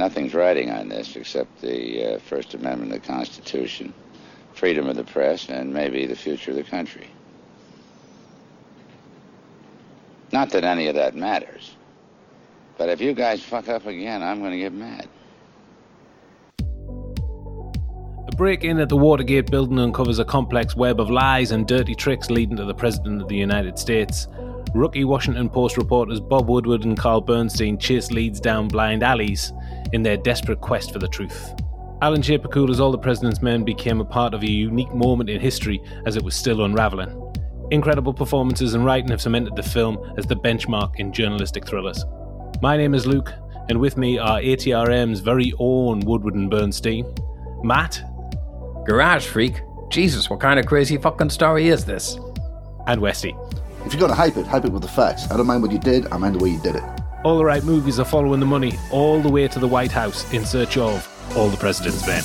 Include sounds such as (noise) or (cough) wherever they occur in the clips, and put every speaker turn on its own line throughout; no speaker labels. nothing's writing on this except the uh, First Amendment of the Constitution, freedom of the press, and maybe the future of the country. Not that any of that matters, but if you guys fuck up again, I'm going to get mad.
A break in at the Watergate building uncovers a complex web of lies and dirty tricks leading to the President of the United States. Rookie Washington Post reporters Bob Woodward and Carl Bernstein chase leads down blind alleys in their desperate quest for the truth. Alan J. All the President's Men became a part of a unique moment in history as it was still unraveling. Incredible performances and writing have cemented the film as the benchmark in journalistic thrillers. My name is Luke, and with me are ATRM's very own Woodward and Bernstein, Matt.
Garage Freak? Jesus, what kind of crazy fucking story is this?
And Westy.
If you're going to hype it, hype it with the facts. I don't mind what you did, I mind the way you did it.
All the right movies are following the money all the way to the White House in search of All the President's Men.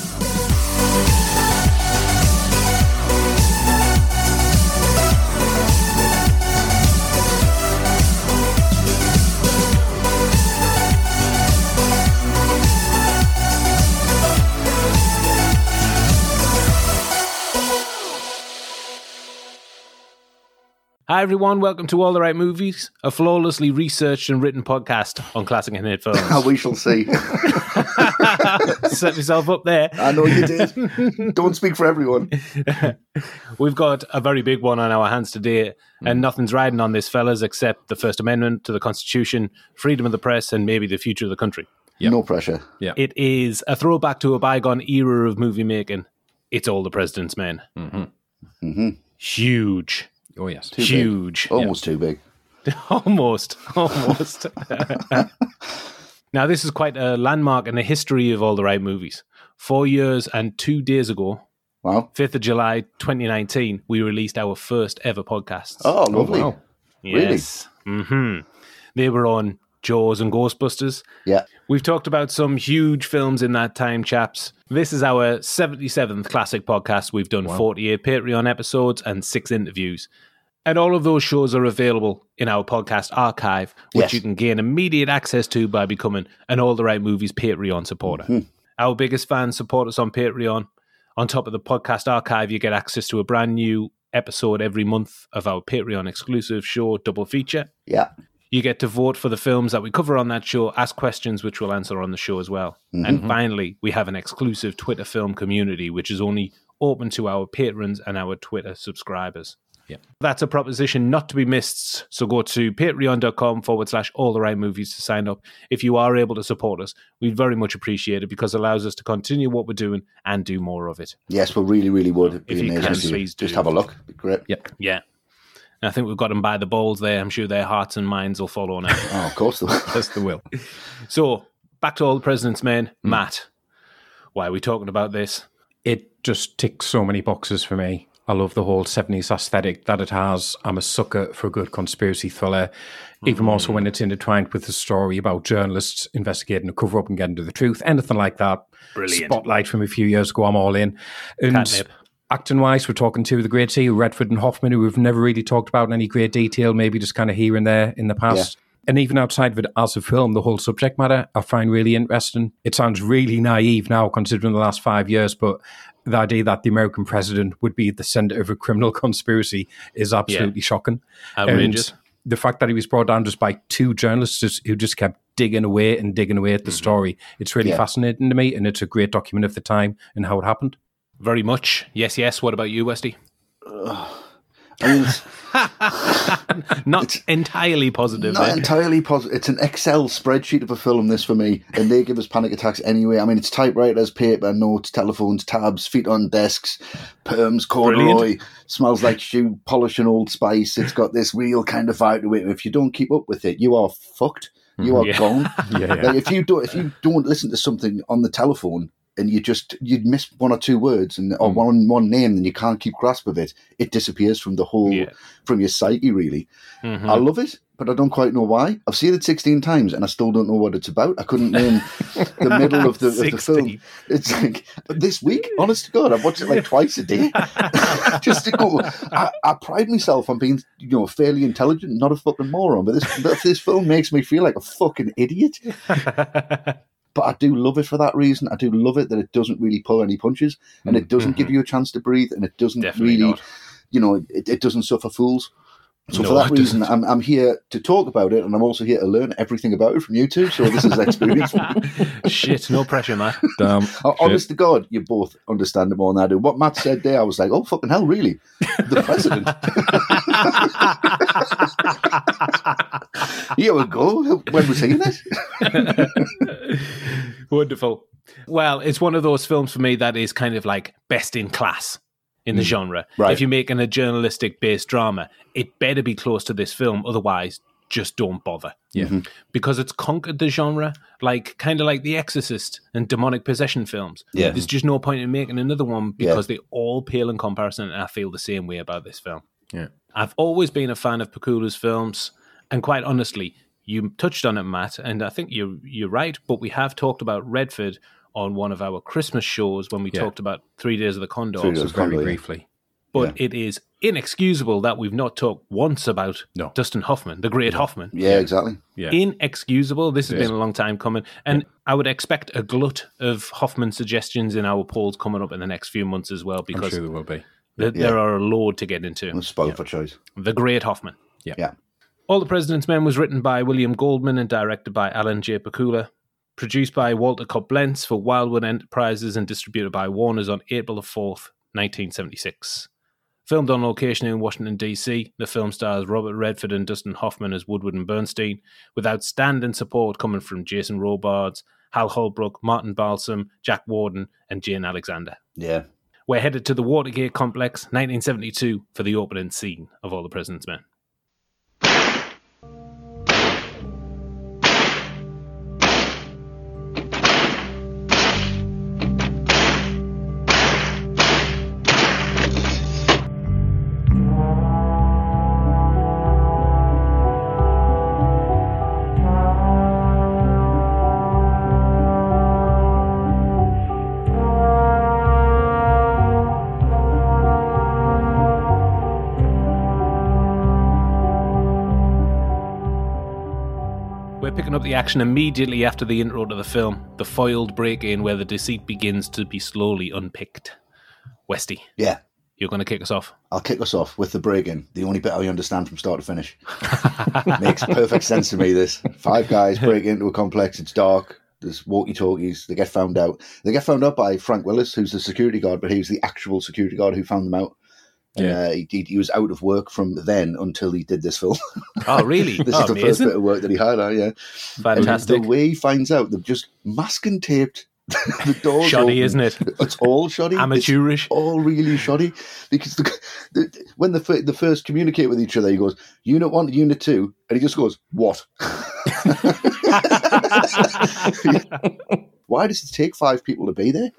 Hi, everyone. Welcome to All the Right Movies, a flawlessly researched and written podcast on classic and hit films.
(laughs) we shall see.
(laughs) Set yourself up there.
I know you did. Don't speak for everyone.
(laughs) We've got a very big one on our hands today, and hmm. nothing's riding on this, fellas, except the First Amendment to the Constitution, freedom of the press, and maybe the future of the country.
Yep. No pressure.
Yeah. It is a throwback to a bygone era of movie making. It's all the president's men. Mm-hmm. Mm-hmm. Huge.
Oh yes, too
huge, big. almost
yeah. too big. (laughs) almost,
almost. (laughs) now this is quite a landmark in the history of all the right movies. Four years and two days ago, wow, fifth of July, twenty nineteen, we released our first ever podcast.
Oh, lovely! Oh, wow.
Yes. Really? Mm-hmm. They were on Jaws and Ghostbusters. Yeah. We've talked about some huge films in that time, chaps. This is our 77th classic podcast. We've done wow. 48 Patreon episodes and six interviews. And all of those shows are available in our podcast archive, which yes. you can gain immediate access to by becoming an All the Right Movies Patreon supporter. Mm-hmm. Our biggest fans support us on Patreon. On top of the podcast archive, you get access to a brand new episode every month of our Patreon exclusive show double feature. Yeah. You get to vote for the films that we cover on that show, ask questions which we'll answer on the show as well. Mm-hmm. And finally, we have an exclusive Twitter film community, which is only open to our patrons and our Twitter subscribers. Yeah. That's a proposition not to be missed. So go to patreon.com forward slash all the right movies to sign up. If you are able to support us, we'd very much appreciate it because it allows us to continue what we're doing and do more of it.
Yes, we really, really would. It'd
be if amazing. you can, please do.
Just
have
a look. be great.
Yep. Yeah. And I think we've got them by the balls there. I'm sure their hearts and minds will follow now. (laughs)
oh, of course, (laughs) yes,
they will. So back to all the president's men, mm. Matt. Why are we talking about this?
It just ticks so many boxes for me. I love the whole 70s aesthetic that it has. I'm a sucker for a good conspiracy thriller, mm-hmm. even more so when hmm. it's intertwined with a story about journalists investigating a cover up and getting to the truth. Anything like that.
Brilliant.
Spotlight from a few years ago, I'm all in. And Catnip acting wise, we're talking to the great two, Redford and Hoffman, who we've never really talked about in any great detail, maybe just kind of here and there in the past. Yeah. And even outside of it as a film, the whole subject matter I find really interesting. It sounds really naive now, considering the last five years, but the idea that the American president would be at the center of a criminal (laughs) conspiracy is absolutely yeah. shocking. Outrageous. And the fact that he was brought down just by two journalists who just kept digging away and digging away at the mm-hmm. story, it's really yeah. fascinating to me. And it's a great document of the time and how it happened.
Very much. Yes, yes. What about you, Westy? (sighs) I mean, (laughs) not entirely positive.
Not eh? entirely positive. It's an Excel spreadsheet of a film. This for me, and they give us panic attacks anyway. I mean, it's typewriters, paper, notes, telephones, tabs, feet on desks, perms, corduroy, Brilliant. smells like shoe polish and Old Spice. It's got this real kind of vibe to it. If you don't keep up with it, you are fucked. You mm-hmm. are yeah. gone. (laughs) yeah, yeah. Like if you don't, if you don't listen to something on the telephone and you just you'd miss one or two words and or mm. one one name and you can't keep grasp of it it disappears from the whole yeah. from your psyche really mm-hmm. i love it but i don't quite know why i've seen it 16 times and i still don't know what it's about i couldn't name the middle of the, of the (laughs) film it's like this week honest to god i've watched it like twice a day (laughs) just to go I, I, pride myself on being you know fairly intelligent not a fucking moron but this, this film makes me feel like a fucking idiot (laughs) But I do love it for that reason. I do love it that it doesn't really pull any punches and it mm. doesn't give mm-hmm. you a chance to breathe and it doesn't Definitely really, not. you know, it, it doesn't suffer fools. So no, for that reason, I'm, I'm here to talk about it, and I'm also here to learn everything about it from you two. So this is experience.
(laughs) Shit, no pressure, Matt.
Damn. (laughs) Honest Shit. to God, you both understand it more than I do. What Matt said there, I was like, oh fucking hell, really? The president. (laughs) here we go. When we're seeing this.
Wonderful. Well, it's one of those films for me that is kind of like best in class in the mm. genre. Right. If you're making a journalistic based drama, it better be close to this film, otherwise just don't bother. Yeah. Mm-hmm. Because it's conquered the genre, like kind of like The Exorcist and demonic possession films. Yeah. There's just no point in making another one because yeah. they all pale in comparison and I feel the same way about this film. Yeah. I've always been a fan of Pakula's films and quite honestly, you touched on it, Matt, and I think you're you're right. But we have talked about Redford on one of our Christmas shows when we yeah. talked about Three Days of the Condor, so very Condor, briefly. Yeah. But yeah. it is inexcusable that we've not talked once about no. Dustin Hoffman, the great Hoffman.
Yeah, exactly. Yeah.
Inexcusable. This has been a long time coming. And I would expect a glut of Hoffman suggestions in our polls coming up in the next few months as well, because
sure there will be.
The, there are a load to get into.
Spoiled for choice.
The Great Hoffman. Yeah. yeah. All the President's Men was written by William Goldman and directed by Alan J. Pakula produced by Walter Coblenz for Wildwood Enterprises and distributed by Warner's on April 4th, 1976. Filmed on location in Washington, D.C., the film stars Robert Redford and Dustin Hoffman as Woodward and Bernstein, with outstanding support coming from Jason Robards, Hal Holbrook, Martin Balsam, Jack Warden, and Jane Alexander. Yeah. We're headed to the Watergate Complex, 1972, for the opening scene of All the President's Men. the action immediately after the intro to the film, the foiled break in where the deceit begins to be slowly unpicked. Westy.
Yeah.
You're going to kick us off.
I'll kick us off with the break in, the only bit I understand from start to finish. (laughs) Makes perfect sense to me, this. Five guys break into a complex, it's dark, there's walkie talkies, they get found out. They get found out by Frank Willis, who's the security guard, but he was the actual security guard who found them out. Yeah. Uh, he, he was out of work from then until he did this film. (laughs)
Oh, really? (laughs)
this
oh, is
the amazing. first bit of work that he had. Uh, yeah,
fantastic.
And the way he finds out, they've just masking taped (laughs) the door.
Shoddy, open. isn't it?
It's all shoddy.
Amateurish.
It's all really shoddy because the, the, when the the first communicate with each other, he goes unit one, unit two, and he just goes what? Why does it take five people to be there?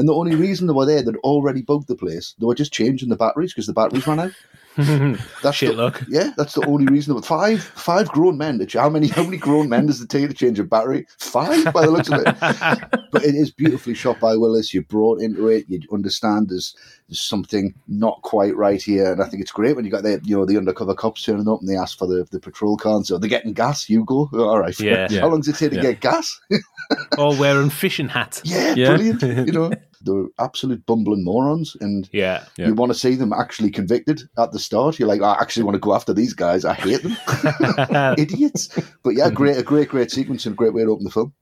And the only reason they were there, they'd already bugged the place. They were just changing the batteries because the batteries ran out.
(laughs) that's Shit the, luck.
Yeah, that's the only reason. That, five, five grown men. How many, how many grown men does it take to change a battery? Five, by the looks of it. (laughs) but it is beautifully shot by Willis. You're brought into it. You understand there's, there's something not quite right here, and I think it's great when you got the, you know, the undercover cops turning up and they ask for the, the patrol car. So they're getting gas. You go. (laughs) all right. Yeah. yeah. How long does it take yeah. to get gas?
or wearing fishing hat.
Yeah, yeah. brilliant. You know they're absolute bumbling morons, and yeah, yeah, you want to see them actually convicted at the start. You're like, I actually want to go after these guys. I hate them, (laughs) (laughs) idiots. But yeah, great, a great, great sequence and a great way to open the film.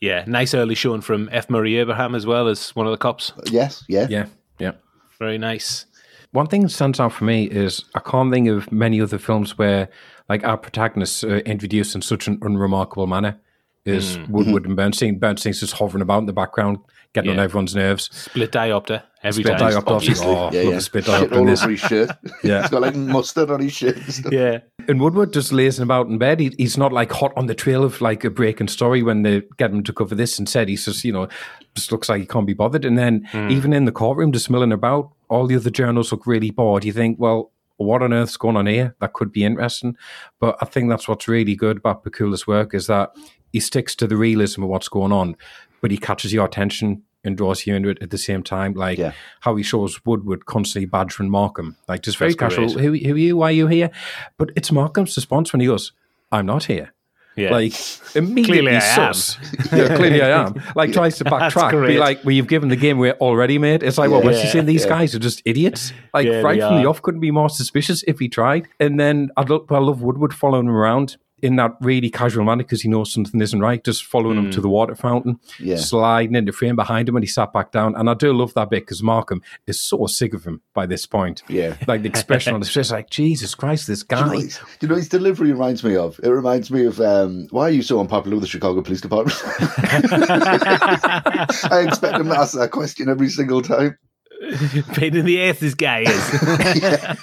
Yeah, nice early showing from F. Murray Abraham as well as one of the cops. Uh,
yes, yeah, yeah,
yeah. Very nice.
One thing that stands out for me is I can't think of many other films where like our protagonists are uh, introduced in such an unremarkable manner is mm. Woodward mm-hmm. and Bernstein. Bernstein's just hovering about in the background, getting yeah. on everyone's nerves.
Split diopter every split day. Diopter,
Oh, yeah, yeah. split diopter. Shit all over his shirt. (laughs) yeah. He's got like mustard on his shirt.
Yeah. And Woodward just lays about in bed. He, he's not like hot on the trail of like a breaking story when they get him to cover this and said he says you know, just looks like he can't be bothered. And then mm. even in the courtroom, just milling about, all the other journals look really bored. You think, well, what on earth's going on here? That could be interesting. But I think that's what's really good about Pakula's work is that he sticks to the realism of what's going on but he catches your attention and draws you into it at the same time. Like yeah. how he shows Woodward constantly badgering Markham, like just very casual. Who, who are you? Why are you here? But it's Markham's response when he goes, "I'm not here." Yeah. Like (laughs) immediately clearly sus. yeah, clearly I am. (laughs) Like tries to backtrack, be like, "Well, you've given the game we're already, made." It's like, well, yeah, what's he saying? These yeah. guys are just idiots. Like right from the off, couldn't be more suspicious if he tried. And then I love, I love Woodward following him around in that really casual manner because he knows something isn't right, just following mm. him to hmm. the water fountain, yeah. sliding into frame behind him, and he sat back down. And I do love that bit because Markham is so sick of him by this point. Yeah. (laughs) Like the expression on his face, like, Jesus Christ, this guy. Do you,
know, you know, his delivery reminds me of? It reminds me of, um, why are you so unpopular with the Chicago Police Department? (laughs) I expect him to ask that question every single time.
(laughs) Pain in the ass this guy is. yeah.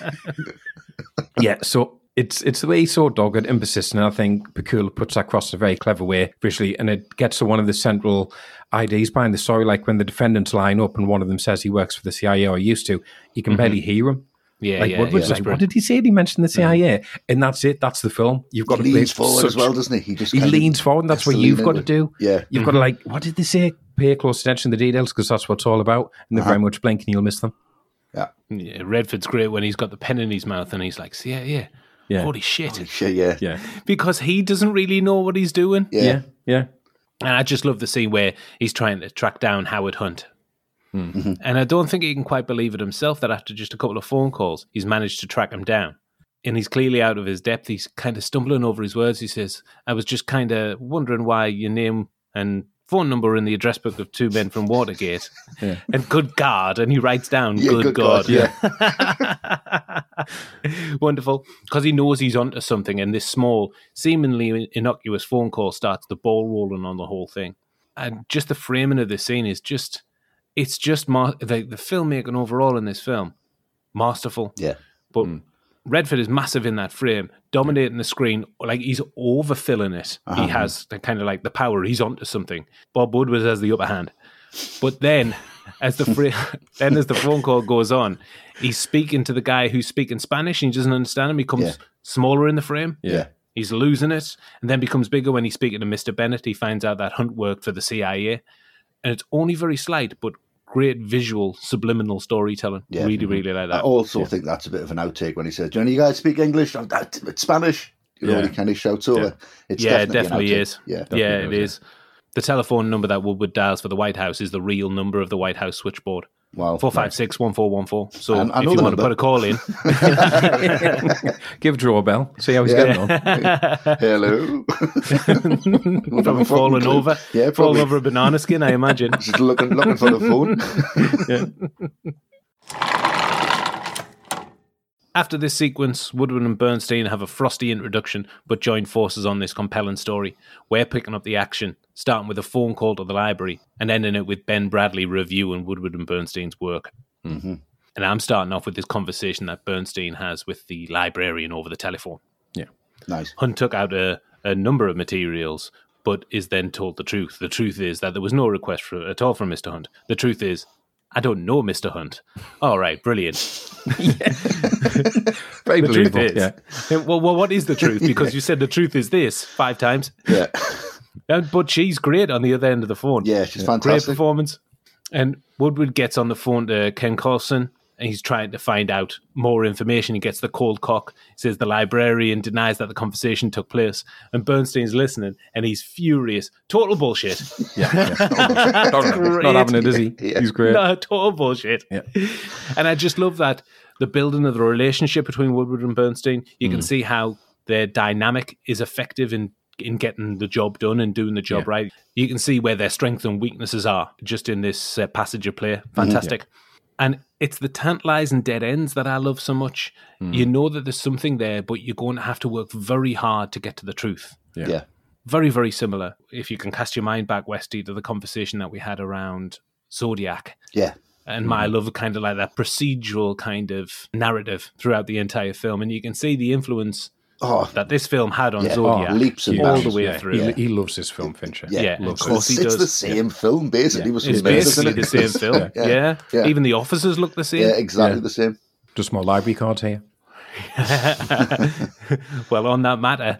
yeah, so it's it's the way he's so dogged and persistent. I think Pakula puts that across in a very clever way visually, and it gets to one of the central ideas behind the story. Like when the defendants line up and one of them says he works for the CIA or used to, you can mm-hmm. barely hear him. Yeah, like, yeah, yeah. like, what did he say? Did he mentioned the mm-hmm. CIA, Yeah. and that's it. That's the film. You've got he to leans
forward
such, as
well, doesn't he? He
just he leans forward. and That's what you've got to do. Yeah, you've mm-hmm. got to like, what did they say? Pay close attention to the details because that's what it's all about. And they're uh-huh. very much blank, and you'll miss them.
Yeah. yeah. Redford's great when he's got the pen in his mouth and he's like, yeah, yeah, yeah. Holy shit. Holy shit, yeah. Yeah. Because he doesn't really know what he's doing. Yeah. yeah. yeah. And I just love the scene where he's trying to track down Howard Hunt. Hmm. Mm-hmm. And I don't think he can quite believe it himself that after just a couple of phone calls, he's managed to track him down. And he's clearly out of his depth. He's kind of stumbling over his words. He says, I was just kind of wondering why your name and phone number in the address book of two men from Watergate (laughs) yeah. and good God. And he writes down yeah, good, good, God. God yeah. (laughs) Wonderful. Because he knows he's onto something. And this small, seemingly innocuous phone call starts the ball rolling on the whole thing. And just the framing of the scene is just, it's just the, the filmmaking overall in this film, masterful. Yeah. But mm. Redford is massive in that frame, dominating the screen. Like he's overfilling it. Uh-huh. He has the, kind of like the power. He's onto something. Bob Woodward has the upper hand. But then, as the (laughs) then as the phone call goes on, he's speaking to the guy who's speaking Spanish and he doesn't understand him. He becomes yeah. smaller in the frame. Yeah. He's losing it and then becomes bigger when he's speaking to Mr. Bennett. He finds out that Hunt worked for the CIA. And it's only very slight, but great visual, subliminal storytelling. Yeah. Really, mm-hmm. really like that. I
also yeah. think that's a bit of an outtake when he says, "Johnny, you guys speak English? i oh, that, it's Spanish." You know, yeah. he kind of shouts over. Yeah.
It's yeah, definitely, definitely is. Yeah, yeah, it is. The telephone number that Woodward dials for the White House is the real number of the White House switchboard. Wow. Four five six one four one four. So I, I if you want number. to put a call in,
(laughs) give Drew a bell. See how he's yeah. getting on. (laughs)
Hello.
(laughs) probably falling over. Yeah, falling over a banana skin. I imagine.
Just looking, looking for the phone. yeah.
After this sequence, Woodward and Bernstein have a frosty introduction but join forces on this compelling story. We're picking up the action, starting with a phone call to the library and ending it with Ben Bradlee reviewing Woodward and Bernstein's work. Mm-hmm. And I'm starting off with this conversation that Bernstein has with the librarian over the telephone. Yeah. Nice. Hunt took out a, a number of materials, but is then told the truth. The truth is that there was no request for, at all from Mr. Hunt. The truth is I don't know, Mr. Hunt. All right, brilliant. (laughs) (laughs) Very the truth is, yeah. well, well, what is the truth? (laughs) Because yeah. you said the truth is this five times. Yeah. And, but she's great on the other end of the phone.
Yeah, she's fantastic.
Great performance. And Woodward gets on the phone to Ken Clawson and he's trying to find out more information. He gets the cold cock, he says the librarian denies that the conversation took place, and Bernstein's listening and he's furious. Total bullshit. (laughs) Yeah, yeah (laughs)
total bullshit. not having it, is he?
Yeah, he's great. No, total bullshit. Yeah. (laughs) And I just love that the building of the relationship between Woodward and Bernstein. You mm. can see how their dynamic is effective in in getting the job done and doing the job yeah. right. You can see where their strengths and weaknesses are just in this uh, passage of play. Mm-hmm. Fantastic. Mm-hmm, yeah. And it's the tantalizing dead ends that I love so much. Mm. You know that there's something there, but you're going to have to work very hard to get to the truth. Yeah. yeah. Very, very similar. If you can cast your mind back, Westy, to the conversation that we had around Zodiac. Yeah. And my hmm. love kind of like that procedural kind of narrative throughout the entire film. And you can see the influence oh, that this film had on yeah, Zodiac oh, leaps and all the way yeah, through. Yeah.
He, loves this film, Fincher. Yeah,
yeah of course it's, he does. It's the same film, basically.
it's basically it? the same (laughs) film. yeah. even the officers look the same. Yeah,
exactly the same.
Just more library cards here.
(laughs) well, on that matter,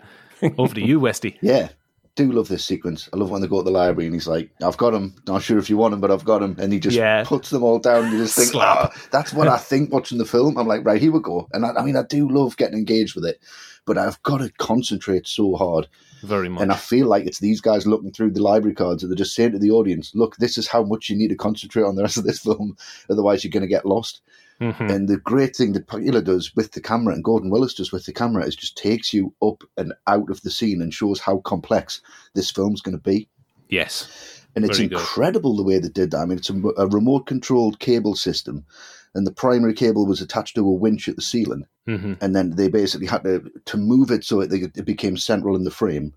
over to you, Westy.
Yeah. Do love this sequence. I love when they go to the library and he's like, "I've got him. Not sure if you want him, but I've got him." And he just yeah. puts them all down. And you just think, oh, ah, "That's what I think." Watching the film, I'm like, "Right, here we go." And I, I mean, I do love getting engaged with it but I've got to concentrate so hard.
Very much.
And I feel like it's these guys looking through the library cards and they're just saying to the audience, look, this is how much you need to concentrate on the rest of this (laughs) film, otherwise you're going to get lost. Mm-hmm. And the great thing that Pakula does with the camera and Gordon Willis does with the camera is just takes you up and out of the scene and shows how complex this film's going to be.
Yes.
And it's Very incredible good. the way they did that. I mean, it's a, a remote controlled cable system and the primary cable was attached to a winch at the ceiling. Mm-hmm. And then they basically had to, to move it so it, it became central in the frame.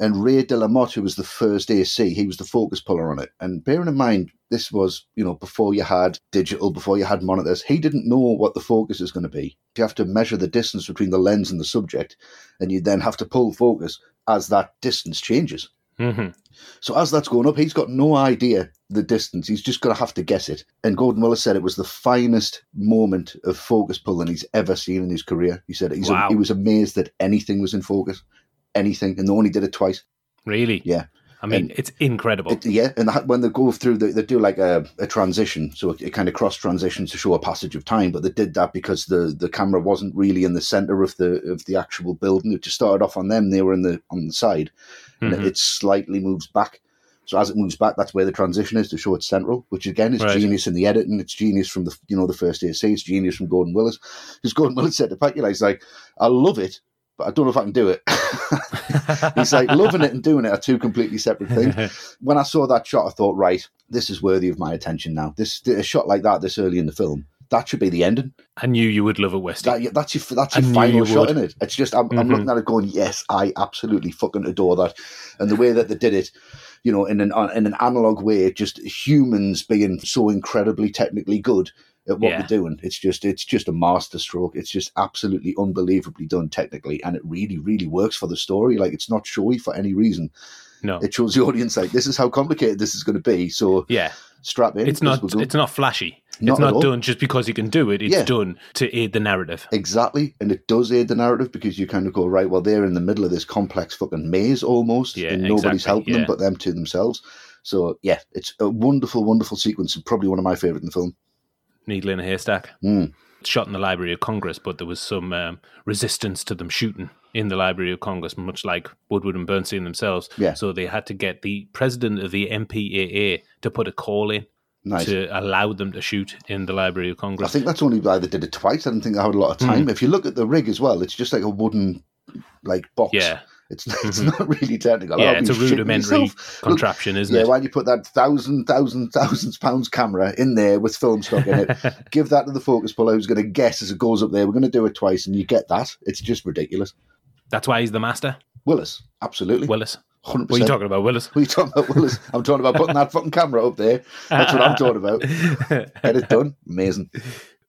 And Ray De Motte, who was the first AC, he was the focus puller on it. And bearing in mind, this was, you know, before you had digital, before you had monitors, he didn't know what the focus is going to be. You have to measure the distance between the lens and the subject, and you then have to pull focus as that distance changes. Mm-hmm. So as that's going up, he's got no idea the distance. He's just going to have to guess it. And Gordon Willis said it was the finest moment of focus pulling he's ever seen in his career. He said wow. a, he was amazed that anything was in focus, anything, and they only did it twice.
Really?
Yeah.
I mean, and it's incredible.
It, yeah, and that, when they go through, they, they do like a, a transition, so it, it, kind of cross transitions to show a passage of time. But they did that because the the camera wasn't really in the center of the of the actual building. It just started off on them; they were in the on the side, mm-hmm. and it slightly moves back. So as it moves back, that's where the transition is to show it's central, which again is right. genius in the editing. It's genius from the you know the first AC. It's genius from Gordon Willis, because Gordon Willis said to Pakula, he's like, I love it, but I don't know if I can do it. (laughs) he's like, loving it and doing it are two completely separate things. (laughs) when I saw that shot, I thought, right, this is worthy of my attention now. This a shot like that this early in the film that should be the ending.
I knew you would love it, West.
That, that's your that's your final you shot would. in it. It's just I'm, mm-hmm. I'm looking at it going, yes, I absolutely fucking adore that, and the way that they did it, you know, in an in an analog way, just humans being so incredibly technically good at what yeah. are doing. It's just it's just a masterstroke. It's just absolutely unbelievably done technically, and it really really works for the story. Like it's not showy for any reason. No, it shows the audience like this is how complicated this is going to be. So yeah, strap in.
It's not. It's not flashy. Not it's not done just because you can do it. It's yeah. done to aid the narrative.
Exactly, and it does aid the narrative because you kind of go right. Well, they're in the middle of this complex fucking maze almost, yeah, and nobody's exactly. helping yeah. them but them to themselves. So yeah, it's a wonderful, wonderful sequence, and probably one of my favorite in the film.
Needle in a haystack. Mm. Shot in the Library of Congress, but there was some um, resistance to them shooting in the Library of Congress, much like Woodward and Bernstein themselves. Yeah. So they had to get the president of the MPAA to put a call in Nice. to allow them to shoot in the Library of Congress. I
think that's only why they did it twice. I do not think they had a lot of time. mm If you look at the rig as well, it's just like a wooden like box. Yeah. It's, (laughs) it's mm-hmm. not really technical.
Yeah, it's a rudimentary contraption, isn't yeah, it? Yeah,
why do you put that thousand, thousand, thousands pounds camera in there with film stock in it? (laughs) Give that to the focus puller who's going to guess as it goes up there. We're going to do it twice, and you get that. It's just ridiculous.
That's why he's the master.
Willis, absolutely.
Willis. 100%. What are you talking about, Willis?
What are you talking about, Willis? I'm talking about putting that fucking camera up there. That's what I'm talking about. Get (laughs) it done. Amazing.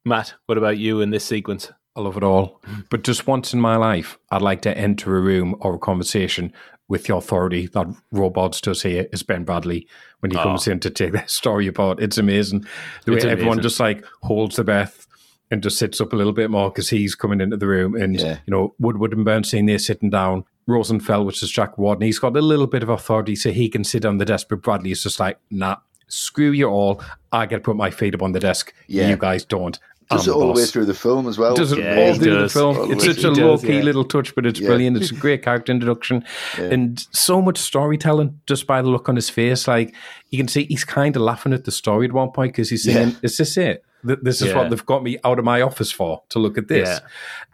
Matt, what about you in this sequence?
I love it all. But just once in my life, I'd like to enter a room or a conversation with the authority that Robards does here is Ben Bradlee when he oh. comes in to take that (laughs) story apart. It's amazing. The way everyone just like holds the breath, and just sits up a little bit more because he's coming into the room. And, yeah. you know, Woodward and Bernstein, they're sitting down. Rosenfeld, which is Jack Warden, he's got a little bit of authority, so he can sit on the desk. But Bradlee is just like, nah, screw you all. I get to put my feet up on the desk. Yeah. You guys don't.
Does I'm it all the way through the film as well?
Does it yeah, all through does. the film? All it's such a low key yeah. little touch, but it's yeah. brilliant. It's a great character introduction and so much storytelling just by the look on his face. Like you can see he's kind of laughing at the story at one point because he's saying, Is this it? this is yeah. what they've got me out of my office for to look at this. Yeah.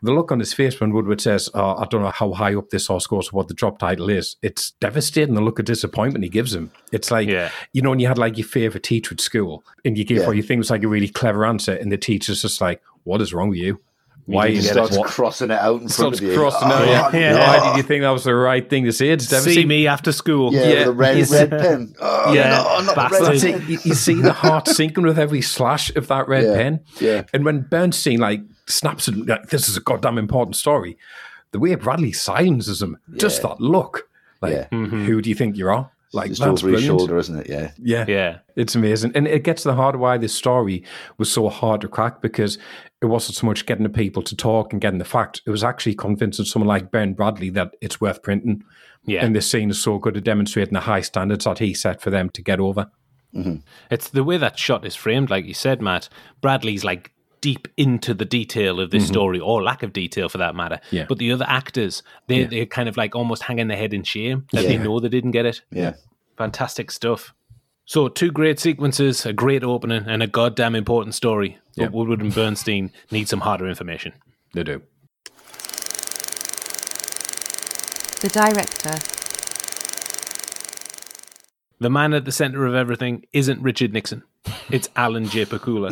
The look on his face when Woodward says, oh, I don't know how high up this horse goes or what the drop title is, it's devastating the look of disappointment he gives him. It's like, yeah. you know, when you had like your favorite teacher at school and you gave what you think was like a really clever answer, and the teacher's just like, what is wrong with you?
Why you starts crossing it out in starts front of you? Crossing oh, out,
yeah. Yeah. Why did you oh. think that was the right thing to say?
Did you ever see, me after school?
Yeah, yeah. the red, red pen. Oh, yeah, no,
not
the
red you, you see the heart sinking with every slash of that red yeah. pen. Yeah, and when Bernstein like snaps it, like this is a goddamn important story. The way Bradlee silences him, just that look. Like, mm-hmm. who do you think you are? like
that's brilliant. shoulder, isn't it?
Yeah, yeah, yeah. It's amazing, and it gets to the heart of why this story was so hard to crack because it wasn't so much getting the people to talk and getting the fact; It was actually convincing someone like Ben Bradlee that it's worth printing. Yeah. And this scene is so good at demonstrating the high standards that he set for them to get over.
Mm-hmm. It's the way that shot is framed, like you said, Matt. Bradlee's like deep into the detail of this mm-hmm. story, or lack of detail for that matter. Yeah. But the other actors, they, yeah. they're kind of like almost hanging their head in shame that yeah. they know they didn't get it. Yeah. Fantastic stuff. So two great sequences, a great opening, and a goddamn important story. But yep. Woodward and Bernstein (laughs) need some harder information.
They do.
The director. The man at the center of everything isn't Richard Nixon. It's Alan J. Pakula.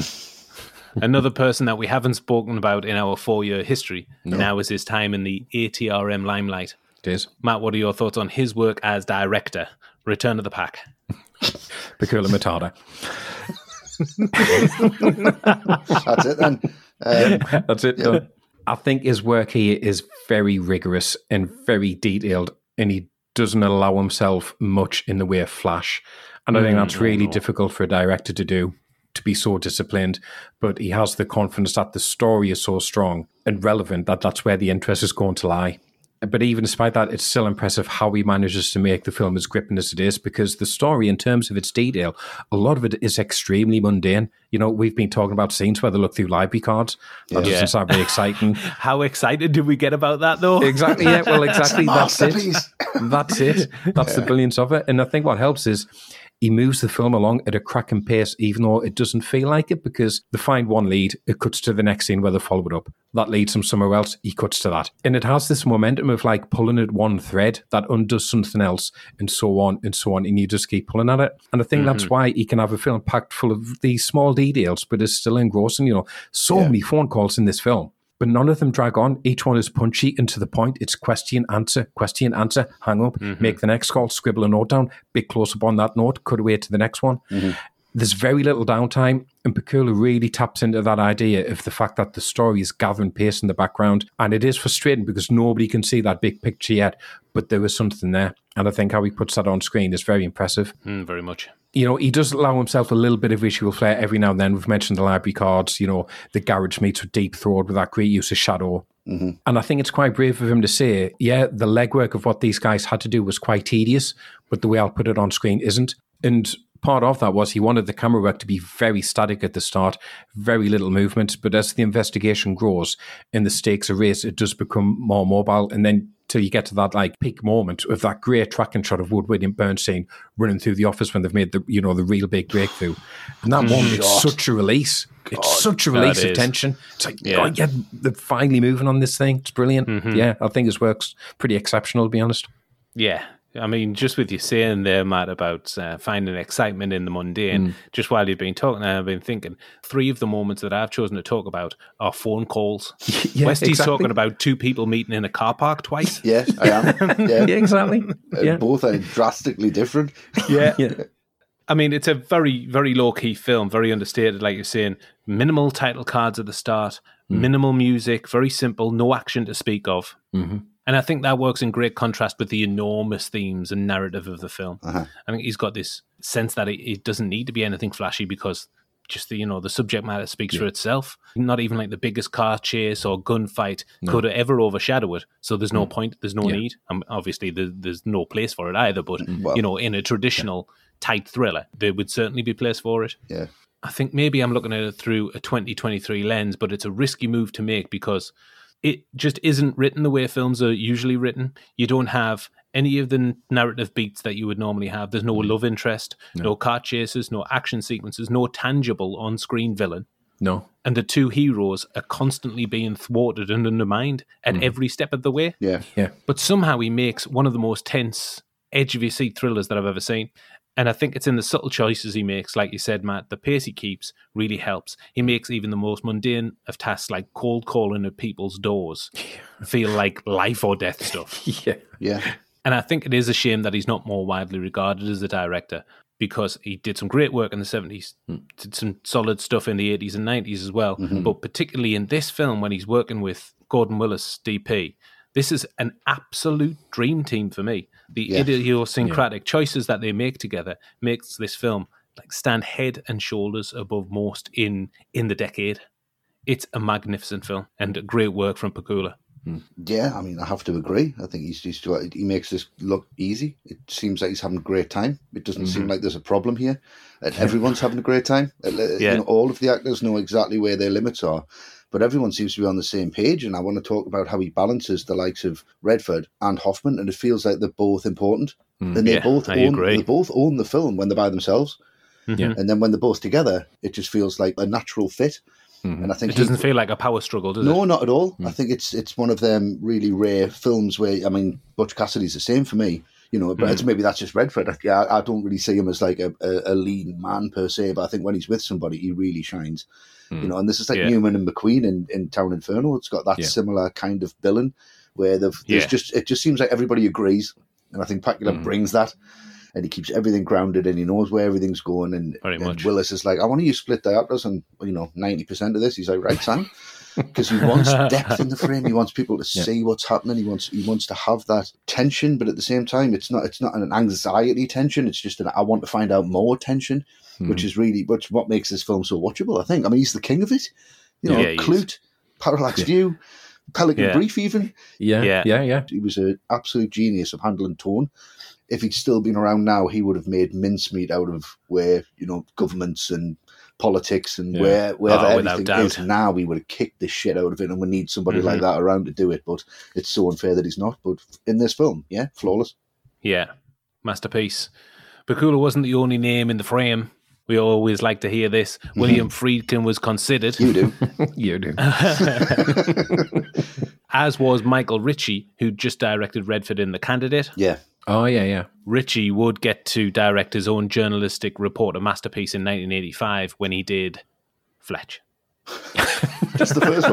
(laughs) Another person that we haven't spoken about in our four year history. No. Now is his time in the ATRM limelight. It is. Matt, what are your thoughts on his work as director? Return of the Pack.
Pakula
Matata. That's it then.
Um, That's it. Yeah. I think his work here is very rigorous and very detailed, and he doesn't allow himself much in the way of flash. And I think mm. that's really difficult for a director to do, to be so disciplined. But he has the confidence that the story is so strong and relevant that that's where the interest is going to lie but even despite that, it's still impressive how he manages to make the film as gripping as it is because the story, in terms of its detail, a lot of it is extremely mundane. You know, we've been talking about scenes where they look through library cards. That yeah. doesn't sound very exciting. (laughs)
how excited did we get about that, though?
Exactly. Yeah, well, exactly. (laughs) That's it. That's it. That's (laughs) yeah. the brilliance of it. And I think what helps is he moves the film along at a cracking pace, even though it doesn't feel like it, because they find one lead, it cuts to the next scene where they follow it up. That leads him somewhere else, he cuts to that. And it has this momentum of like pulling at one thread that undoes something else, and so on and so on. And you just keep pulling at it. And I think mm-hmm. that's why he can have a film packed full of these small details, but it's still engrossing. You know, so yeah. many phone calls in this film but none of them drag on. Each one is punchy and to the point. It's question, answer, question, answer, hang up, mm-hmm. make the next call, scribble a note down, bit close upon that note, cut away to the next one. Mm-hmm. There's very little downtime, and Pakula really taps into that idea of the fact that the story is gathering pace in the background. And it is frustrating because nobody can see that big picture yet, but there was something there. And I think how he puts that on screen is very impressive.
Mm, very much
you know, he does allow himself a little bit of visual flair every now and then. We've mentioned the library cards, you know, the garage meets with Deep Throat with that great use of shadow. Mm-hmm. And I think it's quite brave of him to say, yeah, the legwork of what these guys had to do was quite tedious, but the way I'll put it on screen isn't. And part of that was he wanted the camera work to be very static at the start, very little movement. But as the investigation grows and the stakes are raised, it does become more mobile. And then till you get to that like peak moment of that great tracking shot of Woodward and Bernstein running through the office when they've made the you know the real big breakthrough. And that mm. moment it's such a release. God, it's such a release of tension. It's like, yeah. God, yeah, they're finally moving on this thing. It's brilliant. Mm-hmm. Yeah, I think this works pretty exceptional, to be honest.
Yeah, I mean, just with you saying there, Matt, about uh, finding excitement in the mundane, mm. just while you've been talking, I've been thinking three of the moments that I've chosen to talk about are phone calls. (laughs)
yeah,
Westy's exactly. talking about two people meeting in a car park twice.
(laughs) Yeah, I am. (laughs) Yeah,
yeah exactly.
Uh, yeah. Both are drastically different. yeah.
yeah. I mean, it's a very, very low key film, very understated, like you're saying. Minimal title cards at the start, mm. minimal music, very simple, no action to speak of. Mm-hmm. And I think that works in great contrast with the enormous themes and narrative of the film. Uh-huh. I mean, he's got this sense that it, it, doesn't need to be anything flashy because just the you know the subject matter speaks yeah. for itself. Not even like the biggest car chase or gunfight no. could ever overshadow it. So there's no mm. point. There's no yeah. need. Um, obviously, the, there's no place for it either. But mm, well, you know, in a traditional yeah. tight thriller, there would certainly be place for it. Yeah. I think maybe I'm looking at it through a 2023 lens, but it's a risky move to make because it just isn't written the way films are usually written. You don't have any of the narrative beats that you would normally have. There's no mm-hmm. love interest, no, no car chases, no action sequences, no tangible on screen villain.
No.
And the two heroes are constantly being thwarted and undermined at mm. every step of the way. Yeah. Yeah. But somehow he makes one of the most tense edge of your seat thrillers that I've ever seen. And I think it's in the subtle choices he makes, like you said, Matt, the pace he keeps really helps. He mm. makes even the most mundane of tasks like cold calling at people's doors (laughs) feel like life or death (laughs) stuff. yeah. Yeah. And I think it is a shame that he's not more widely regarded as a director because he did some great work in the 70s, mm. did some solid stuff in the 80s and 90s as well. Mm-hmm. But particularly in this film, when he's working with Gordon Willis, DP, this is an absolute dream team for me. The idiosyncratic yeah. choices that they make together makes this film like stand head and shoulders above most in in the decade. It's a magnificent film and great work from Pakula. Hmm.
Yeah, I mean, I have to agree. I think he's just he makes this look easy. It seems like he's having a great time. It doesn't mm-hmm. seem like there's a problem here. (laughs) Everyone's having a great time. Yeah. You know, all of the actors know exactly where their limits are, but everyone seems to be on the same page. And I want to talk about how he balances the likes of Redford and Hoffman, and it feels like they're both important. Mm, and they yeah, both own, they both own the film when they're by themselves. Mm-hmm. And then when they're both together, it just feels like a natural fit.
Mm-hmm. And I think it doesn't he, feel like a power struggle, does
no, it?
No,
not at all. Mm. I think it's it's one of them really rare films where I mean, Butch Cassidy's the same for me you know, but mm. maybe that's just Redford. Yeah, I, I, don't really see him as like a, a, a, lean man per se, but I think when he's with somebody, he really shines. Mm. You know, and this is like yeah. Newman and McQueen in, in Towering Inferno. It's got that yeah. similar kind of billing where they've yeah. just it just seems like everybody agrees, and I think Pakula mm. brings that. And he keeps everything grounded, and he knows where everything's going. And, and Willis is like, "I want to use split diopters, and you know, ninety percent of this." He's like, "Right, Sam." (laughs) because he wants (laughs) depth in the frame. He wants people to yeah. see what's happening. He wants he wants to have that tension, but at the same time, it's not it's not an anxiety tension. It's just an I want to find out more tension, mm. which hmm. is really which what makes this film so watchable. I think. I mean, he's the king of it. You know, yeah, Klute, Parallax yeah. View. Pelican yeah. Brief, even.
Yeah,
yeah, yeah, yeah. He was an absolute genius of handling tone. If he'd still been around now, he would have made mincemeat out of where you know governments and politics and yeah. where wherever oh, everything is now, we would have kicked this shit out of it, and we need somebody mm-hmm. like that around to do it. But it's so unfair that he's not. But in this film, yeah, flawless.
Yeah, masterpiece. Pakula wasn't the only name in the frame. We always like to hear this. (laughs) William Friedkin was considered.
You do.
(laughs) you do.
(laughs) As was Michael Ritchie, who just directed Redford in The Candidate.
Yeah.
Oh yeah, yeah.
Ritchie would get to direct his own journalistic report, a masterpiece in 1985 when he did Fletch.
(laughs) Just the first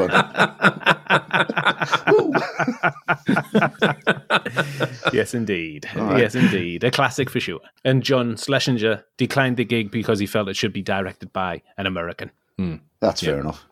one. (laughs) yes, indeed. Right. Yes, indeed. A classic for sure. And John Schlesinger declined the gig because he felt it should be directed by an American. Mm.
That's
yeah.
fair enough.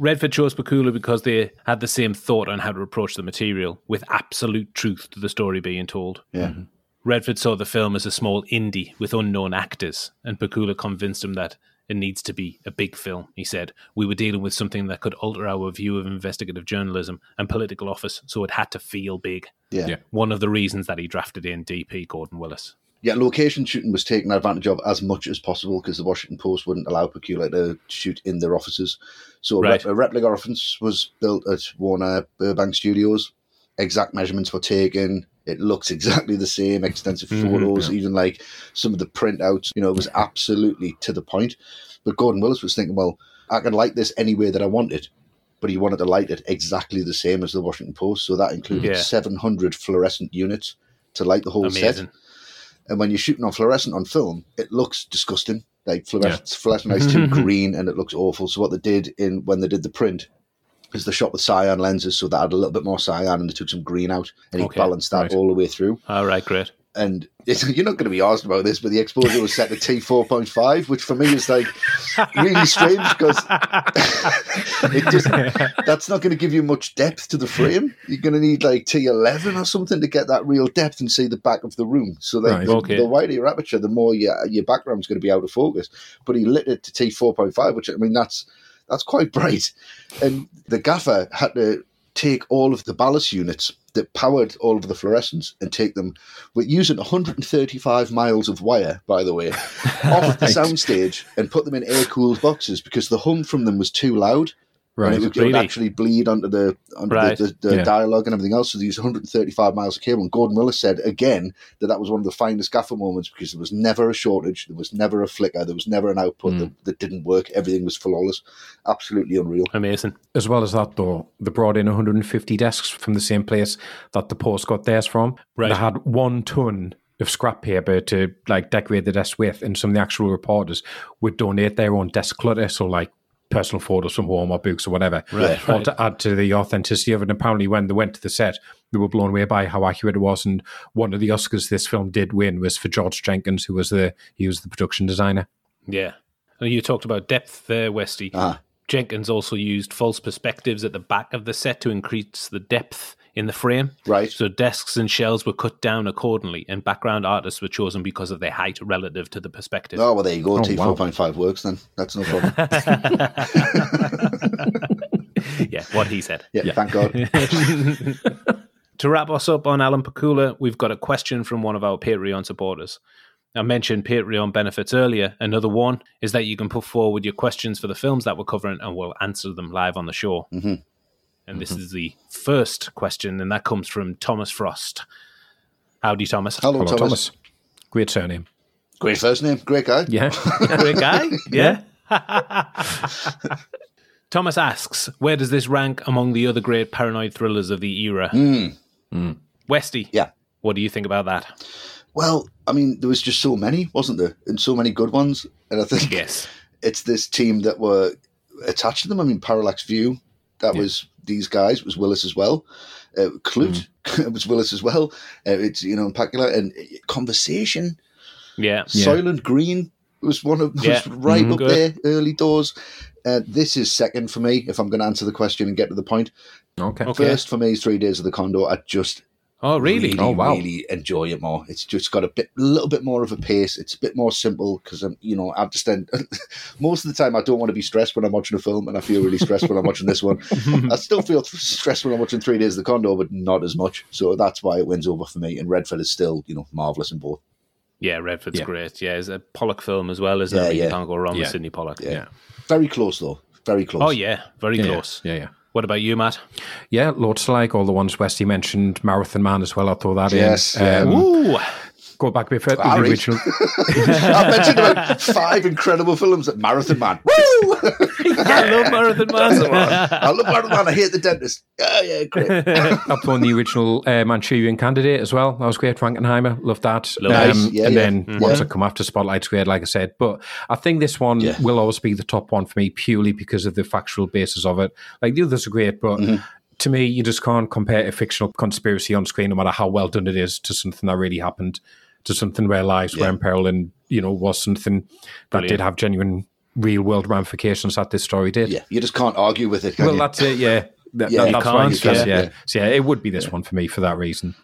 Redford chose Pakula because they had the same thought on how to approach the material, with absolute truth to the story being told.
Yeah. Mm-hmm.
Redford saw the film as a small indie with unknown actors, and Pakula convinced him that it needs to be a big film, he said. We were dealing with something that could alter our view of investigative journalism and political office, so it had to feel big.
Yeah. yeah.
One of the reasons that he drafted in DP Gordon Willis
yeah, location shooting was taken advantage of as much as possible because the Washington Post wouldn't allow Pakula to shoot in their offices. So right. a, rep- a replica office was built at Warner uh, Burbank Studios. Exact measurements were taken. It looks exactly the same. Extensive mm-hmm, photos, mm-hmm. even like some of the printouts. You know, it was absolutely to the point. But Gordon Willis was thinking, well, I can light this any way that I wanted but he wanted to light it exactly the same as the Washington Post. So that included yeah. 700 fluorescent units to light the whole Amazing. set. And when you're shooting on fluorescent on film, it looks disgusting. Like fluorescent, yeah. fluorescent is too (laughs) green and it looks awful. So what they did in when they did the print is they shot with cyan lenses, so they had a little bit more cyan and they took some green out, and he balanced that right. all the way through.
All right, great.
And you're not going to be asked about this, but the exposure was set to T4.5, which for me is like really strange because (laughs) it just that's not going to give you much depth to the frame. You're going to need like T11 or something to get that real depth and see the back of the room. So like, right, the, the, wider your aperture, the more your, your background's going to be out of focus. But he lit it to T4.5, which I mean, that's that's quite bright. And the gaffer had to take all of the ballast units that powered all of the fluorescents and take them. We're using 135 miles of wire, by the way, (laughs) off the soundstage and put them in air cooled boxes because the hum from them was too loud. Right. And it would, really? actually bleed onto the onto right. the, the, the yeah. dialogue and everything else. So they used 135 miles of cable. And Gordon Willis said again that that was one of the finest gaffer moments because there was never a shortage, there was never a flicker, there was never an output mm. that, that, didn't work. Everything was flawless. Absolutely unreal.
Amazing.
As well as that, though, they brought in 150 desks from the same place that the post got theirs from. Right. They had one ton of scrap paper to like decorate the desk with, and some of the actual reporters would donate their own desk clutter. So like personal photos from home or books or whatever, right, or right. to add to the authenticity of it. And apparently, when they went to the set, they were blown away by how accurate it was. And one of the Oscars this film did win was for George Jenkins, who was the he was the production designer.
Yeah, and you talked about depth there, Westy. Ah. Jenkins also used false perspectives at the back of the set to increase the depth in the frame.
Right.
So desks and shelves were cut down accordingly, and background artists were chosen because of their height relative to the perspective.
Oh well, there you go. Oh, T four point five works then. That's no problem. (laughs)
yeah, what he said.
Yeah, yeah. thank God.
(laughs) to wrap us up on Alan Pakula, we've got a question from one of our Patreon supporters. I mentioned Patreon benefits earlier. Another one is that you can put forward your questions for the films that we're covering and we'll answer them live on the show. Mm-hmm. And this mm-hmm. is the first question, and that comes from Thomas Frost. Howdy, Thomas.
Hello, Hello Thomas. Thomas. Great surname.
Great first name. Great guy.
Yeah. (laughs) Great guy. Yeah. (laughs) Thomas asks, where does this rank among the other great paranoid thrillers of the era? Mm. Mm. Westy.
Yeah.
What do you think about that?
Well, I mean, there was just so many, wasn't there? And so many good ones. And I think
yes.
it's this team that were attached to them. I mean, Parallax View that yeah. was these guys. It was Willis as well. Uh, Klute. Mm. (laughs) was Willis as well. Uh, it's you know and Pakula and uh, conversation.
Yeah.
Soylent yeah. Green was one of yeah. right mm-hmm, up good. there early doors. Uh, this is second for me if I'm going to answer the question and get to the point.
Okay.
First for me is Three Days of the Condor. I just
Oh,
really? really
oh,
wow. Really enjoy it more. It's just got a bit, little bit more of a pace. It's a bit more simple because I'm, you know, I just then (laughs) most of the time I don't want to be stressed when I'm watching a film, and I feel really stressed when I'm watching this one. (laughs) I still feel stressed when I'm watching Three Days of the Condor, but not as much. So that's why it wins over for me. And Redford is still, you know, marvelous in both.
Yeah, Redford's yeah. great. Yeah, it's a Pollack film as well, isn't yeah, it? Yeah. You can't go wrong with Sydney Pollack. Yeah.
Very close though. Very close.
Oh yeah, very
close. yeah, yeah.
What about you, Matt?
Yeah, loads like All the ones Westy mentioned, Marathon Man as well. I throw that yes, in. Yes. Um, go back a bit further. The original.
I've mentioned about five incredible films at Marathon Man. Woo! (laughs) (laughs)
I
love Marathon Man. I love Marathon Man. I hate the dentist. Oh, yeah, great.
(laughs) Up on the original uh, Manchurian Candidate as well. That was great. Frankenheimer, loved that. Love nice. Um, yeah, and yeah. then mm-hmm. once I come after Spotlight Squared, like I said, but I think this one yeah. will always be the top one for me purely because of the factual basis of it. Like the others are great, but. Mm-hmm to me, you just can't compare a fictional conspiracy on screen, no matter how well done it is, to something that really happened to something where lives yeah. were in peril and you know was something that Brilliant. did have genuine real world ramifications that this story did.
Yeah, you just can't argue with it.
well, you? that's it. Yeah, (laughs) that, yeah, that, that's my answer. Yeah. yeah. so yeah, it would be this yeah. one for me for that reason.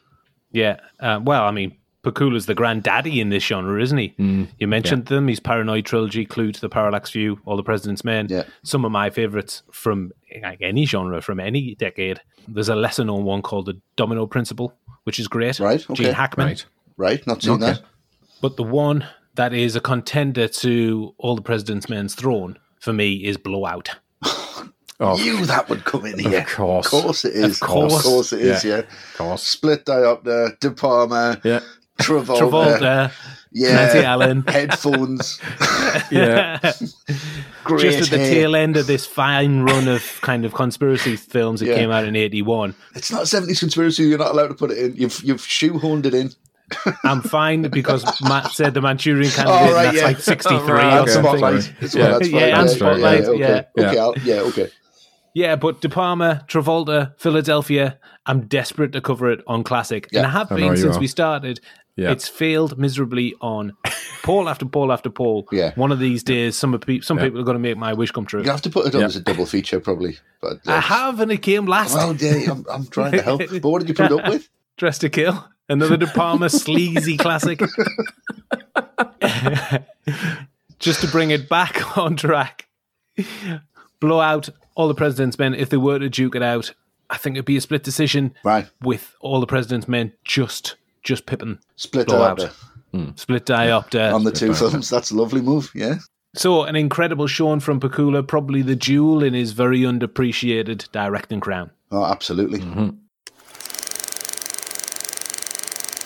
Yeah, uh, well, I mean, Pakula's the granddaddy in this genre, isn't he? Mm. you mentioned them. He's Paranoid Trilogy, Klute to the Parallax View, All the President's Men. Yeah. Some of my favorites from like, any genre, from any decade. There's a lesser known one called the Domino Principle, which is great.
Right.
Okay. Gene Hackman.
Right right? Not seen okay. that.
But the one that is a contender to All the President's Men's Throne for me is Blowout. (laughs)
Oh, you that would come in here.
Of course,
of course it is. Of course, of course it is. Yeah, yeah. Of course. Split diopter, De Palma, yeah.
Travolta, Travolta yeah, Nancy Allen,
(laughs) headphones. (laughs) yeah,
Great just at the hair. tail end of this fine run of kind of conspiracy films that yeah. came out in '81.
It's not '70s conspiracy. You're not allowed to put it in. You've you've shoehorned it in.
I'm fine because Matt said the Manchurian (laughs) oh, candidate oh, right, that's yeah. like 63 right. or okay. something. Spotlight.
Yeah, yeah, and spotlight. Yeah, okay. yeah. Okay, I'll, yeah, okay.
Yeah, but De Palma, Travolta, Philadelphia. I'm desperate to cover it on classic, yeah. and I have I been since we started. Yeah. It's failed miserably on poll after poll after poll. (laughs) Yeah. One of these days, some pe- some yeah. people are going to make my wish come true.
You have to put it on yeah. as a double feature, probably. But
uh, I have, and it came last.
Well, yeah, I'm, I'm trying to help. (laughs) but what did you put up with?
Dress to Kill, another De Palma sleazy (laughs) classic. Just to bring it back (laughs) on track, blow out all the president's men if they were to duke it out. I think it'd be a split decision
right.
with all the president's men just just pipping
split diopter. Mm.
Split diopter.
On the two diopter. films. That's a lovely move, yeah.
So an incredible Sean from Pakula, probably the jewel in his very underappreciated directing crown.
Oh, absolutely. Mm-hmm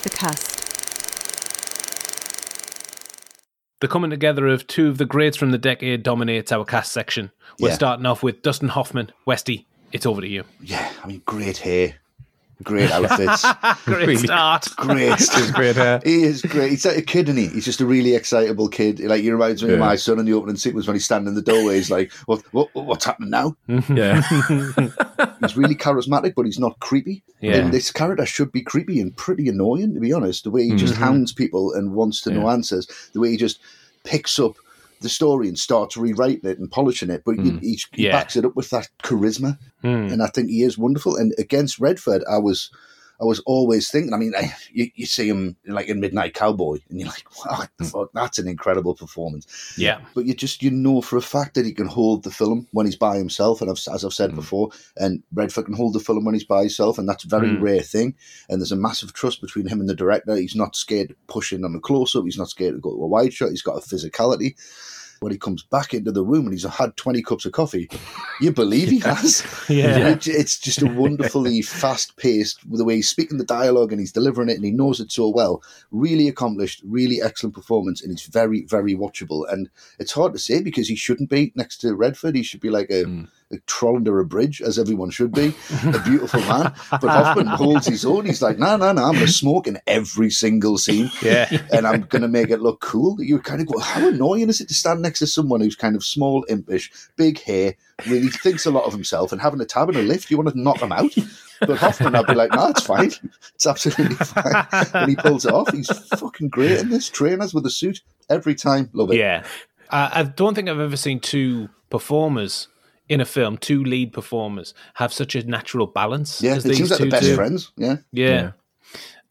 the cast. The coming together of two of the greats from the decade dominates our cast section. We're yeah. starting off with Dustin Hoffman, Westy. It's over to you.
Yeah, I mean, great hair, Great outfits. (laughs) great really, start. (laughs) Great. His great hair. He
is
great.
He's like a kid, isn't he? He's just a really excitable kid. Like he reminds me yeah. of my son in the opening sequence when he's standing in the doorway. He's like, "What? what what's happening now?" (laughs) Yeah. he's really charismatic, but he's not creepy. Yeah. And this character should be creepy and pretty annoying, to be honest. The way he just mm-hmm. hounds people and wants to yeah. know answers. The way he just picks up the story and starts rewriting it and polishing it. But mm. he, he yeah. backs it up with that charisma, mm. and I think he is wonderful. And against Redford, I was I was always thinking. I mean, I, you, you, see him like in Midnight Cowboy, and you're like, (laughs) "Wow, the mm. fuck, that's an incredible performance."
Yeah,
but you just you know for a fact that he can hold the film when he's by himself, and I've, as I've said mm. before, and Redford can hold the film when he's by himself, and that's a very mm. rare thing. And there's a massive trust between him and the director. He's not scared pushing on a close up. He's not scared to go to a wide shot. He's got a physicality. When he comes back into the room and he's had 20 cups of coffee, you believe he (laughs) has. (laughs) yeah. it's just a wonderfully (laughs) fast paced, the way he's speaking the dialogue and he's delivering it and he knows it so well. Really accomplished, really excellent performance. And it's very, very watchable. And it's hard to say because he shouldn't be next to Redford. He should be like a. Mm trolling under a bridge, as everyone should be, (laughs) a beautiful man. But Hoffman holds his own. He's like, no, no, no, I'm going to smoke in every single scene. Yeah. And I'm going to make it look cool. You kind of go, how annoying is it to stand next to someone who's kind of small, impish, big hair, really thinks a lot of himself and having a tab and a lift? You want to knock them out? But Hoffman, I'd be like, no, it's fine. It's absolutely (laughs) fine. And he pulls it off. He's fucking great in this. Trainers with a suit every time. Love it.
Yeah. Uh, I don't think I've ever seen two performers in a film, two lead performers have such a natural balance.
Yeah, it seems like the best do. friends. Yeah.
yeah. yeah,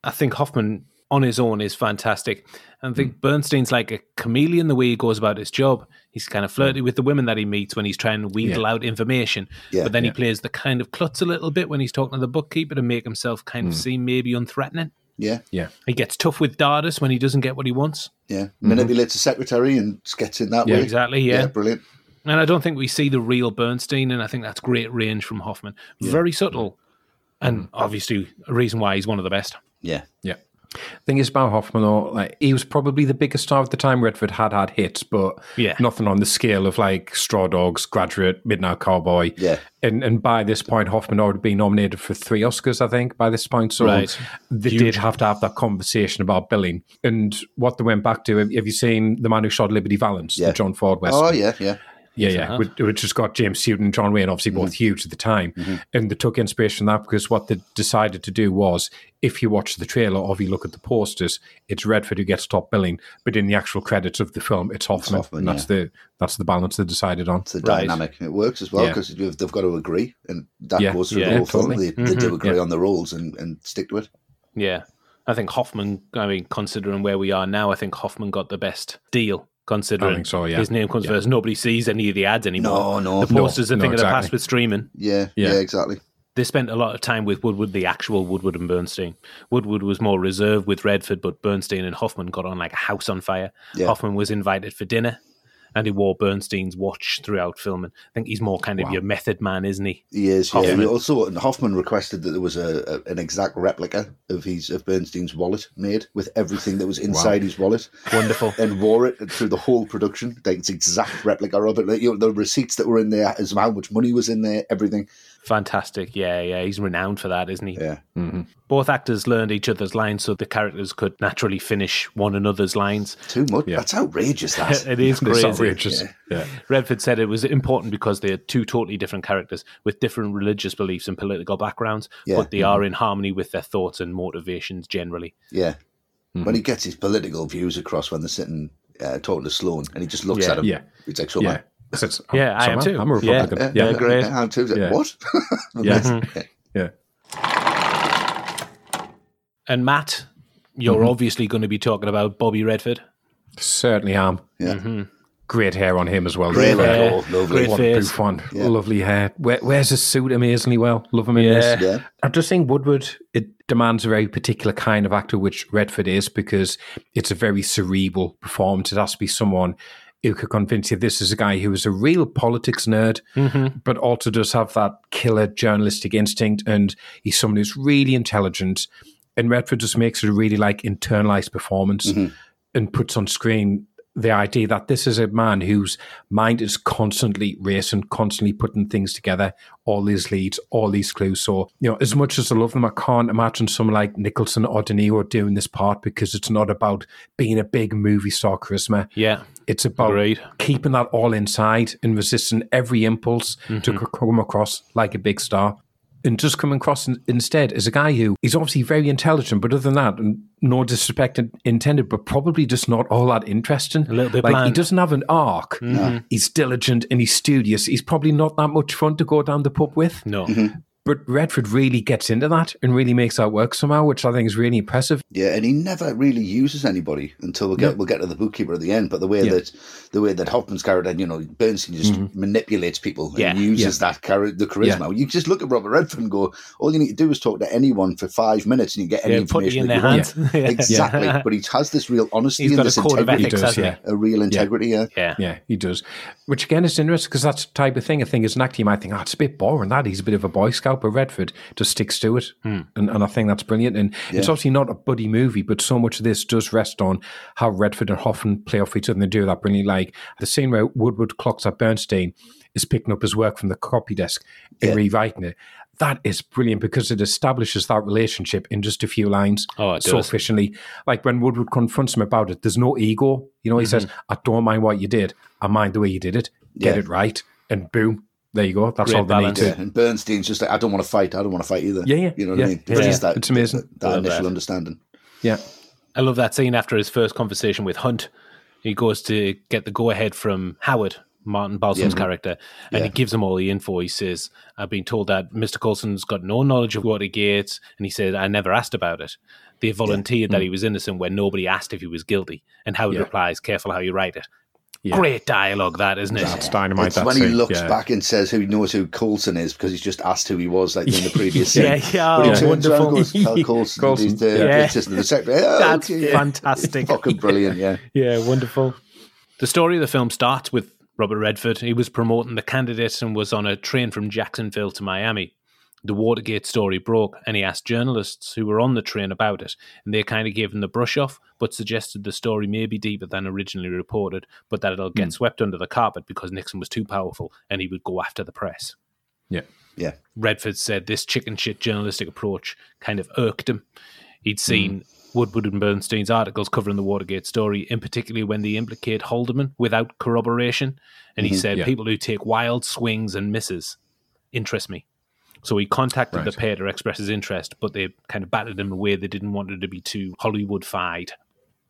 I think Hoffman on his own is fantastic, and I think mm. Bernstein's like a chameleon the way he goes about his job. He's kind of flirty hmm. with the women that he meets when he's trying to wheedle yeah. out information, yeah, but then he plays the kind of klutz a little bit when he's talking to the bookkeeper to make himself kind mm. of hmm. seem maybe unthreatening.
Yeah, yeah.
He gets tough with Dardis when he doesn't get what he wants.
Yeah, mm-hmm. manipulates mm-hmm. the secretary and gets in that
way. Exactly. Yeah,
brilliant.
And I don't think we see the real Bernstein, and I think that's great range from Hoffman. Yeah. Very subtle, and obviously a reason why he's one of the best.
Yeah,
yeah. Thing is about Hoffman, though, like he was probably the biggest star at the time. Redford had had hits, but yeah. nothing on the scale of like Straw Dogs, Graduate, Midnight Cowboy. Yeah, and and by this point, Hoffman already been nominated for three Oscars, I think. By this point, so right. they Huge. did have to have that conversation about billing and what they went back to. Have, you seen the man who shot Liberty Valance, yeah. John Ford West?
Oh yeah, yeah.
Yeah, yeah. Which, which has got James Stewart and John Wayne, obviously both mm-hmm. huge at the time. Mm-hmm. And they took inspiration from that because what they decided to do was if you watch the trailer or if you look at the posters, it's Redford who gets top billing, but in the actual credits of the film, it's Hoffman. It's Hoffman that's yeah. the that's the balance they decided on.
It's the right. dynamic. It works as well because yeah. they've got to agree, and that yeah. goes through yeah, the whole totally. film. They, mm-hmm. they do mm-hmm. agree on the rules and, and stick to it.
Yeah. I think Hoffman, I mean, considering where we are now, I think Hoffman got the best deal considering so, yeah. his name comes yeah. first. Nobody sees any of the ads anymore.
No,
no.
The
posters no, are no, thing exactly. of the past with streaming.
Yeah, yeah, yeah, exactly.
They spent a lot of time with Woodward, the actual Woodward and Bernstein. Woodward was more reserved with Redford, but Bernstein and Hoffman got on like a house on fire. Hoffman was invited for dinner Andy wore Bernstein's watch throughout filming. I think he's more kind of wow. your method man, isn't he? He
is. Hoffman. Yeah. Also, Hoffman requested that there was a, a, an exact replica of his of Bernstein's wallet made with everything that was inside wow. his wallet.
Wonderful.
And wore it through the whole production. Like it's exact replica of it. Like, you know, the receipts that were in there, as how much money was in there, everything.
Fantastic. Yeah, yeah. He's renowned for that, isn't he?
Yeah. Mm-hmm.
Both actors learned each other's lines so the characters could naturally finish one another's lines.
Too much. Yeah. That's outrageous, that. (laughs) it
is crazy.
It's outrageous. Yeah. yeah.
Redford said it was important because they're two totally different characters with different religious beliefs and political backgrounds, yeah. but they mm-hmm. are in harmony with their thoughts and motivations generally.
Yeah. Mm-hmm. When he gets his political views across when they're sitting uh, talking to Sloan and he just looks yeah. at him, yeah. he takes over.
Yeah. Said, yeah, oh, I am
too.
I'm a Republican.
Yeah, yeah, yeah great. I am too. Yeah. What? (laughs) yeah. Mm-hmm.
yeah. And Matt, you're mm-hmm. obviously going to be talking about Bobby Redford.
Certainly am. Yeah. Mm-hmm. Great hair on him as well.
Great hair, lovely Great
face. yeah. lovely hair. Where, wears his suit amazingly well. Love him in yeah. this. Yeah. I just think Woodward it demands a very particular kind of actor, which Redford is, because it's a very cerebral performance. It has to be someone who could convince you this is a guy who is a real politics nerd, mm-hmm. but also does have that killer journalistic instinct. And he's someone who's really intelligent. And Redford just makes it a really like internalized performance mm-hmm. and puts on screen the idea that this is a man whose mind is constantly racing, constantly putting things together, all these leads, all these clues. So, you know, as much as I love them, I can't imagine someone like Nicholson or De Niro doing this part because it's not about being a big movie star charisma.
Yeah.
It's about Agreed. keeping that all inside and resisting every impulse mm-hmm. to come across like a big star and just come across in, instead as a guy who is obviously very intelligent, but other than that, and no disrespect intended, but probably just not all that interesting.
A little bit like bland. he
doesn't have an arc. Mm-hmm. He's diligent and he's studious. He's probably not that much fun to go down the pub with.
No, mm-hmm.
But Redford really gets into that and really makes that work somehow, which I think is really impressive.
Yeah, and he never really uses anybody until we get yeah. we'll get to the bookkeeper at the end. But the way yeah. that the way that Hoffman's character, you know, Bernstein just mm-hmm. manipulates people yeah. and uses that char- the charisma. You just look at Robert Redford and go, all you need to do is talk to anyone for five minutes and you get any information. in their hands. (laughs) exactly. But he has this real honesty He's and this integrity. Ethics, does, yeah. A real integrity, yeah.
yeah. Yeah, he does. Which again is interesting because that's the type of thing I think as an actor you might think, oh, it's a bit boring that he's a bit of a boy scout Cowper Redford just sticks to it, mm. and, and I think that's brilliant. And yeah. it's obviously not a buddy movie, but so much of this does rest on how Redford and Hoffman play off each other, and they do that brilliantly. Like the scene where Woodward clocks at Bernstein is picking up his work from the copy desk and yeah. rewriting it. That is brilliant because it establishes that relationship in just a few lines oh, so efficiently. Like when Woodward confronts him about it, there's no ego. You know, he mm-hmm. says, I don't mind what you did. I mind the way you did it. Get yeah. it right. And boom, there you go. That's Great all they balance.
need to. Yeah. And Bernstein's just like, I don't want to fight. I don't want to fight either.
Yeah, yeah. You know what yeah, I mean? Yeah, yeah. That, it's amazing.
That, that initial that.
understanding.
Yeah.
I love that scene after his first conversation with Hunt. He goes to get the go ahead from Howard, Martin Balsam's yeah. character, and yeah. he gives him all the info. He says, I've been told that Mr. Clawson's got no knowledge of Watergate, and he said, I never asked about it. They volunteered yeah. that mm. he was innocent when nobody asked if he was guilty. And Howard replies, Careful how you write it. Yeah. Great dialogue, that isn't it? That's
dynamite.
It's when he looks yeah. back and says who knows who Clawson is because he's just asked who he was like in the (laughs) previous scene. yeah, yeah, oh, yeah. wonderful. Goes, (laughs) Clawson, Clawson. He's uh, the yeah. (laughs)
the Oh, that's okay. fantastic.
Fucking brilliant. Yeah. yeah,
wonderful.
The story of the film starts with Robert Redford. He was promoting the candidate and was on a train from Jacksonville to Miami the Watergate story broke, and he asked journalists who were on the train about it, and they kind of gave him the brush off, but suggested the story may be deeper than originally reported, but that it'll get mm. swept under the carpet because Nixon was too powerful and he would go after the press.
Yeah.
Yeah.
Redford said this chicken shit journalistic approach kind of irked him. He'd seen mm. Woodward and Bernstein's articles covering the Watergate story, in particularly when they implicate Haldeman without corroboration. And he mm-hmm, said, yeah. people who take wild swings and misses interest me. So he contacted right. the pair to express his interest, but they kind of batted him away. They didn't want it to be too Hollywood-fied.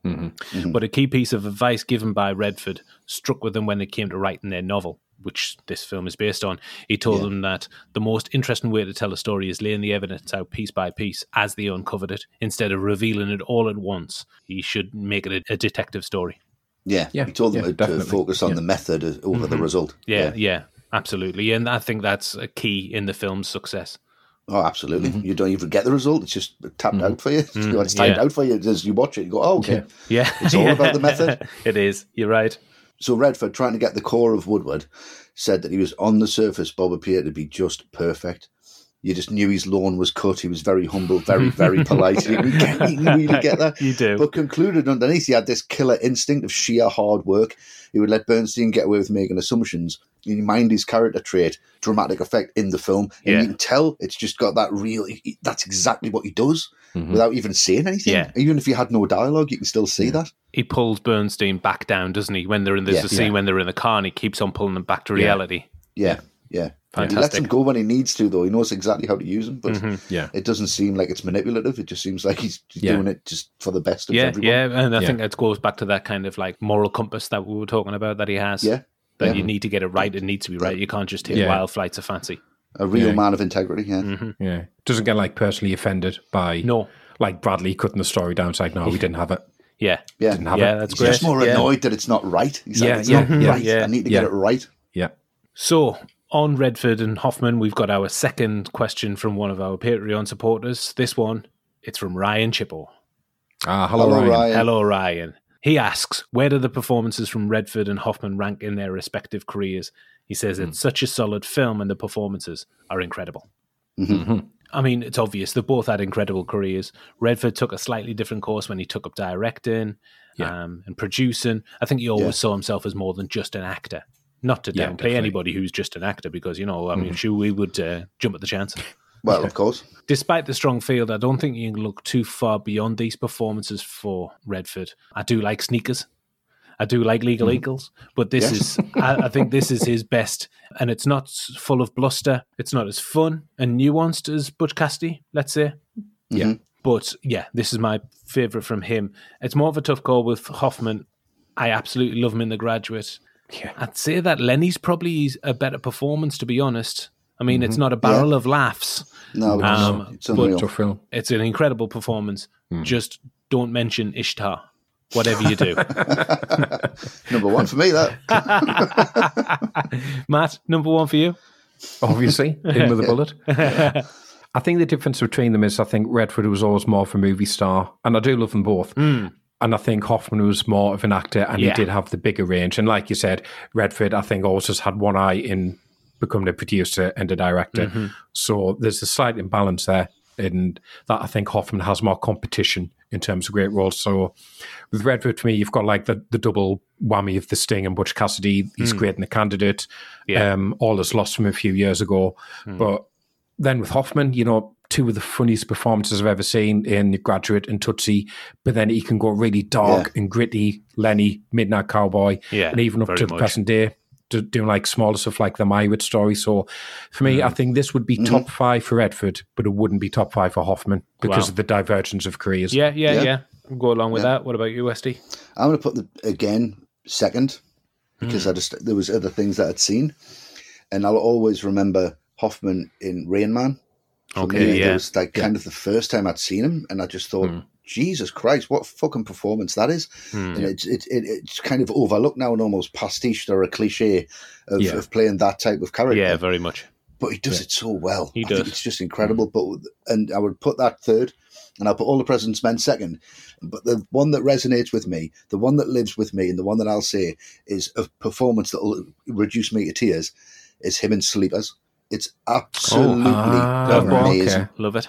Mm-hmm. Mm-hmm. But a key piece of advice given by Redford struck with them when they came to writing their novel, which this film is based on. He told yeah. them that the most interesting way to tell a story is laying the evidence out piece by piece as they uncovered it, instead of revealing it all at once. He should make it a, a detective story.
Yeah, yeah, he told them yeah, to, to, focus on the method over mm-hmm. the result.
Yeah, yeah, absolutely, and I think that's a key in the film's success.
Oh, absolutely. Mm-hmm. You don't even get the result. It's just tapped mm-hmm. out for you. (laughs) Mm-hmm. It's timed yeah. out for you. As you watch it, you go, oh, okay.
Yeah. yeah. It's
all about the method.
(laughs) it is. You're right.
So Redford, trying to get the core of Woodward, said that he was on the surface, Bob appeared to be just perfect. You just knew his lawn was cut. He was very humble, very, very (laughs) polite. You can really get that.
You do.
But concluded underneath, he had this killer instinct of sheer hard work. He would let Bernstein get away with making assumptions mind his character trait dramatic effect in the film, and yeah. you can tell it's just got that real. That's exactly what he does mm-hmm. without even saying anything. Yeah. Even if he had no dialogue, you can still see yeah. that.
He pulls Bernstein back down, doesn't he? When they're in this scene when they're in the car, and he keeps on pulling them back to reality.
Yeah, yeah. Fantastic. He lets him go when he needs to, though. He knows exactly how to use him, but mm-hmm. yeah, it doesn't seem like it's manipulative. It just seems like he's doing it just for the best of
yeah, everyone.
Yeah,
and I think it goes back to that kind of like moral compass that we were talking about that he has.
Yeah,
that
yeah.
you need to get it right. It needs to be right. You can't just hit yeah. wild flights of fancy.
A real yeah. man of integrity, yeah.
Mm-hmm. Yeah. Doesn't get like personally offended by no. Like Bradlee cutting the story down, saying, "No, we didn't have it."
Yeah, yeah,
didn't have yeah.
It.
That's
He's
great.
Just more annoyed that it's not right. He's yeah, like, yeah, right. yeah, I need to get it right.
Yeah.
So on Redford and Hoffman, we've got our second question from one of our Patreon supporters. This one, it's from Ryan Chipper.
Ah, hello, hello Ryan. Ryan.
Hello, Ryan. He asks, where do the performances from Redford and Hoffman rank in their respective careers? He says, mm it's hmm. such a solid film and the performances are incredible. Mm-hmm. mm-hmm. I mean, it's obvious they both had incredible careers. Redford took a slightly different course when he took up directing yeah. um, and producing. I think he always yeah. saw himself as more than just an actor. Not to downplay yeah, anybody who's just an actor, because you know, I mm-hmm. sure we would uh, jump at the chance.
Well, yeah. of course.
Despite the strong field, I don't think you can look too far beyond these performances for Redford. I do like sneakers. I do like Legal mm. Eagles, but this yes. is, I, I, think this is his best. And it's not full of bluster. It's not as fun and nuanced as Butch Cassidy, let's say.
Mm-hmm. Yeah.
But yeah, this is my favorite from him. It's more of a tough call with Hoffman. I absolutely love him in The Graduate. Yeah. I'd say that Lenny's probably a better performance, to be honest. I mean, mm-hmm. it's not a barrel yeah. of laughs. No,
um, it's, it's a film.
It's an incredible performance. Mm. Just don't mention Ishtar, whatever you do.
(laughs) number one for me, that. (laughs)
Matt, number one for you.
Obviously, in with a (laughs) bullet. I think the difference between them is I think Redford was always more of a movie star, and I do love them both. Mm. And I think Hoffman was more of an actor, and yeah. he did have the bigger range. And like you said, Redford, I think, also just had one eye in Become the producer and the director. Mm-hmm. So there's a slight imbalance there. And that I think Hoffman has more competition in terms of great roles. So with Redford, me, you've got like the, the double whammy of The Sting and Butch Cassidy. He's mm. great in The Candidate. Yeah. Um, all is lost from a few years ago. Mm. But then with Hoffman, you know, two of the funniest performances I've ever seen in Graduate and Tootsie. But then he can go really dark yeah. and gritty, Lenny, Midnight Cowboy,
yeah,
and even up to much. the present day doing like smaller stuff like the Meyerowitz story. So for me, mm I mm-hmm. think this would be mm-hmm. top mm five for Redford, but it wouldn't be top five for Hoffman because wow. of the divergence of careers.
Yeah, yeah, yeah. yeah. I'll go along with yeah. that. What about you, Westy?
I'm going to put the again second because mm. I just there was other things that I'd seen, and I'll always remember Hoffman in Rain Man. For okay, me, yeah. It was like yeah. kind of the first time I'd seen him, and I just thought. Mm Jesus Christ, what fucking performance that is! Mm. And it's it, it, it's kind of overlooked now and almost pastiched or a cliche of, yeah. of playing that type of character.
Yeah, very much.
But he does yeah. it so well. He I does. it's just incredible. Mm. But and I would put that third, and I'll put all the President's Men second. But the one that resonates with me, the one that lives with me, and the one that I'll say is a performance that will reduce me to tears is him in Sleepers. It's oh, absolutely oh, ah, amazing.
okay. love it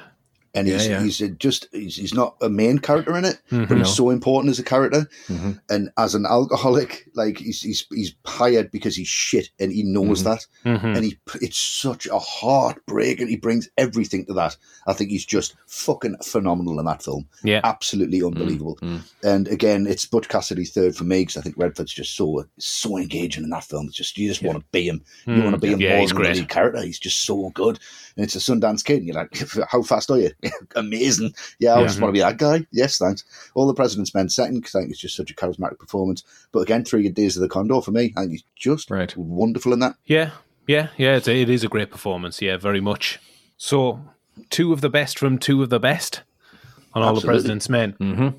and he's, yeah. he's just he's, he's, not a main character in it, mm-hmm. but he's so important as a character. Mm-hmm. And as an alcoholic, like he's he's, he's hired because he's shit, and he knows mm-hmm. that. Mm-hmm. And he it's such a heartbreak, and he brings everything to that. I think he's just fucking phenomenal in that film.
Yeah,
absolutely mm-hmm. unbelievable. Mm-hmm. And again, it's Butch Cassidy's third for me because I think Redford's just so so engaging in that film. It's just you just yeah. want to be him. You want to be him more than any character. He's just so good. And it's a Sundance Kid. And you're like, (laughs) how fast are you? (laughs) amazing. Yeah, I yeah. just want to be that guy. Yes, thanks. All the President's Men second, because I think it's just such a charismatic performance. But again, Three Days of the Condor for me, I think he's just right. wonderful in that.
Yeah, yeah, yeah. It's a, it is a great performance. Yeah, very much. So, two of the best from two of the best on Absolutely. All the President's Men. Mm-hmm.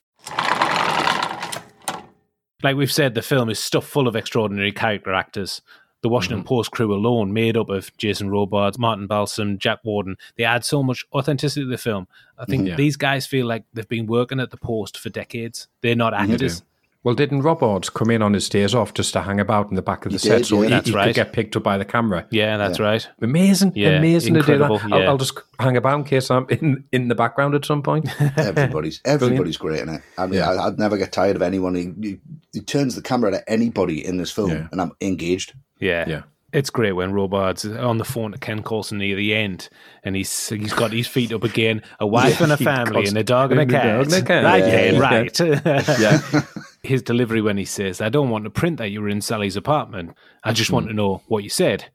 Like we've said, the film is stuffed full of extraordinary character actors the Washington mm-hmm. Post crew alone, made up of Jason Robards, Martin Balsam, Jack Warden, they add so much authenticity to the film. I think these guys feel like they've been working at the Post for decades. They're not actors.
Well, didn't Robards come in on his days off just to hang about in the back of the he set did, so yeah. he, that's he right. could get picked up by the camera?
Yeah, that's yeah. right.
Amazing, yeah, amazing incredible, to do that. I'll, I'll, just hang about in case I'm in, in the background at some point.
(laughs) everybody's everybody's great in it. I mean, I, would never get tired of anyone. He, he, turns the camera at anybody in this film, and I'm engaged.
Yeah. Yeah. It's great when Robards on the phone to Ken Clawson near the end, and he's he's got his feet up again, a (laughs) wife yeah, and a family, and a dog and, a, cat. and a cat. Right, yeah, yeah right. (laughs) yeah. (laughs) His delivery when he says, "I don't want to print that you were in Sally's apartment. I just mm. want hmm. to know what you said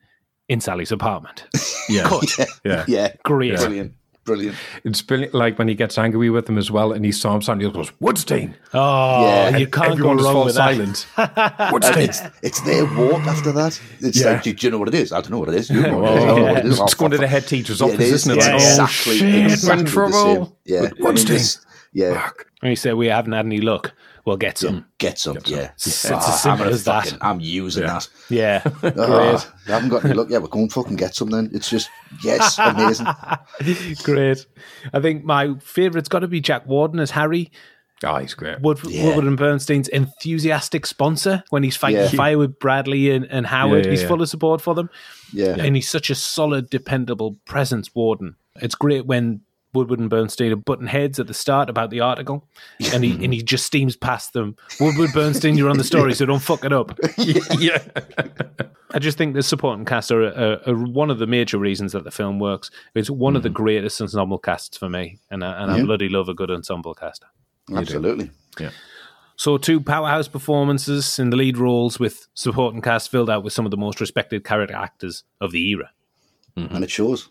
in Sally's apartment." yeah. Cut. yeah, yeah, great,
brilliant brilliant. It's
brilliant. Like when he gets angry with him as well, and he storms out and he goes, Woodstein.
Oh, yeah. you can't go wrong with silent. (laughs)
that. Woodstein. It's, it's, their walk after that. It's yeah. like, do, do, you know what it is? I don't know what it is. You (laughs) know what it is. it is.
It's going
to
the head teacher's office, yeah, it is. not it? like, exactly, oh, shit, exactly, exactly
trouble. Yeah. Woodstein. Yeah.
And he said, We haven't had any luck. We'll get some. Yeah,
get some, get some. yeah. Ah, it's, oh, as simple
as
that. Fucking,
I'm
using yeah. that. Yeah. oh, (laughs) I haven't got any luck Yeah, We're going fucking get some then. It's just, yes, (laughs) amazing.
great. I think my favourite's got to be Jack Warden as Harry.
Oh, he's great.
Wood, yeah. Woodward and Bernstein's enthusiastic sponsor when he's fighting yeah. fire with Bradlee and, and Howard. Yeah, he's full of support for them.
Yeah.
And he's such a solid, dependable presence, Warden. It's great when Woodward and Bernstein are button heads at the start about the article, and he and he (laughs) just steams past them. Woodward Bernstein, you're on the story, so don't fuck it up. (laughs) yeah, I just think the supporting cast are, are, are, one of the major reasons that the film works. It's one mm. of the mm. greatest ensemble casts for me, and I, and yeah. I bloody love a good ensemble cast.
Absolutely, yeah.
so two powerhouse performances in the lead roles with supporting cast filled out with some of the most respected character actors of the era.
Mm-hmm. And it shows.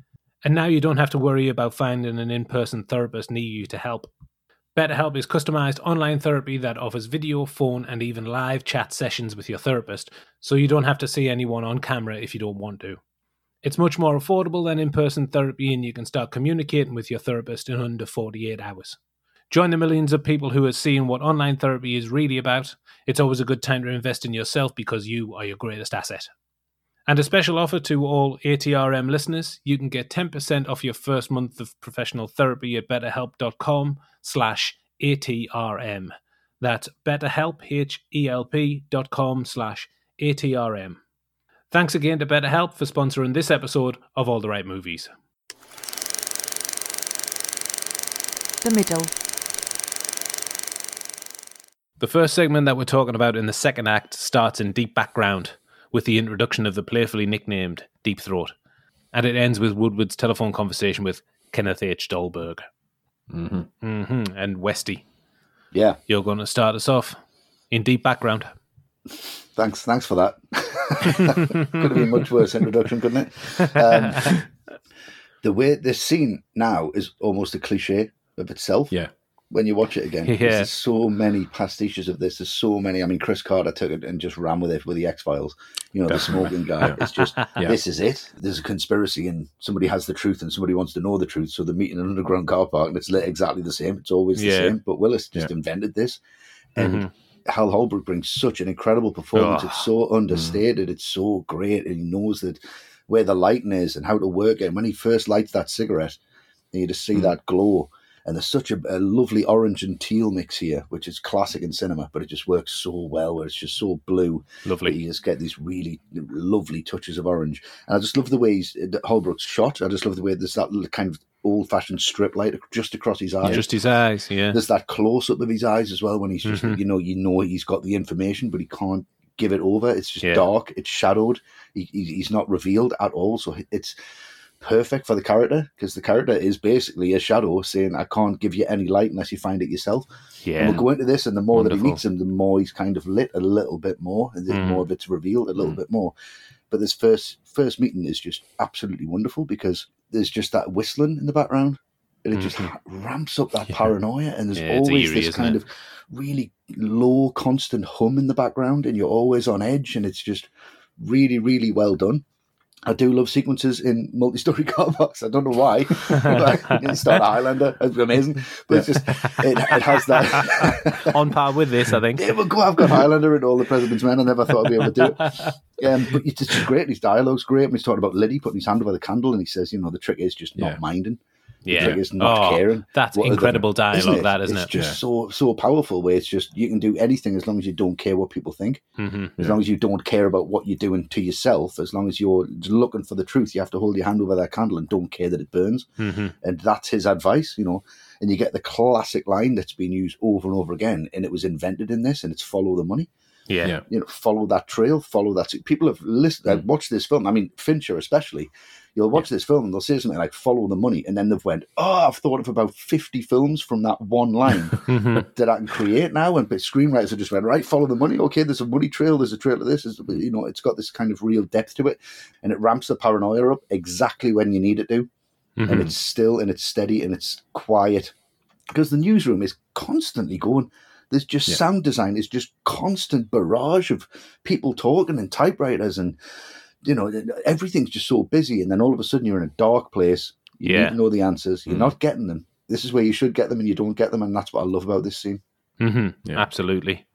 And now you don't have to worry about finding an in person therapist near you to help. BetterHelp is customized online therapy that offers video, phone, and even live chat sessions with your therapist, so you don't have to see anyone on camera if you don't want to. It's much more affordable than in person therapy, and you can start communicating with your therapist in under 48 hours. Join the millions of people who are seeing what online therapy is really about. It's always a good time to invest in yourself because you are your greatest asset. And a special offer to all ATRM listeners, you can get 10% off your first month of professional therapy at betterhelp.com slash ATRM. That's betterhelp, H-E-L-P dot com slash ATRM. Thanks again to BetterHelp for sponsoring this episode of All the Right Movies. The Middle. The first segment that we're talking about in the second act starts in deep background – with the introduction of the playfully nicknamed Deep Throat. And it ends with Woodward's telephone conversation with Kenneth H. Dahlberg. Mm-hmm. Mm-hmm. And Westy.
Yeah.
You're going to start us off in deep background.
Thanks. Thanks for that. (laughs) Could have been much worse introduction, couldn't it? Um, (laughs) the way this scene now is almost a cliche of itself.
Yeah
when you watch it again. Yeah. There's so many pastiches of this. There's so many. I mean, Chris Carter took it and just ran with it with the X Files. You know, the smoking guy. yeah. It's just (laughs) yeah. this is it. There's a conspiracy, and somebody has the truth, and somebody wants to know the truth. So they meet in an underground car park, and it's lit exactly the same. It's always the same. But Willis just invented this, and. Mm-hmm. Hal Holbrook brings such an incredible performance. Oh. It's so mm. understated. Mm. It's so great. And he knows that where the lighting is and how to work it. And when he first lights that cigarette, you just see mm. that glow and there's such a, a, lovely orange and teal mix here, which is classic in cinema, but it just works so well where it's just so blue.
Lovely.
You just get these really lovely touches of orange. And I just love the way he's, uh, Holbrook's shot. I just love the way there's that kind of old fashioned strip light just across his eyes.
Just his eyes, yeah.
There's that close up of his eyes as well when he's just, mm-hmm. you know, you know he's got the information, but he can't give it over. It's just yeah. dark, it's shadowed, he, he's not revealed at all. So it's perfect for the character because the character is basically a shadow saying, I can't give you any light unless you find it yourself. Yeah. And we'll go into this, and the more Wonderful. that he meets him, the more he's kind of lit a little bit more, and the mm. more of it's revealed a little mm. bit more. But this first first meeting is just absolutely wonderful because there's just that whistling in the background. And it mm-hmm. just ramps up that yeah. paranoia, and there's yeah, always eerie, this kind it? of really low, constant hum in the background, and you're always on edge, and it's just really, really well done. I do love sequences in multi-story (laughs) car parks. I don't know why. (laughs) Star Highlander, it's amazing, but it's just it, it has
that (laughs) on par with this. I think.
Yeah, well, I've got Highlander and all the President's Men. I never thought I'd be able to do it. Um, but it's just great. His dialogue's great. And he's talking about Liddy putting his hand over the candle, and he says, "You know, the trick is just not yeah. minding."
yeah.
it's not oh, caring.
That's incredible dialogue, isn't that, isn't it's
it? It's just yeah. so so powerful where it's just you can do anything as long as you don't care what people think. Mm-hmm. As yeah. long as you don't care about what you're doing to yourself, as long as you're looking for the truth, you have to hold your hand over that candle and don't care that it burns. Mm-hmm. And that's his advice, you know. And you get the classic line that's been used over and over again, and it was invented in this, and it's follow the money.
Yeah. yeah.
You know, follow that trail, follow that. People have listened, uh, mm. watched this film. I mean, Fincher especially You'll watch this film and they'll say something like "Follow the money," and then they've went, "Oh, I've thought of about fifty films from that one line (laughs) mm-hmm. that I can create now." And screenwriters have just went, "Right, follow the money. Okay, there's a money trail. There's a trail to this. There's, you know, it's got this kind of real depth to it, and it ramps the paranoia up exactly when you need it to." Mm-hmm. And it's still and it's steady and it's quiet because the newsroom is constantly going. There's just yeah. sound design is just constant barrage of people talking and typewriters and you know, everything's just so busy, and then all of a sudden you're in a dark place. You yeah. need to know the answers. You're mm. not getting them. This is where you should get them, and you don't get them, and that's what I love about this scene. Mm-hmm.
Yeah. Absolutely.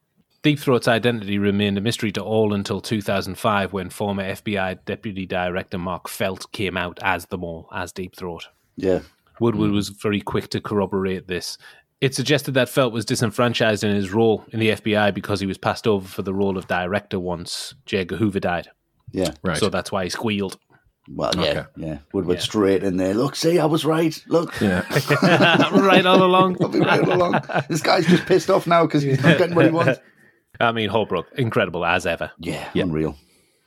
Deep Throat's identity remained a mystery to all until 2005 when former FBI Deputy Director Mark Felt came out as the mole, as Deep Throat.
Yeah.
Woodward mm. was very quick to corroborate this. It suggested that Felt was disenfranchised in his role in the FBI because he was passed over for the role of director once J. Hoover died.
Yeah.
Right. So that's why he squealed.
Well, yeah, okay. yeah. Woodward yeah. straight in there. Look, see, I was right. Look, yeah,
(laughs) (laughs) right all along. I'll be right all
along. This guy's just pissed off now because he's not getting what he wants.
(laughs) I mean, Holbrook, incredible as ever.
Yeah, yep. unreal.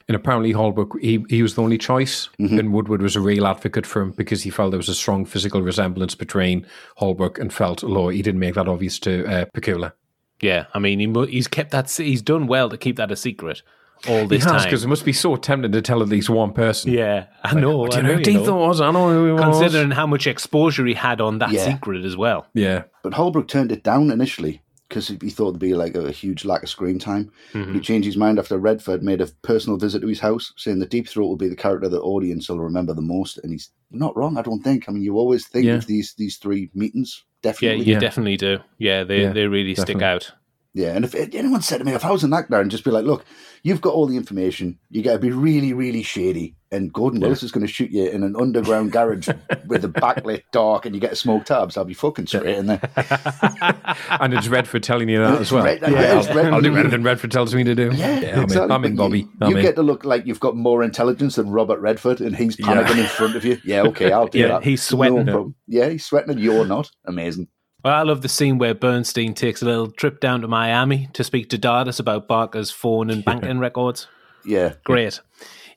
And apparently, Holbrook he, he was the only choice, mm-hmm. and Woodward was a real advocate for him because he felt there was a strong physical resemblance between Holbrook and Felt. Law. he didn't make that obvious to uh, Pakula.
Yeah, I mean, he, he's kept that. He's done well to keep that a secret all this he
has, because it must be so tempted to tell at least one person.
Yeah, I know. Like, I, I know, know, you was. I know who he was. Considering how much exposure he had on that yeah. secret as well.
Yeah.
But Holbrook turned it down initially because he thought there'd be like a, huge lack of screen time. Mm-hmm. He changed his mind after Redford made a personal visit to his house, saying the Deep Throat would be the character the audience will remember the most. And he's not wrong, I don't think. I mean, you always think yeah. of these these three meetings. Definitely,
yeah, you yeah. definitely do. Yeah, they yeah, they really definitely. stick out.
Yeah, and if anyone said to me, if I was an actor and just be like, look, you've got all the information, you got to be really, really shady, and Gordon yeah. Willis is going to shoot you in an underground garage (laughs) with a backlit dark, and you get a smoke tabs, I'll be fucking straight in there.
(laughs) and it's Redford telling you that as well. Red, yeah, yeah I'll, Redford. I'll do better than Redford tells me to do. Yeah, yeah exactly. I'm in, I'm in Bobby. You,
I'm you in. get to look like you've got more intelligence than Robert Redford, and he's panicking yeah. in front of you. Yeah, okay, I'll (laughs) do yeah, that.
He's sweating. No
yeah, he's sweating, and you're not. Amazing.
Well, I love the scene where Bernstein takes a little trip down to Miami to speak to Dardis about Barker's phone and banking records.
Yeah.
Great.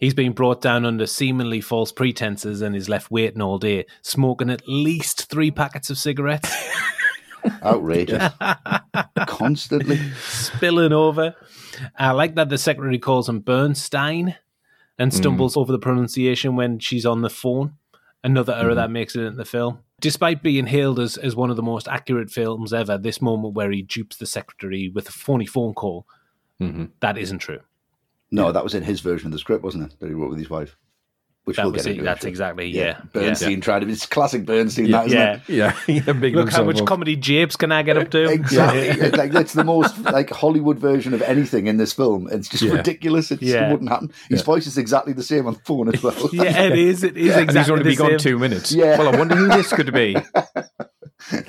He's been brought down under seemingly false pretenses and is left waiting all day, smoking at least three packets of cigarettes.
(laughs) Outrageous. (laughs) Constantly.
Spilling over. I like that the secretary calls him Bernstein and stumbles mm. over the pronunciation when she's on the phone. Another error mm. that makes it in the film. Despite being hailed as, as one of the most accurate films ever, this moment where he dupes the secretary with a phony phone call, mm-hmm. that isn't true.
No, that was in his version of the script, wasn't it? That he wrote with his wife which that we'll get into.
that's exactly yeah. yeah.
Bernstein yeah. tried to. It's classic Bernstein. Yeah, that
isn't
yeah. it?
Yeah,
(laughs) yeah. Look how much up. comedy japes can I get up to? (laughs) exactly. like
that's the most like Hollywood version of anything in this film. It's just ridiculous. It yeah. wouldn't happen. His voice is exactly the same on the phone as well.
(laughs) yeah, it is. It is exactly. he's
only been gone two minutes. Yeah. Well, I wonder who this could be.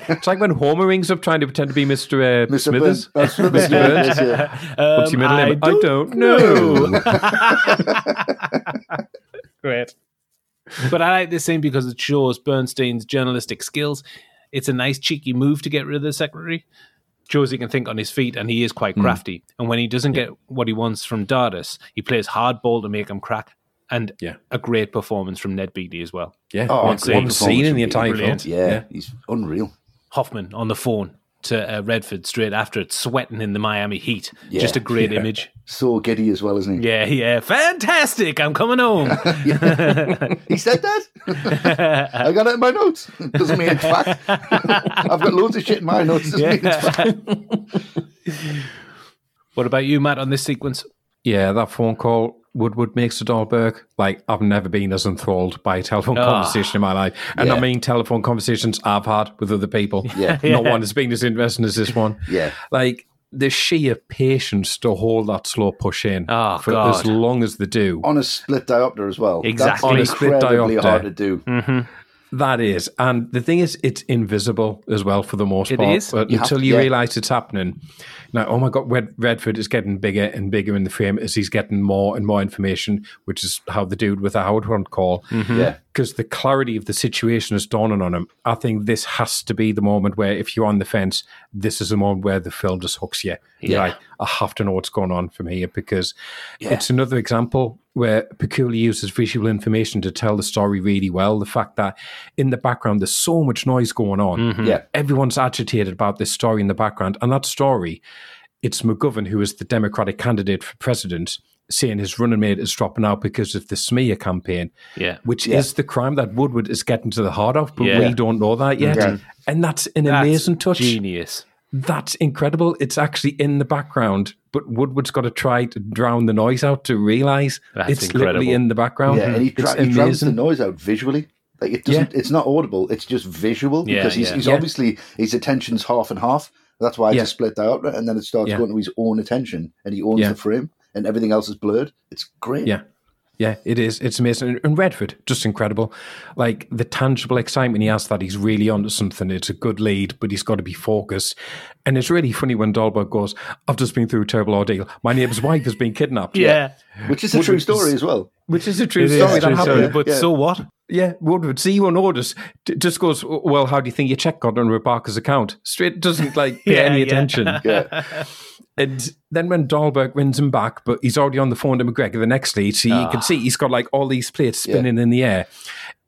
it's like when Homer rings up trying to pretend to be Mr. Uh, Mr. Smithers. Uh, Mr. Burns. Burns. Yeah. Um, What's your middle I name? Don't I don't
know. Great. But I like this scene because it shows Bernstein's journalistic skills. It's a nice, cheeky move to get rid of the secretary. Josie can think on his feet, and he is quite hmm. crafty. Mm. And when he doesn't yeah. get what he wants from Dardis, he plays hardball to make him crack. And yeah. a great performance from Ned Beatty as well.
Yeah, oh, one,
one scene in the entire
film. Yeah, yeah, he's unreal.
Hoffman on the phone to uh, Redford straight after it, sweating in the Miami heat. Yeah, Just a great yeah. image.
So giddy as well, isn't
he? Yeah, yeah. Uh, fantastic. I'm coming home. (laughs)
he said that? I got it in my notes. Doesn't mean it's fact. (laughs) I've got loads of shit in my notes. Doesn't yeah. mean it's fact. (laughs)
what about you, Matt, on this sequence?
Yeah, that phone call Woodward makes it all work. Like I've never been as enthralled by a telephone oh, conversation in my life, and yeah. I mean telephone conversations I've had with other people. Yeah, (laughs) yeah. not one has been as interesting as this one.
(laughs) yeah,
like the sheer patience to hold that slow push in oh, for God. as long as they do
on a split diopter as well.
Exactly, That's
on a split diopter. hard to do. Mm-hmm.
That is. And the thing is, it's invisible as well for the most it part. Is. But you until you yeah. realize it's happening, now, oh my God, Red, Redford is getting bigger and bigger in the frame as he's getting more and more information, which is how the dude with the Howard Hunt call. Mm-hmm. Yeah because the clarity of the situation is dawning on him. I think this has to be the moment where, if you're on the fence, this is the moment where the film just hooks you. Yeah. Like, I have to know what's going on from here because yeah. it's another example where Pakula uses visual information to tell the story really well. The fact that in the background there's so much noise going on.
Mm-hmm. Yeah.
Everyone's agitated about this story in the background. And that story, it's McGovern who is the Democratic candidate for president saying his running mate is dropping out because of the smear campaign,
yeah.
which
yeah.
is the crime that Woodward is getting to the heart of, but yeah. we don't know that yet. Yeah. And that's an that's amazing touch.
Genius.
That's incredible. It's actually in the background, but Woodward's got to try to drown the noise out to realize that's it's incredible. literally in the background. Yeah,
and he, dra- he drowns the noise out visually. Like it doesn't. It's not audible. It's just visual because he's, he's obviously his attention's half and half. That's why I just split that out, and then it starts going to his own attention, and he owns the frame and everything else is blurred. It's great.
Yeah. Yeah, it is. It's amazing. And Redford, just incredible. Like the tangible excitement he has that he's really onto something. It's a good lead, but he's got to be focused. And it's really funny when Dahlberg goes, I've just been through a terrible ordeal. My neighbor's wife has been kidnapped.
Yeah.
Which is a true story as well.
Which is a true story. that happened. But yeah. so what? Yeah, Woodward, you notice. orders. just goes, well, how do you think you check on Ray Parker's account? Straight doesn't like (laughs) pay yeah, any yeah. attention.
(laughs) yeah.
And then when Dahlberg wins him back, but he's already on the phone to MacGregor the next day, so ah. you can see he's got like all these plates spinning in the air.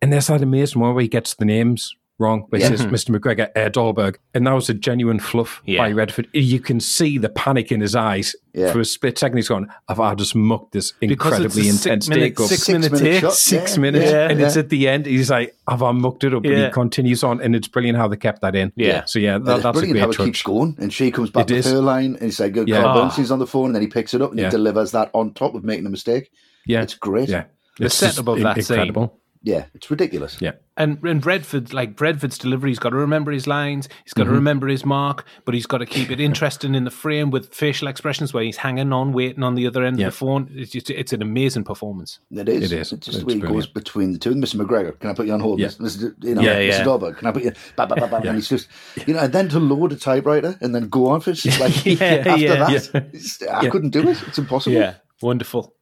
And there's that amazing one where he gets the names wrong. This yeah. Mm-hmm. is Mr. MacGregor, Air uh, Dahlberg. And that was a genuine fluff yeah. by Redford. You can see the panic in his eyes yeah. for a split second. He's gone, I've, I've just mucked this incredibly intense minute, take six, six, minute take, shot. six minutes. and it's at the end. He's like, have I mucked it up? And he continues on. And it's brilliant how they kept that in.
Yeah.
So, yeah, that, that's brilliant how it keeps
going. And she comes back to her line and he's like, good yeah. Carl oh. on the phone. And then he picks it up and he delivers that on top of making a mistake. Yeah. It's great.
Yeah. the setup of that incredible. scene
yeah, it's ridiculous.
Yeah, and and Bradford, like Bradford's delivery, he's got to remember his lines, he's got mm-hmm. to remember his mark, but he's got to keep it interesting in the frame with facial expressions where he's hanging on, waiting on the other end yeah. of the phone. It's just it's an amazing performance.
It is. It is. It's just it's it goes between the two. Mr. MacGregor, can I put you on hold? Yeah. Mr. You know, yeah, yeah. Mr. can I put you? Bah, bah, bah, bah. yeah. And it's just you know, and then to load a typewriter and then go on for it, like (laughs) yeah, after yeah, that, I couldn't do it. It's impossible.
Yeah, wonderful.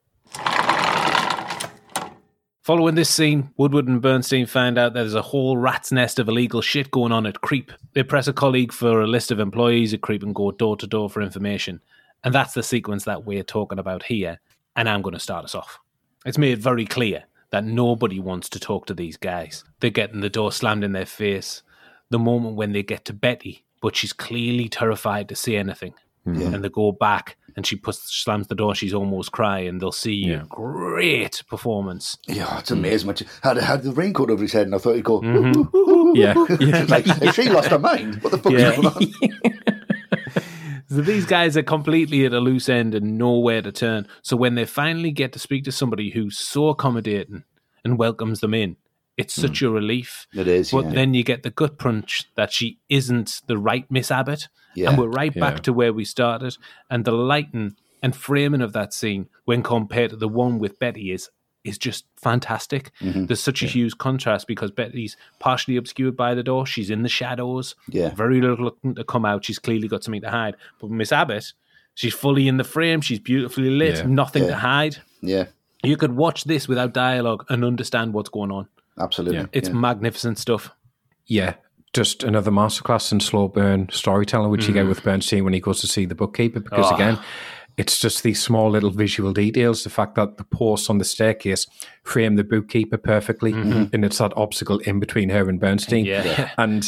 Following this scene, Woodward and Bernstein find out there's a whole rat's nest of illegal shit going on at Creep. They press a colleague for a list of employees at Creep and go door to door for information. And that's the sequence that we're talking about here. And I'm going to start us off. It's made very clear that nobody wants to talk to these guys. They're getting the door slammed in their face. The moment when they get to Betty, but she's clearly terrified to say anything. Yeah. Mm-hmm. And they go back and she puts slams the door. She's almost crying. They'll see yeah. great performance.
Yeah, it's amazing. When she had, had the raincoat over his head, and I thought he'd go. Mm-hmm. Ooh, yeah, ooh, yeah. (laughs) yeah. like she lost her mind. What the fuck yeah. going on?
(laughs) (laughs) so these guys are completely at a loose end and nowhere to turn. So when they finally get to speak to somebody who's so accommodating and welcomes them in, it's hmm. such mm. a relief.
It is. But yeah.
then you get the gut punch that she isn't the right Miss Abbott. Yeah. And we're right back yeah. to where we started. And the lighting and framing of that scene, when compared to the one with Betty, is is just fantastic. Mm-hmm. There's such a huge contrast because Betty's partially obscured by the door. She's in the shadows.
Yeah.
Very little looking to come out. She's clearly got something to hide. But Miss Abbott, she's fully in the frame. She's beautifully lit. Nothing to hide.
Yeah.
You could watch this without dialogue and understand what's going on.
Absolutely. Yeah.
It's yeah. magnificent stuff.
Yeah. Just another masterclass in slow burn storytelling, which mm. you get mm. with Bernstein when he goes to see the bookkeeper. Because oh. again, it's just these small little visual details. The fact that the posts on the staircase frame the bookkeeper perfectly, mm-hmm. and it's that obstacle in between her and Bernstein. Yeah. yeah. (laughs) And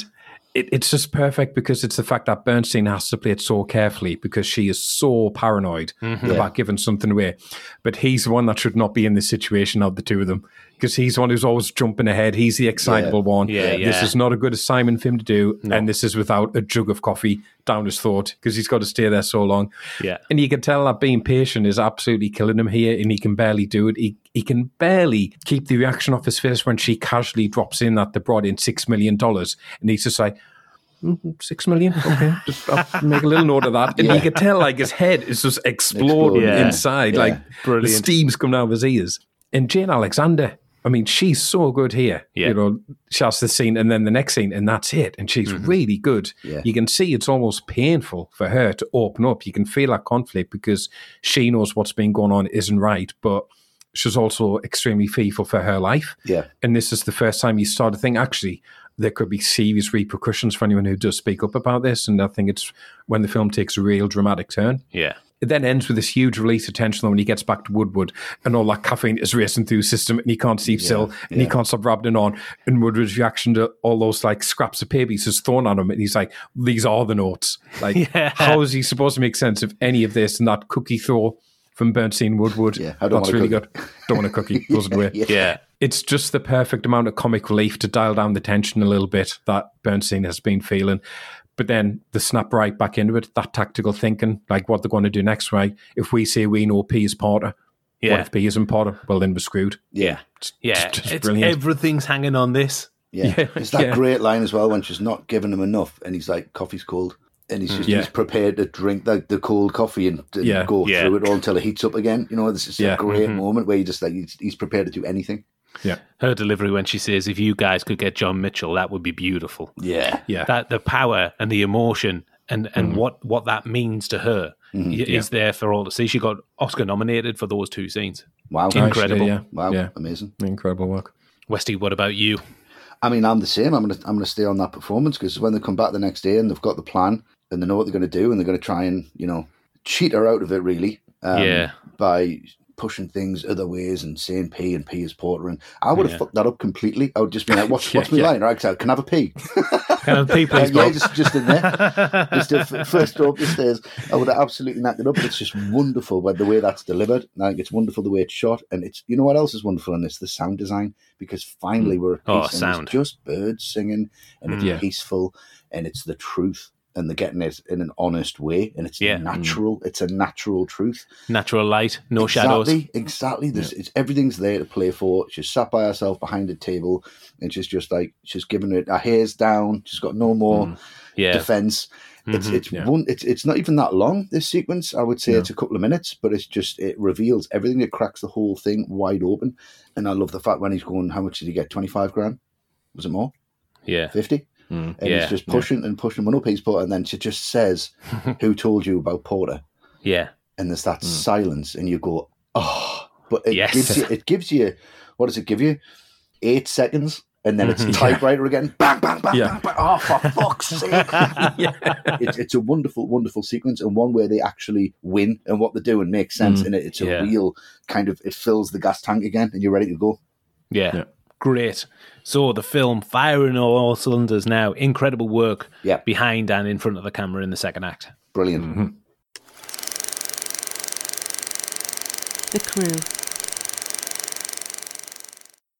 it, it's just perfect because it's the fact that Bernstein has to play it so carefully because she is so paranoid mm-hmm. about yeah. giving something away. But he's the one that should not be in this situation of the two of them because he's one who's always jumping ahead. He's the excitable yeah. one. Yeah, yeah, This is not a good assignment for him to do, no. and this is without a jug of coffee down his throat because he's got to stay there so long.
Yeah,
and you can tell that being patient is absolutely killing him here, and he can barely do it. He he can barely keep the reaction off his face when she casually drops in that they brought in six million dollars, and he's just like. Mm-hmm, six million. Okay, (laughs) just I'll make a little note of that. And yeah. you can tell, like his head is just exploding, exploding. Yeah. inside, like Brilliant. the steams coming out of his ears. And Jane Alexander I mean, she's so good here. Yeah. You know, she has the scene and then the next scene, and that's it. And she's mm-hmm. really good. Yeah. You can see it's almost painful for her to open up. You can feel that conflict because she knows what's been going on isn't right, but she's also extremely fearful for her life.
Yeah.
And this is the first time you start to think, actually, there could be serious repercussions for anyone who does speak up about this. And I think it's when the film takes a real dramatic turn.
Yeah.
It then ends with this huge release of tension when he gets back to Woodward and all that caffeine is racing through his system and he can't sleep yeah, still and yeah. he can't stop rubbing it on. And Woodward's reaction to all those like scraps of paper he's just thrown at him and he's like, these are the notes. Like, (laughs) yeah. how is he supposed to make sense of any of this and that cookie throw? From Bernstein Woodward.
Yeah,
That's really good. Don't want a cookie. doesn't (laughs) we? yeah. It's just the perfect amount of comic relief to dial down the tension a little bit that Bernstein has been feeling. But then the snap right back into it. That tactical thinking, like what they're going to do next, right? If we say we know P is Porter, yeah. what if P isn't Porter? Well, then we're screwed.
Yeah. It's, yeah. It's, it's brilliant. Everything's hanging on this.
Yeah. (laughs) yeah. It's that yeah. great line as well when she's not giving him enough and he's like, coffee's cold. And he's hmm. just yeah. he's prepared to drink the, the cold coffee and, and go through it all until it heats up again. You know, this is a great mm-hmm. moment where he just like he's, he's prepared to do anything.
Yeah.
Her delivery when she says, "If you guys could get John Mitchell, that would be beautiful."
Yeah.
Yeah. That the power and the emotion and and mm what what that means to her mm-hmm. is yeah. there for all to see. She got Oscar nominated for those two scenes.
Wow.
Incredible. yeah.
Wow. Yeah. Amazing.
Incredible work.
Westy, what about you?
I mean, I'm the same. I'm gonna I'm gonna stay on that performance because when they come back the next day and they've got the plan and they know what they're gonna do and they're gonna try and you know cheat her out of it really.
Um, yeah.
By pushing things other ways and saying P and P is Porter. And I would have yeah. fucked that up completely. I would just be like, (laughs) what's, yeah, what's my yeah. line? Right, so can I have a P? can
I have a P, (laughs) please?
yeah, just, just in there. (laughs) just first drop up the stairs. I would have absolutely knocked it up. It's just wonderful by the way that's delivered. I think it's wonderful the way it's shot. And it's, you know what else is wonderful in this? The sound design, because finally hmm. we're oh, sound. just birds singing and it's peaceful and it's the truth and they're getting it in an honest way and it's yeah. Mm. natural mm. it's a natural truth
natural light no exactly,
shadows exactly There's, yeah. it's everything's there to play for she's sat by herself behind a table and she's just like she's giving it her hair's down she's got no more mm. yeah. defense mm-hmm. it's it's yeah. one it's, it's not even that long this sequence i would say it's a couple of minutes but it's just it reveals everything it cracks the whole thing wide open and i love the fact when he's going how much did he get 25 grand was it more
yeah
50 Mm, and yeah, it's just pushing yeah. and pushing. one up he's Porter, and then she just says, (laughs) "Who told you about Porter?"
Yeah,
and there's that mm. silence, and you go, "Oh," but it yes. gives you. It gives you. What does it give you? Eight seconds, and then it's mm-hmm, typewriter yeah. again. Bang, bang, bang, bang, bang. Oh, for (laughs) fuck's sake! (laughs) it's, it's a wonderful, wonderful sequence, and one where they actually win, and what they're doing makes sense, mm, and it, it's a real kind of. It fills the gas tank again, and you're ready to go.
Yeah great. So the film firing all cylinders now. Incredible work yeah. behind and in front of the camera in the second act.
Brilliant. Mm-hmm.
The crew.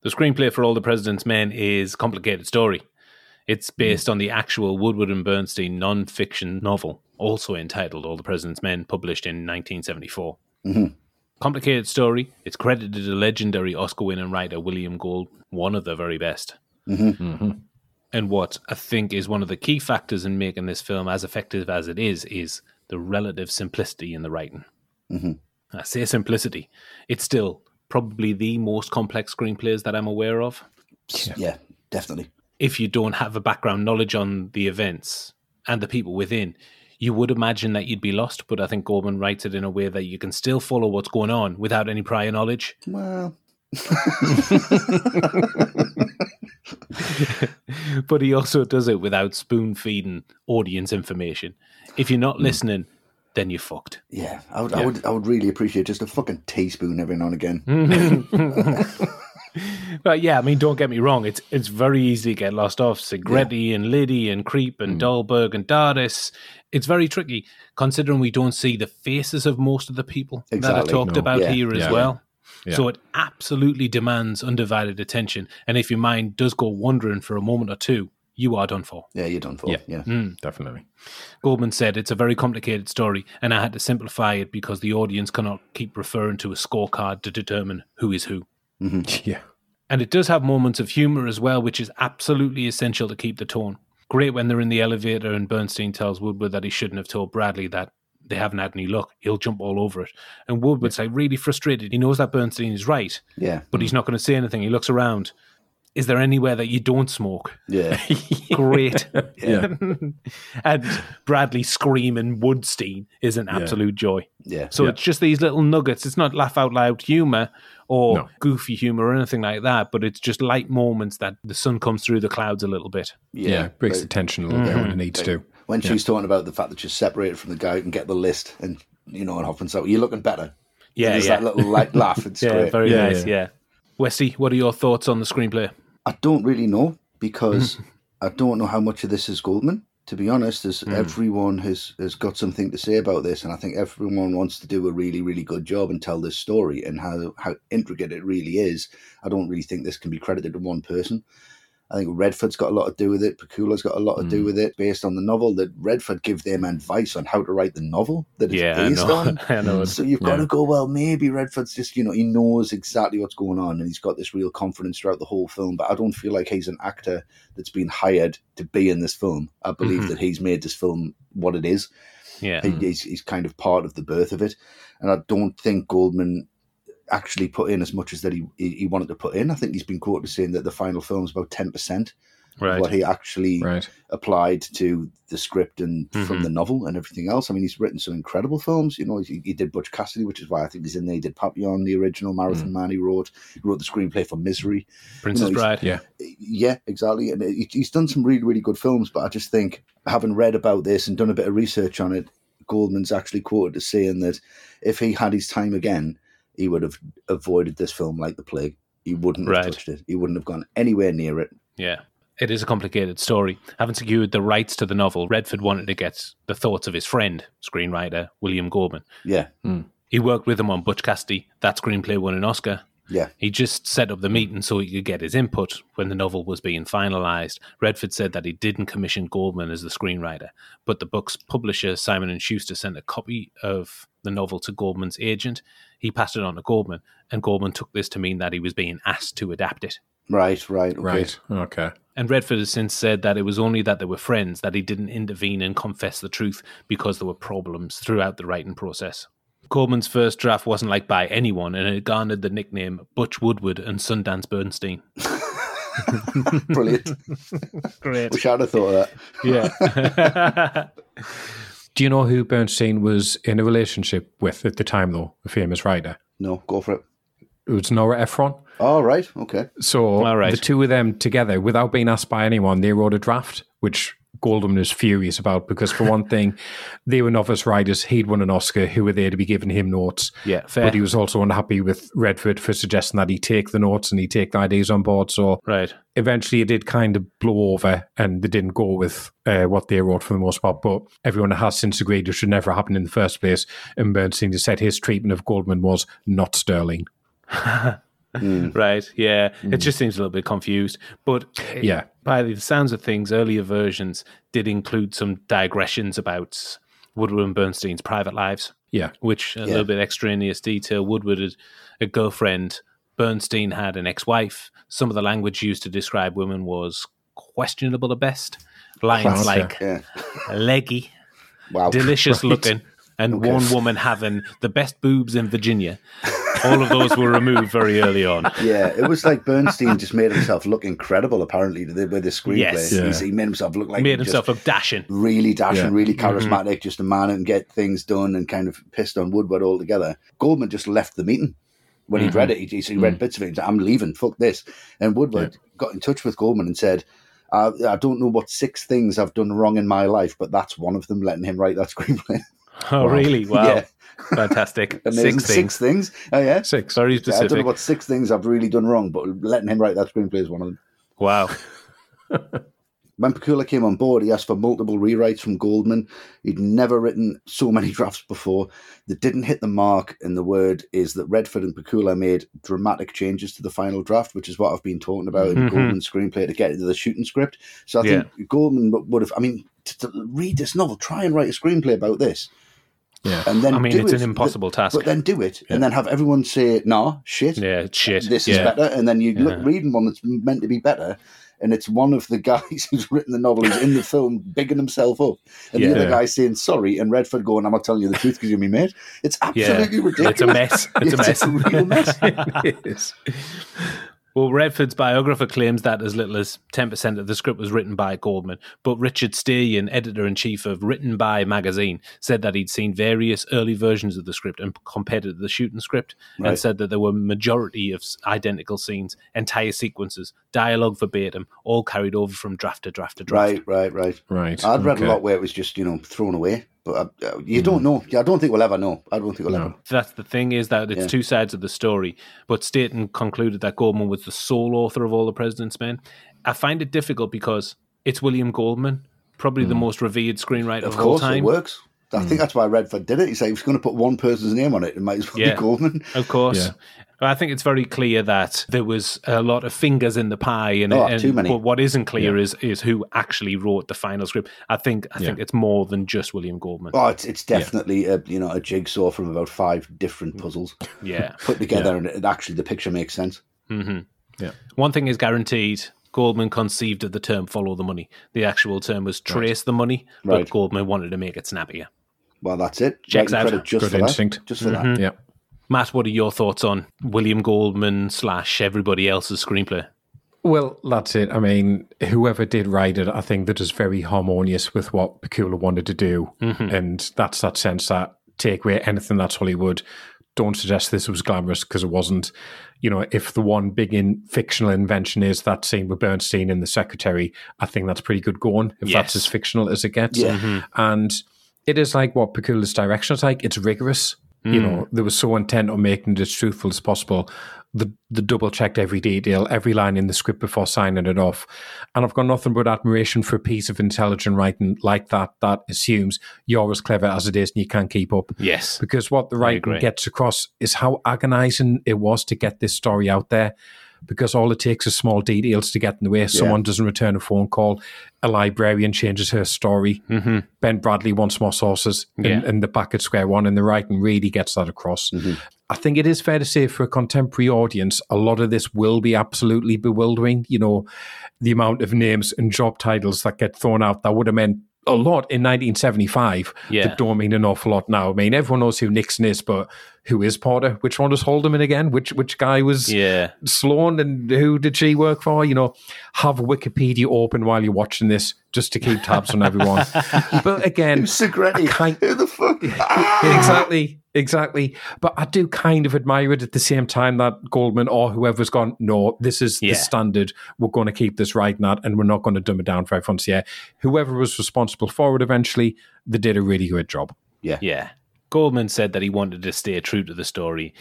The screenplay for All the President's Men is a complicated story. It's mm-hmm. based mm. on the actual Woodward and Bernstein non-fiction novel, also entitled All the President's Men, published in 1974. Mm-hmm complicated story. It's credited to legendary Oscar winning writer William Goldman, one of the very best. Mm-hmm. Mm-hmm. And what I think is one of the key factors in making this film as effective as it is, is the relative simplicity in the writing. Mm-hmm. I say simplicity. It's still probably the most complex screenplays that I'm aware of.
Yeah. yeah, definitely.
If you don't have a background knowledge on the events and the people within, you would imagine that you'd be lost, but I think Goldman writes it in a way that you can still follow what's going on without any prior knowledge.
Well.
(laughs) but he also does it without spoon feeding audience information. If you're not hmm. listening, mm. then you're fucked.
Yeah I, would, yeah I, would, I would really appreciate just a fucking teaspoon every now and again.
(laughs) (laughs) (laughs) but yeah, I mean, don't get me wrong. It's it's very easy to get lost off Segretti yeah. and Liddy and Creep and mm. Dahlberg and Dardis. It's very tricky considering we don't see the faces of most of the people exactly. that are talked no. about yeah. here yeah. as well. So it absolutely demands undivided attention. And if your mind does go wandering for a moment or two, you are done for.
Yeah, you're done for. Yeah, yeah. Mm.
definitely.
Goldman said it's a very complicated story, and I had to simplify it because the audience cannot keep referring to a scorecard to determine who is who.
Mm-hmm. (laughs) Yeah.
And it does have moments of humor as well, which is absolutely essential to keep the tone. Great when they're in the elevator and Bernstein tells Woodward that he shouldn't have told Bradlee that they haven't had any luck. He'll jump all over it. And Woodward's yeah. like really frustrated. He knows that Bernstein is right.
Yeah.
But mm-hmm. he's not going to say anything. He looks around is there anywhere that you don't smoke?
Yeah. (laughs)
Great. (laughs) yeah. (laughs) and Bradlee screaming Woodstein is an absolute
yeah.
joy.
Yeah.
So
yeah.
it's just these little nuggets. It's not laugh out loud humor or no. goofy humor or anything like that, but it's just light moments that the sun comes through the clouds a little bit.
Yeah. yeah breaks the tension a little mm-hmm. bit when it mhm. needs to.
When she's talking about the fact that she's separated from the guy and get the list and, you know, and Hoffman's so you're looking better.
Yeah. And
there's
yeah.
that little light laugh. It's
yeah,
great.
Very nice. Yeah. Wesley, what are your thoughts on the screenplay?
I don't really know because (laughs) I don't know how much of this is Goldman. To be honest, as mm. everyone has has got something to say about this, and I think everyone wants to do a really, really good job and tell this story and how how intricate it really is. I don't really think this can be credited to one person. I think Redford's got a lot to do with it. Pakula's got a lot to mm. do hmm. with it, based on the novel that Redford give them advice on how to write the novel that it's yeah, based on. (laughs) I know. So you've yeah. got to go. Well, maybe Redford's just you know he knows exactly what's going on, and he's got this real confidence throughout the whole film. But I don't feel like he's an actor that's been hired to be in this film. I believe mm-hmm. that he's made this film what it is.
Yeah, he,
he's, he's kind of part of the birth of it, and I don't think Goldman actually put in as much as that he, he wanted to put in. I think he's been quoted as saying that the final film is about ten percent right. what he actually right. applied to the script and mm-hmm. from the mm-hmm. novel and everything else. I mean, he's written some incredible films. You know, he, he did Butch Cassidy, which is why I think he's in there. He did Papillon, the original Marathon mm. Man. He wrote he wrote the screenplay for Misery,
Princess you know, Bride. Yeah,
yeah, exactly. And he, he's done some really really good films. But I just think having read about this and done a bit of research on it, Goldman's actually quoted as saying that if he had his time again he would have avoided this film like the plague. He wouldn't right. have touched it. He wouldn't have gone anywhere near it.
Yeah. It is a complicated story. Having secured the rights to the novel, Redford wanted to get the thoughts of his friend, screenwriter William Goldman.
Yeah. Mm.
He worked with him on Butch Cassidy. That screenplay won an Oscar.
Yeah.
He just set up the meeting so he could get his input when the novel was being finalized. Redford said that he didn't commission Goldman as the screenwriter, but the book's publisher Simon and Schuster sent a copy of the novel to Goldman's agent. He passed it on to Goldman, and Goldman took this to mean that he was being asked to adapt it.
Right, right, okay.
right. Okay.
And Redford has since said that it was only that they were friends that he didn't intervene and confess the truth because there were problems throughout the writing process. Goldman's first draft wasn't liked by anyone, and it garnered the nickname Butch Woodward and Sundance Bernstein.
(laughs) Brilliant.
Great.
Wish I'd have thought of
that. Yeah.
(laughs) Do you know who Bernstein was in a relationship with at the time, though? A famous writer?
No, go for it. It
was Nora Ephron.
oh, right. Okay.
So All right. the two of them together, without being asked by anyone, they wrote a draft, which Goldman is furious about because, for one thing, (laughs) they were novice riders. He'd won an Oscar. Who were there to be giving him notes?
Yeah,
fair. But he was also unhappy with Redford for suggesting that he take the notes and he take the ideas on board. So
right.
eventually it did kind of blow over and they didn't go with uh, what they wrote for the most part. But everyone has since agreed it should never happen in the first place. And Bernstein has said his treatment of Goldman was not sterling. (laughs)
Mm. (laughs) right? Yeah, mm. it just seems a little bit confused. But
yeah,
by the sounds of things, earlier versions did include some digressions about Woodward and Bernstein's private lives.
Yeah,
which a yeah. little bit extraneous detail. Woodward had a girlfriend. Bernstein had an ex-wife. Some of the language used to describe women was questionable at best. Lines like yeah. (laughs) leggy, wow. delicious (laughs) right. looking, and okay. one woman having the best boobs in Virginia all of those were removed very early on.
Yeah, it was like Bernstein just made himself look incredible. Apparently, with the screenplay, yes, yeah. he made himself look like made himself look dashing, really dashing, yeah. really mm-hmm. charismatic, mm-hmm. just a man and get things done and kind of pissed on Woodward altogether. Goldman just left the meeting when mm-hmm. he'd read mm-hmm. it. He, he read mm-hmm. bits of it. And said, "I'm leaving. Fuck this." And Woodward yeah. got in touch with Goldman and said. I, I don't know what six things I've done wrong in my life, but that's one of them. Letting him write that (laughs) screenplay.
Oh, (laughs) wow. really? Wow. yeah. Fantastic.
(laughs) Six, six things. things. Oh yeah,
six.
Very specific. Yeah, I don't know what six things I've really done wrong, but letting him write that screenplay is one of them.
Wow. (laughs)
when Pakula came on board, he asked for multiple rewrites from Goldman. He'd never written so many (laughs) drafts before that didn't hit the mark. And the word is that Redford and Pakula made dramatic changes to the final draft, which is what I've been talking about mm-hmm. in Goldman's screenplay to get into the shooting script. So I yeah. think Goldman would have, I mean, to, to read this novel, try and write a screenplay about this.
Yeah. And then I mean, it's it, an impossible task.
But then do it, yeah. and then have everyone say, "Nah, shit.
Yeah, shit.
This
yeah. is
better." And then you yeah. look reading one that's meant to be better, and it's one of the (laughs) guys who's written the novel who's in the film bigging himself up, and yeah. the other guy saying sorry, and Redford going, "I'm not telling you the truth because you're my mate." It's absolutely yeah. ridiculous.
It's a mess. (laughs) It's, it's a mess. A real mess. (laughs) it is. Well, Redford's biographer claims that as little as 10% of the script was written by Goldman, but Richard Stayton, editor in chief of Written By magazine, said that he'd seen various early versions of the script and compared it to the shooting script right. and said that there were majority of identical scenes, entire sequences, dialogue verbatim, all carried over from draft to draft to draft.
Right, right, right.
Right.
I'd read a lot where it was just, you know, thrown away but uh, uh, you don't hmm. know. I don't think we'll ever know. I don't think we'll no. ever.
That's the thing is that it's yeah. two sides of the story. But Stayton concluded that Goldman was the sole author of all the President's Men. I find it difficult because it's William Goldman, probably mm. the hmm. most revered screenwriter
of, of
course,
all time.
It
works. I mm. think hmm. that's why Redford did it. He said he was going to put one person's name on it. It might as well yeah, be Goldman.
Of course. Yeah. I think it's very clear that there was a lot of fingers in the pie, and,
oh,
and
too many.
But what isn't clear yeah. is is who actually wrote the final script. I think I yeah. think it's more than just William Goldman.
Oh, it's it's definitely yeah. a you know a jigsaw from about five different mm. puzzles.
Yeah,
(laughs) put together, and actually the picture makes sense.
Mm-hmm. Yeah, one thing is guaranteed: Goldman conceived of the term "follow the money." The actual term was "trace right. the money," but right. Goldman wanted to make it snappier.
Well, that's it.
Checks out.
Just Good for instinct. That. Just for mm-hmm. that.
Yeah. Matt, what are your thoughts on William Goldman slash everybody else's screenplay?
Well, that's it. I mean, whoever did write it, I think that is very harmonious with what Pakula wanted to do. Mm-hmm. And that's that sense that take away anything that's Hollywood. Don't suggest this was glamorous because it wasn't. You know, if the one big in fictional invention is that scene with Bernstein in The Secretary, I think that's pretty good going if yes. that's as fictional as it gets.
Yeah. Mm-hmm.
And it is like what Pakula's direction is like. It's rigorous. Mm. You hmm. know, they were so intent on making it as truthful as possible. The, the double checked every detail, every line in the script before signing it off. And I've got nothing but admiration for a piece of intelligent writing like that that assumes you're as clever as it is and you can keep up.
Yes.
Because what the writing gets across is how agonizing it was to get this story out there because all it takes is small details to get in the way. Someone yeah. doesn't return a phone call. A librarian changes her story. Mm-hmm. Ben Bradlee wants more sources in, yeah. in, the back at square one, and the writing really gets that across. Mm-hmm. I think it is fair to say for a contemporary audience, a lot of this will be absolutely bewildering. You know, the amount of names and job titles that get thrown out that would have meant a lot in 1975 yeah. that don't mean an awful lot now. I mean, everyone knows who Nixon is, but who is Porter? Which one was Haldeman again? Which which guy was
yeah.
Sloan and who did she work for? You know, have Wikipedia open while you're watching this just to keep tabs on everyone. (laughs) but again, Segretti,
kind, who the fuck? (laughs)
exactly, exactly. But I do kind of admire it at the same time that Goldman or whoever's gone, no, this is yeah. the standard. We're going to keep this right and and we're not going to dumb it down for everyone's yeah. Whoever was responsible for it eventually, they did a really good job.
Yeah, yeah. Goldman said that he wanted to stay true to the story.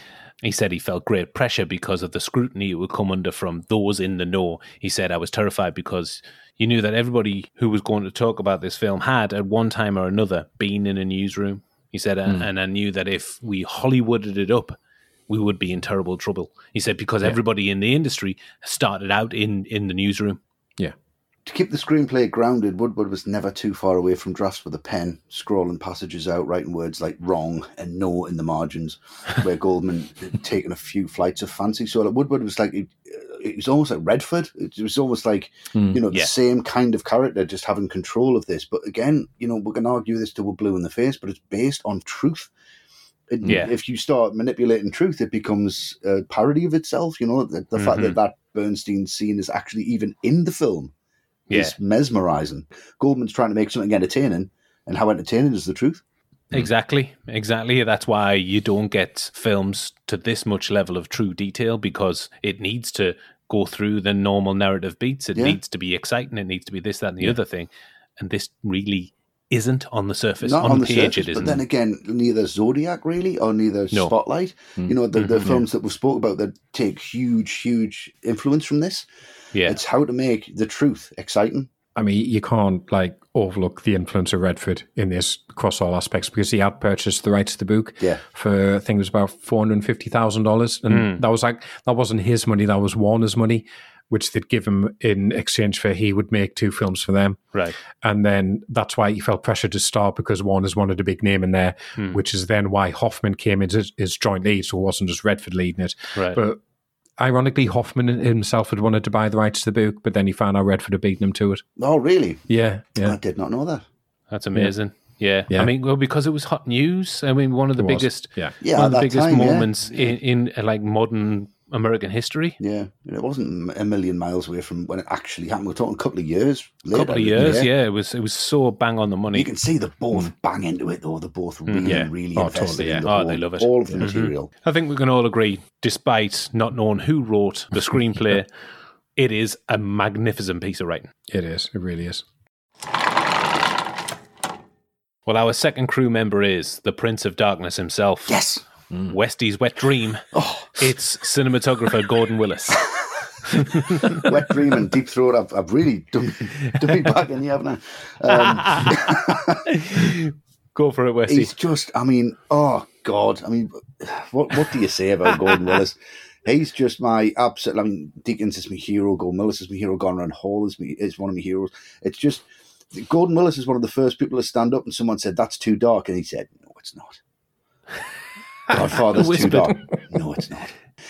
He said he felt great pressure because of the scrutiny it would come under from those in the know. He said, I was terrified because you knew that everybody who was going to talk about this film had, at one time or another, been in a newsroom. He said, mm. and I knew that if we Hollywooded it up, we would be in terrible trouble. He said because yeah. everybody in the industry started out in in the newsroom.
Yeah.
To keep the screenplay grounded, Woodward was never too far away from drafts with a pen, scrawling passages out, writing words like wrong and no in the margins, (laughs) where Goldman had taken a few flights of fancy. So Woodward was like, it was almost like Redford. It was almost like mm, you know the yeah. same kind of character just having control of this. But again, you know, we're going to argue this till we're blue in the face, but it's based on truth. It, yeah. If you start manipulating truth, it becomes a parody of itself. You know, the, the mm-hmm. fact that mm-hmm. that Bernstein scene is actually even in the film yeah. is mesmerizing. Goldman's trying to make something entertaining, and how entertaining is the truth?
Mm. Exactly, exactly. That's why you don't get films to this much level of true detail because it needs to go through the normal narrative beats. It yeah. needs to be exciting. It needs to be this, that, and the yeah. other thing. And this really isn't on the surface. Not on, on the page, surface,
But then again, neither Zodiac really, or neither no. Spotlight. Mm. You know, the, the mm-hmm. films yeah. that we have spoke about that take huge, huge influence from this.
Yeah,
it's how to make the truth exciting
I mean, you can't like overlook the influence of Redford in this across all aspects because he had purchased the rights to the book yeah. for I think it was about four hundred and fifty thousand dollars, and hmm. that was like that wasn't his money, that was Warner's money, which they'd give him in exchange for he would make two films for them,
right?
And then that's why he felt pressured to star because Warner's wanted a big name in there, mm. which is then why Hoffman came in as, as joint lead, so it wasn't just Redford leading it,
right.
but ironically, Hoffman himself had wanted to buy the rights to the book, but then he found out Redford had beaten him to it.
Oh, really?
Yeah, yeah.
I did not know that.
That's amazing. Yeah. yeah. I mean, well, because it was hot news. I mean, one of the biggest,
yeah,
yeah, one of the biggest time, moments yeah. in, in like modern American history.
Yeah, it wasn't a million miles away from when it actually happened. We're talking a couple of years. A
couple of years, yeah. yeah. It was it was so bang on the money.
You can see the both mm. bang into it though. They're both mm, really, yeah. really oh, invested totally, yeah. in the oh, whole, they love it. all of the mm-hmm. material. I
think we can all agree, despite not knowing who wrote the screenplay, (laughs) it is a magnificent piece of writing.
It is. It really is.
Well, our second crew member is the Prince of Darkness himself.
Yes
mm. Wet Dream. Oh. It's cinematographer Gordon Willis.
(laughs) Wet Dream and Deep Throat. I've, I've really done, done me back in here, haven't
I? Um, (laughs) Go for it, Westy.
He's just, I mean, oh, God. I mean, what, what do you say about Gordon (laughs) Willis? he's just my absolute. I mean, Deakins is my hero. Gordon Willis is my hero. Conrad Hall is me is one of my heroes. It's just Gordon Willis is one of the first people to stand up, and someone said that's too dark, and he said, "No, it's not." Godfather's (laughs) too dark. No, it's not.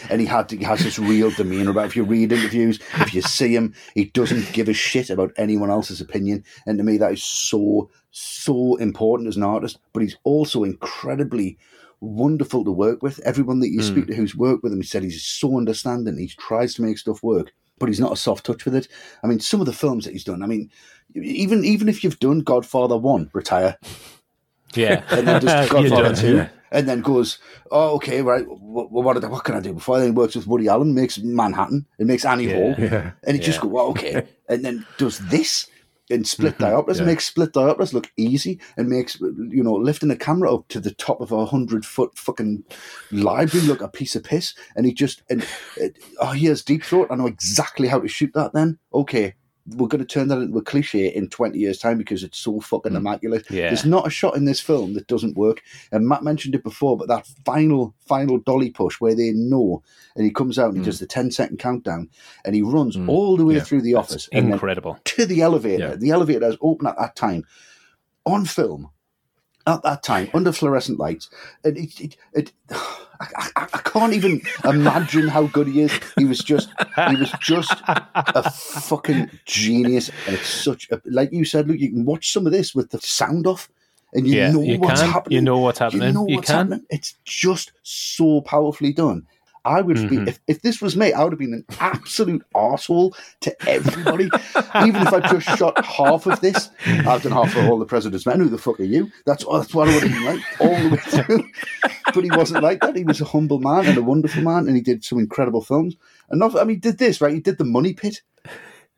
And he had to, he has this real demeanor about. If you read interviews, if you see him, he doesn't give a shit about anyone else's opinion. And to me, that is so so important as an artist. But he's also incredibly wonderful to work with. Everyone that you mm. speak to who's worked with him, he said he's so understanding. He tries to make stuff work, but he's not a soft touch with it. I mean, some of the films that he's done. I mean, even even if you've done Godfather One, retire.
Yeah, (laughs) and
then just (laughs) Godfather Two. Yeah and then goes, "Oh, okay, right. What, what, what can I do before?" Then he works with Woody Allen, makes Manhattan, and makes Annie yeah, Hall, yeah, and he yeah. just goes, well, "Okay," and then does this and split (laughs) diopters yeah. makes split diopters look easy and makes you know lifting a camera up to the top of a hundred foot fucking library look a piece of piss and he just and it, uh, oh here's deep throat I know exactly how to shoot that then okay we're going to turn that into a cliche in 20 years' time because it's so fucking hmm. immaculate. Yeah. There's not a shot in this film that doesn't work. And Matt mentioned it before, but that final, final dolly push where they know and he comes out and mm. he hmm. does the 10 second countdown and he runs mm. all the way yeah. through the office.
That's incredible.
To the elevator. Yeah. The elevator is open at that time on film at that time under fluorescent lights. And it, it, it I, I, I, can't even imagine how good he is. He was just, he was just a fucking genius. And it's such a, like you said, look, you can watch some of this with the sound off. And you yeah, know you what's can. happening.
You know what's happening.
You know what's you happening. It's just so powerfully done. I would mm-hmm. be if, if this was me, I would have been an absolute asshole to everybody. Even if I just shot half of this, I've done half of all the president's men. Who the fuck are you? That's that's what I would have been like all the way through. (laughs) but he wasn't like that. He was a humble man and a wonderful man, and he did some incredible films. And I mean, did this right? He did the Money Pit.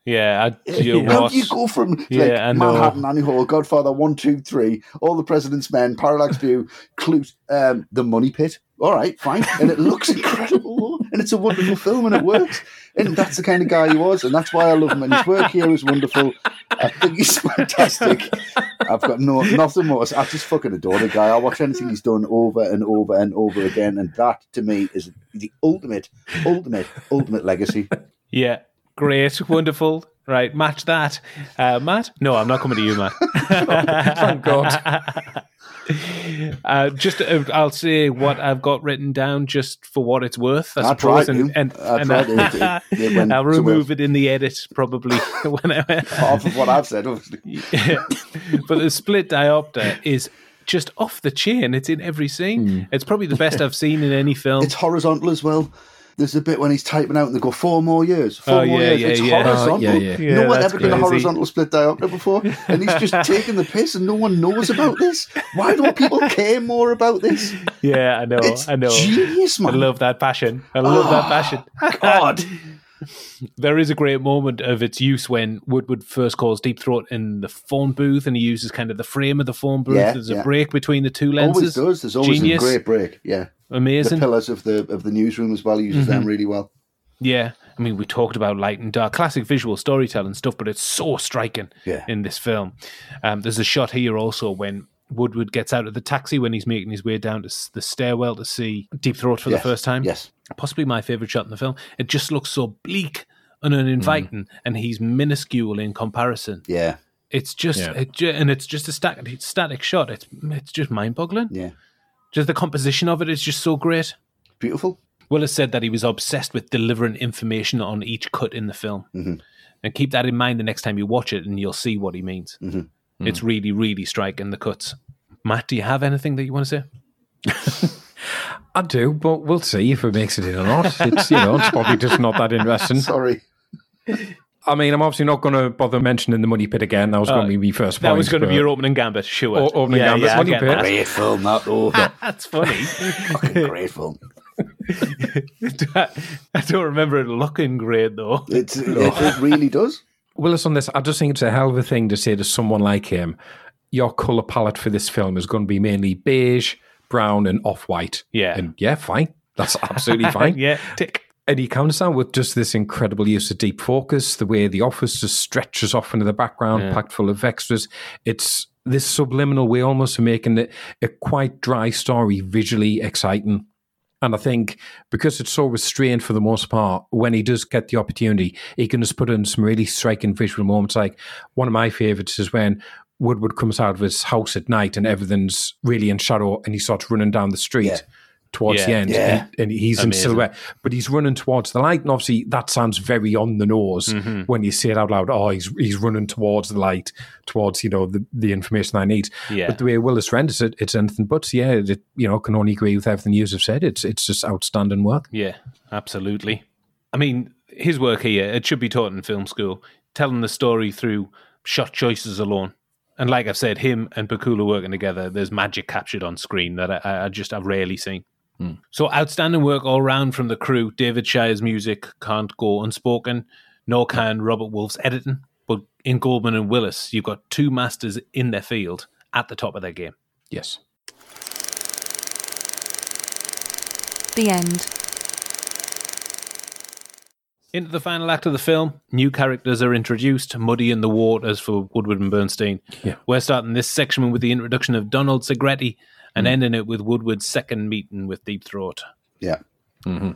Yeah,
I, (laughs) you, yeah. you go from like, Manhattan, Annie Hall, Godfather, One, Two, Three, All the President's Men, Parallax View, Klute, um, The Money Pit. All right, fine, and it looks (laughs) incredible, and it's a wonderful film, and it works. And that's the kind of guy he was, and that's why I love him. And his work here is wonderful. I think he's (laughs) fantastic. I've got no nothing more. I just fucking adore the guy. I watch anything he's done over and over and over again, and that to me is the ultimate, ultimate, ultimate legacy.
Yeah, Great, wonderful. Right, match that, uh, Matt.
No, I'm not coming to you, Matt. (laughs)
Thank God. Uh, just uh, I'll say what I've got written down just for what it's worth, I,
suppose, tried, and, and, I
will (laughs) it, it, it I'll remove it in the edit probably. (laughs)
Half of what I've said, obviously.
But the split diopter is just off the chain. It's in every scene. Mm. It's probably the best I've seen in any film.
It's horizontal as well. There's a bit when he's typing out and they go four more years, four oh, more yeah, years. Yeah, it's yeah. Oh, horizontal. Oh, yeah, yeah. No one ever done a horizontal split diopter before, and he's just (laughs) taking the piss, and no one knows about this. Why don't people care more about this?
Yeah, I know. It's I know.
Genius, man.
I love that passion. I love oh, that (gasps)
passion. God
there is a great moment of its use when Woodward first calls Deep Throat in the phone booth, and he uses kind of the frame of the phone booth. Yeah, There's yeah. a break between the two lenses.
Always does. There's always Genius. a great break. Yeah,
amazing.
The pillars of the of the newsroom as well. He uses mm-hmm. them really well.
Yeah, I mean, we talked about light and dark, classic visual storytelling stuff, but it's so striking
yeah.
in this film. Um, there's a shot here also when Woodward gets out of the taxi when he's making his way down to the stairwell to see Deep Throat for yes. the first time.
Yes
possibly my favorite shot in the film. It just looks so bleak and uninviting, mm. and he's minuscule in comparison. Yeah,
it's just yeah. It, and
it's just a static static shot. It's it's just mind boggling.
Yeah,
just the composition of it is just so great.
Beautiful.
Willis said that he was obsessed with delivering information on each cut in the film, mm-hmm. and keep that in mind the next time you watch it, and you'll see what he means. Mm-hmm. It's mm. really really striking the cuts. Matt, do you have anything that you want to say?
(laughs) I do, but we'll see if it makes it in or not. (laughs) It's you know, it's probably just not that interesting.
Sorry.
I mean, I'm obviously not going to bother mentioning the Money Pit again. That was uh, going to be my first point.
That was going to be your opening gambit, sure. O-
opening yeah, gambit, yeah, Money Pit.
Great film, that
(laughs) over. That's funny.
(laughs) great film.
I don't remember it looking great though.
It's, it, it really does.
Willis on this, I just think it's a hell of a thing to say to someone like him. Your color palette for this film is going to be mainly beige brown and off white.
Yeah.
And yeah, fine. That's absolutely (laughs) fine.
yeah. Tick.
And he comes out with just this incredible use of deep focus, the way the office just stretches off into the background, yeah. packed full of extras. It's this subliminal way almost of making it a quite dry story visually exciting. And I think because it's so restrained for the most part, when he does get the opportunity, he can just put in some really striking visual moments. Like one of my favorites is when Woodward comes out of his house at night and everything's really in shadow and he starts running down the street yeah. towards yeah. the end yeah. and, and, he's Amazing. in silhouette, but he's running towards the light. And obviously, that sounds very on the nose mm-hmm. when you say it out loud. Oh, he's he's running towards the light, towards you know the, the information I need. But the way Willis renders it, it's anything but. Yeah, it, you know, can only agree with everything you have said. It's it's just outstanding work.
Yeah, absolutely. I mean, his work here it should be taught in film school, telling the story through shot choices alone and like I've said, him and Pakula working together, there's magic captured on screen that I, I just I've rarely seen. Mm. So outstanding work all round from the crew. David Shire's music can't go unspoken, nor can Robert Wolfe's editing. But in Goldman and Willis, you've got two masters in their field at the top of their game.
Yes.
The end. Into the final act of the film, new characters are introduced, Muddy in the waters for Woodward and Bernstein.
Yeah.
We're starting this section with the introduction of Donald Segretti and mm. ending it with Woodward's second meeting with Deep Throat.
Yeah. Mm-hmm.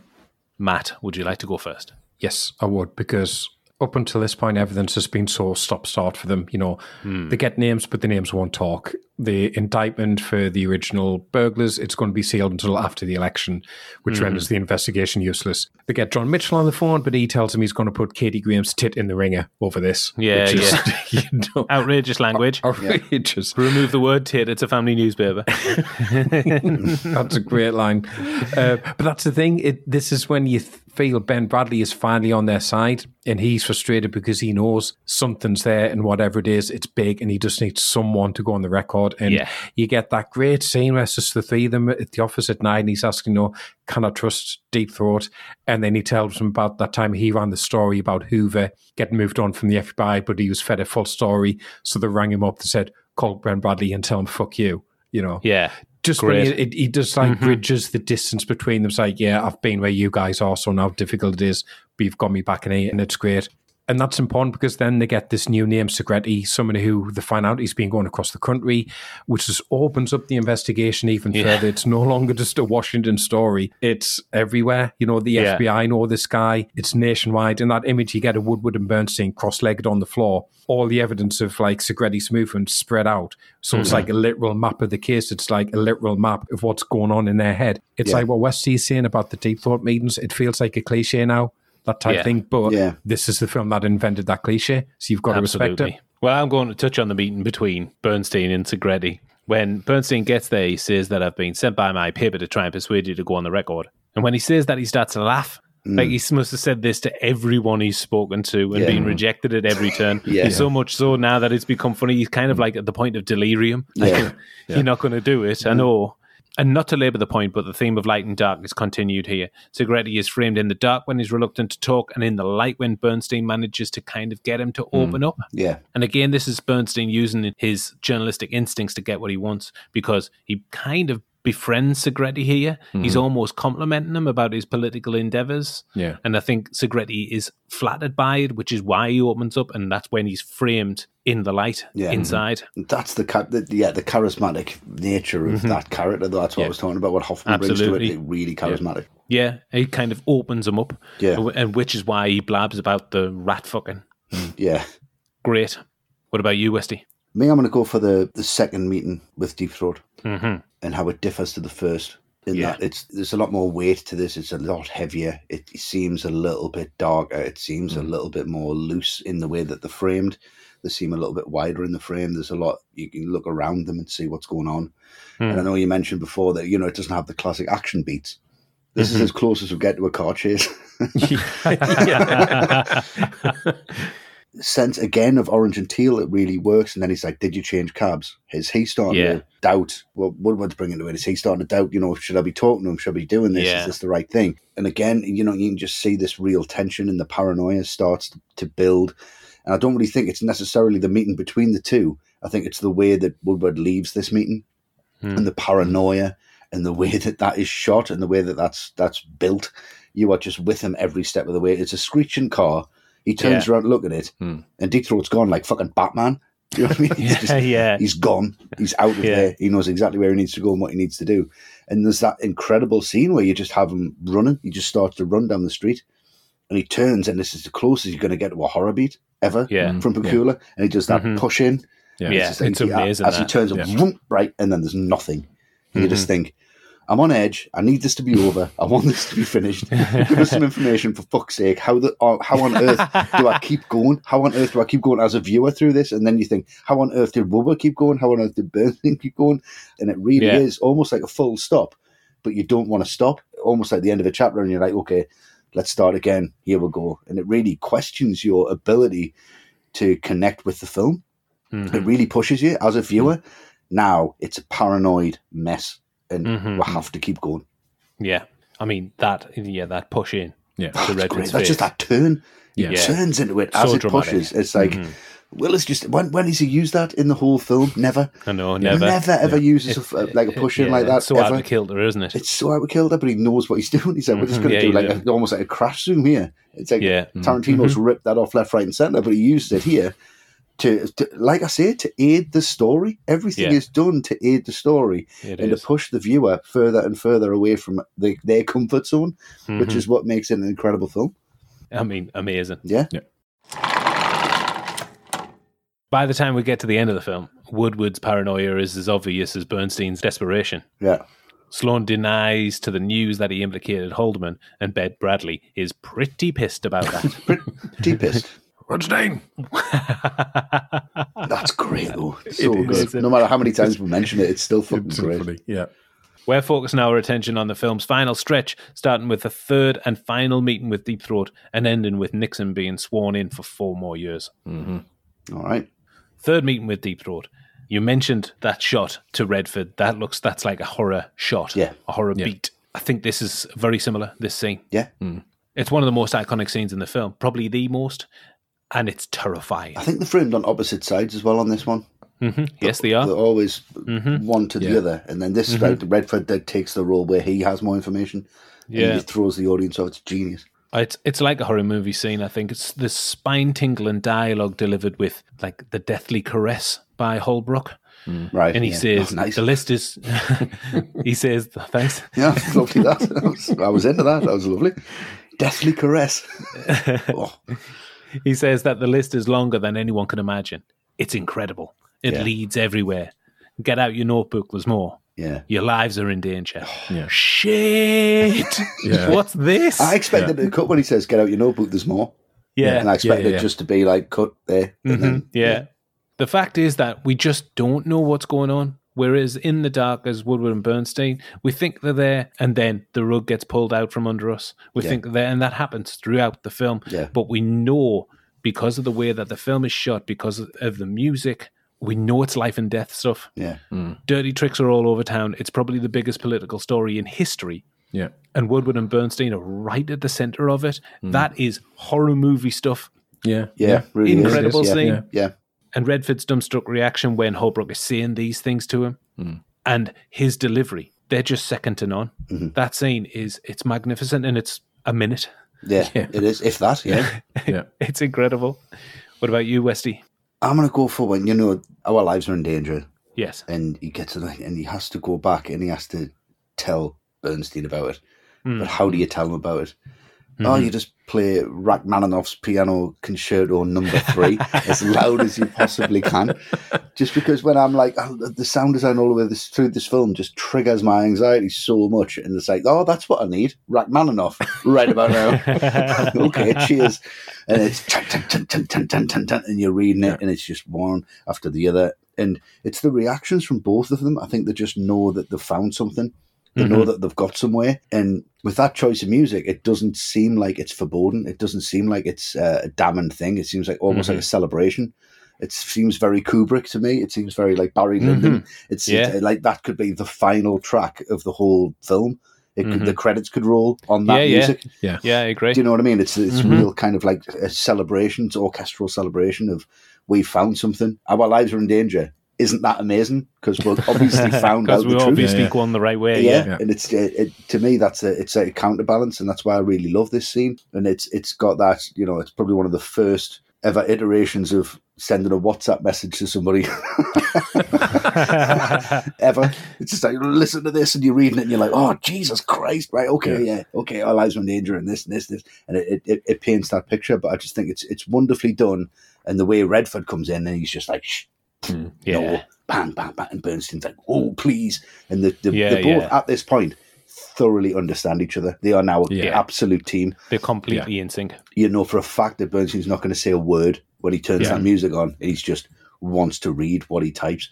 Matt, would you like to go first?
Yes, I would, because up until this point, evidence has been so stop start for them. You know, hmm. they get names, but the names won't talk. The indictment for the original burglars, it's going to be sealed until after the election, which mm. renders the investigation useless. They get John Mitchell on the phone, but he tells him he's going to put Katie Graham's tit in the ringer over this.
Yeah, is, yeah. (laughs) You know, outrageous language. (laughs) Outrageous. Yeah. Remove the word tit. It's a family newspaper. (laughs)
that's a great line. Uh, but that's the thing. It, this is when you. Th- feel Ben Bradlee is finally on their side and he's frustrated because he knows something's there and whatever it is, it's big and he just needs someone to go on the record. And
yeah.
you get that great scene where it's just the three of them at the office at night and he's asking, you know, can I trust Deep Throat? And then he tells him about that time he ran the story about Hoover getting moved on from the FBI, but he was fed a false story. So they rang him up and said, call Ben Bradlee and tell him, fuck you you know.
Yeah
just when he, he, just like mm-hmm. bridges the distance between them. It's like, yeah, I've been where you guys are, so now difficult it is, but you've got me back in it, and it's great and that's important because then they get this new name, Segretti, somebody who they find out he's been going across the country, which just opens up the investigation even yeah. further. It's no longer just a Washington story, it's everywhere. You know, the yeah. FBI know this guy, it's nationwide. In that image, you get a Woodward and Bernstein cross legged on the floor, all the evidence of like Segretti's movement spread out. So mm-hmm. it's like a literal map of the case, it's like a literal map of what's going on in their head. It's yeah. like what West is saying about the Deep Throat meetings. It feels like a cliche now that type yeah. thing. But yeah. this is the film that invented that cliche, so you've got Absolutely. to respect it.
Well, I'm going to touch on the meeting between Bernstein and Segretti. When Bernstein gets there, he says that I've been sent by my paper to try and persuade you to go on the record. And when he says that, he starts to laugh. Mm. Like he must have said this to everyone he's spoken to and yeah. been rejected at every turn. (laughs) yeah. So much so now that it's become funny. He's kind of like at the point of delirium. Like, yeah. (laughs) You're not going to do it. I mm. know. And not to labour the point, but the theme of light and dark is continued here. Segretti is framed in the dark when he's reluctant to talk, and in the light when Bernstein manages to kind of get him to hmm. open mm, up.
Yeah.
And again, this is Bernstein using his journalistic instincts to get what he wants because he kind of befriends Segretti here. Mm-hmm. He's almost complimenting him about his political endeavors.
Yeah.
And I think Segretti is flattered by it, which is why he opens up, and that's when he's framed in the light yeah. Mm-hmm. inside.
That's the, the, yeah the charismatic nature of mm-hmm. that character. Though. That's what yeah. I was talking about. What Hoffman Absolutely. brings to it, it really charismatic.
Yeah.
yeah, he
kind of opens him up.
Yeah, and
which is why he blabs about the rat fucking.
Mm. yeah,
great. What about you, Westy?
Me, I'm going to go for the, the second meeting with Deep Throat. Mm-hmm and how it differs to the first. In yeah. that it's there's a lot more weight to this. It's a lot heavier. It seems a little bit darker. It seems mm. a little bit more loose in the way that they're framed. They seem a little bit wider in the frame. There's a lot you can look around them and see what's going on. Mm. And I mm. know you mentioned before that you know it doesn't have the classic action beats. This mm-hmm. is as close as we get to a car chase. (laughs) yeah. (laughs) (laughs) sense again of orange and teal it really works and then he's like did you change cabs is he starting yeah. to doubt well, woodward's bringing to it is he starting to doubt you know should i be talking to him should i be doing this yeah. is this the right thing and again you know you can just see this real tension and the paranoia starts to build and i don't really think it's necessarily the meeting between the two i think it's the way that woodward leaves this meeting hmm. and the paranoia and the (laughs) way that that is shot and the way that that's that's built you are just with him every step of the way it's a screeching car he turns yeah. around to look at it, hmm. and Deep Throat's gone like fucking Batman. (laughs) You know what I mean? He's yeah, just, (laughs) yeah. He's gone. He's out of
yeah.
there. He knows exactly where he needs to go and what he needs to do. And there's that incredible scene where you just have him running. He just starts to run down the street and he turns, and this is the closest you're going to get to a horror beat ever yeah. Mm-hmm. from Pakula. Yeah. And he does that mm-hmm. push in.
Yeah, it's, just, it's he,
amazing. As that. he turns, yeah. whoop right, and then there's nothing. You mm-hmm. just think, I'm on edge. I need this to be (laughs) over. I want this to be finished. Give us some information for fuck's sake. How the uh, how on earth do I keep going? How on earth do I keep going as a viewer through this? And then you think, how on earth did Robert keep going? How on earth did Bernstein (laughs) keep going? And it really yeah. is almost like a full stop, but you don't want to stop. Almost like the end of a chapter, and you're like, okay, let's start again. Here we go. And it really questions your ability to connect with the film. Mm-hmm. It really pushes you as a viewer. Mm-hmm. Now it's a paranoid mess and mm-hmm. we have to keep going.
Yeah, I mean that. Yeah, that push in.
Yeah, oh, that's, great. that's just that turn. Yeah, it turns into it as so it dramatic. pushes. It's like. Mm-hmm. Willis just when when does he used that in the whole film? Never.
I know, never,
never ever yeah. uses it, a, (laughs) like a push in yeah, like that.
So ever. out of kilter, isn't it?
It's so out of kilter, but he knows what he's (laughs) doing. He's like, we're just mm-hmm. going to yeah, do like a, almost like a crash zoom here. It's like yeah. Tarantino's mm-hmm. ripped that off left, right, and center, but he used it here to, to, like I say, to aid the story. Everything yeah. is done to aid the story it and is. to push the viewer further and further away from the, their comfort zone, mm-hmm. which is what makes it an incredible film.
I mean, amazing.
Yeah. yeah.
By the time we get to the end of the film, Woodward's paranoia is as obvious as Bernstein's desperation.
Yeah.
Sloan denies to the news that he implicated Haldeman, and Ben Bradlee is pretty pissed about that.
(laughs) pretty pissed
name?
That's great though. (laughs) It's so it is, good. No matter how many times we mention it, it's still fucking it's great. Funny.
Yeah.
We're focusing our attention on the film's final stretch, starting with the third and final meeting with Deep Throat and ending with Nixon being sworn in for four more years.
Mm-hmm. All right.
Third meeting with Deep Throat. You mentioned that shot to Redford. That looks that's like a horror shot.
Yeah.
A horror
yeah.
beat. I think this is very similar, this scene.
Yeah. Mm.
It's one of the most iconic scenes in the film, probably the most and it's terrifying. I
think they're framed on opposite sides as well on this one.
Mm-hmm. Yes, they are.
They're always mm-hmm. one to the other, and then this mm-hmm. Redford that takes the role where he has more information. Yeah, he throws the audience off. It's genius.
It's it's like a horror movie scene. I think it's the spine tingling dialogue delivered with like the deathly caress by Holbrook.
Mm. Right,
and he yeah. says oh, nice. the list is. (laughs) he says thanks.
Yeah, lovely that. I was, (laughs) I was into that. That was lovely. Deathly caress. (laughs) oh
he says that the list is longer than anyone can imagine. It's incredible. It yeah. leads everywhere. Get out your notebook. There's more.
Yeah.
Your lives are in danger. (sighs) yeah. Shit. (laughs) yeah. What's this?
I expect yeah. to cut when he says, get out your notebook, there's more.
Yeah.
And I expect it just to be like cut there.
Mm-hmm. Then, yeah. The fact is that we just don't know what's going on. Whereas in the dark, as Woodward and Bernstein, we think they're there, and then the rug gets pulled out from under us. We yeah. think they're there, and that happens throughout the film. Yeah. But we know because of the way that the film is shot, because of the music, we know it's life and death stuff.
Yeah, mm.
dirty tricks are all over town. It's probably the biggest political story in history.
Yeah,
and Woodward and Bernstein are right at the center of it. Mm. That is horror movie stuff.
Yeah, yeah, yeah.
Really incredible is. scene.
yeah. yeah
and Redford's dumbstruck reaction when Holbrook is saying these things to him mm. and his delivery, they're just second to none. Mm-hmm. That scene is it's magnificent and it's a minute.
Yeah, (laughs) yeah. it is, if that, yeah. (laughs) yeah.
it's incredible. What about you, Westy?
I'm gonna go for when you know our lives are in danger.
Yes.
And he gets it and he has to go back and he has to tell Bernstein about it. Mm. But how do you tell him about it? Mm-hmm. Oh, you mm-hmm. just play Rachmaninoff's Piano Concerto Number Three (laughs) as loud as you possibly can, just because when I'm like oh, the sound design all the way this, through this film just triggers my anxiety so much, and it's like, oh, that's what I need, Rachmaninoff, right about now. (laughs) (laughs) okay, cheers, and it's and you're reading it, and it's just one after the other, and it's the reactions from both of them. I think they just know that they have found something. They mm-hmm. know that they've got somewhere. And with that choice of music, it doesn't seem like it's foreboding. It doesn't seem like it's uh, a damning thing. It seems like almost mm-hmm. like a mm-hmm. celebration. It seems very Kubrick to me. It seems very like Barry Lyndon. Mm-hmm. It's yeah. Uh, like that could be the final track of the whole film. It could, The mm-hmm. credits could roll on that yeah, music.
Yeah. yeah, yeah, I agree.
Do you know what I mean? It's it's mm-hmm. real kind of like a celebration, it's orchestral celebration of we found something. Our lives are in danger isn't that amazing? Because we've (laughs) obviously found out we the
obviously truth. going the right way. Yeah, yeah.
and it's it, uh, it, to me that's a it's a counterbalance, and that's why I really love this scene. And it's it's got that you know it's probably one of the first ever iterations of sending a WhatsApp message to somebody (laughs) ever. It's just like listen to this, and you're reading it, and you're like, oh Jesus Christ, right? Okay, yeah, yeah okay, our lives are in danger, and this, and this, this, and it, it, it paints that picture. But I just think it's it's wonderfully done, and the way Redford comes in, and he's just like,
mm, yeah. no, bang,
bang, bang. And Bernstein's like, oh, please. And the, the, yeah, they're both yeah. at this point thoroughly understand each other. They are now an absolute team.
They're completely in sync.
You know for a fact that Bernstein's not going to say a word when he turns that music on. He's just wants to read what he types.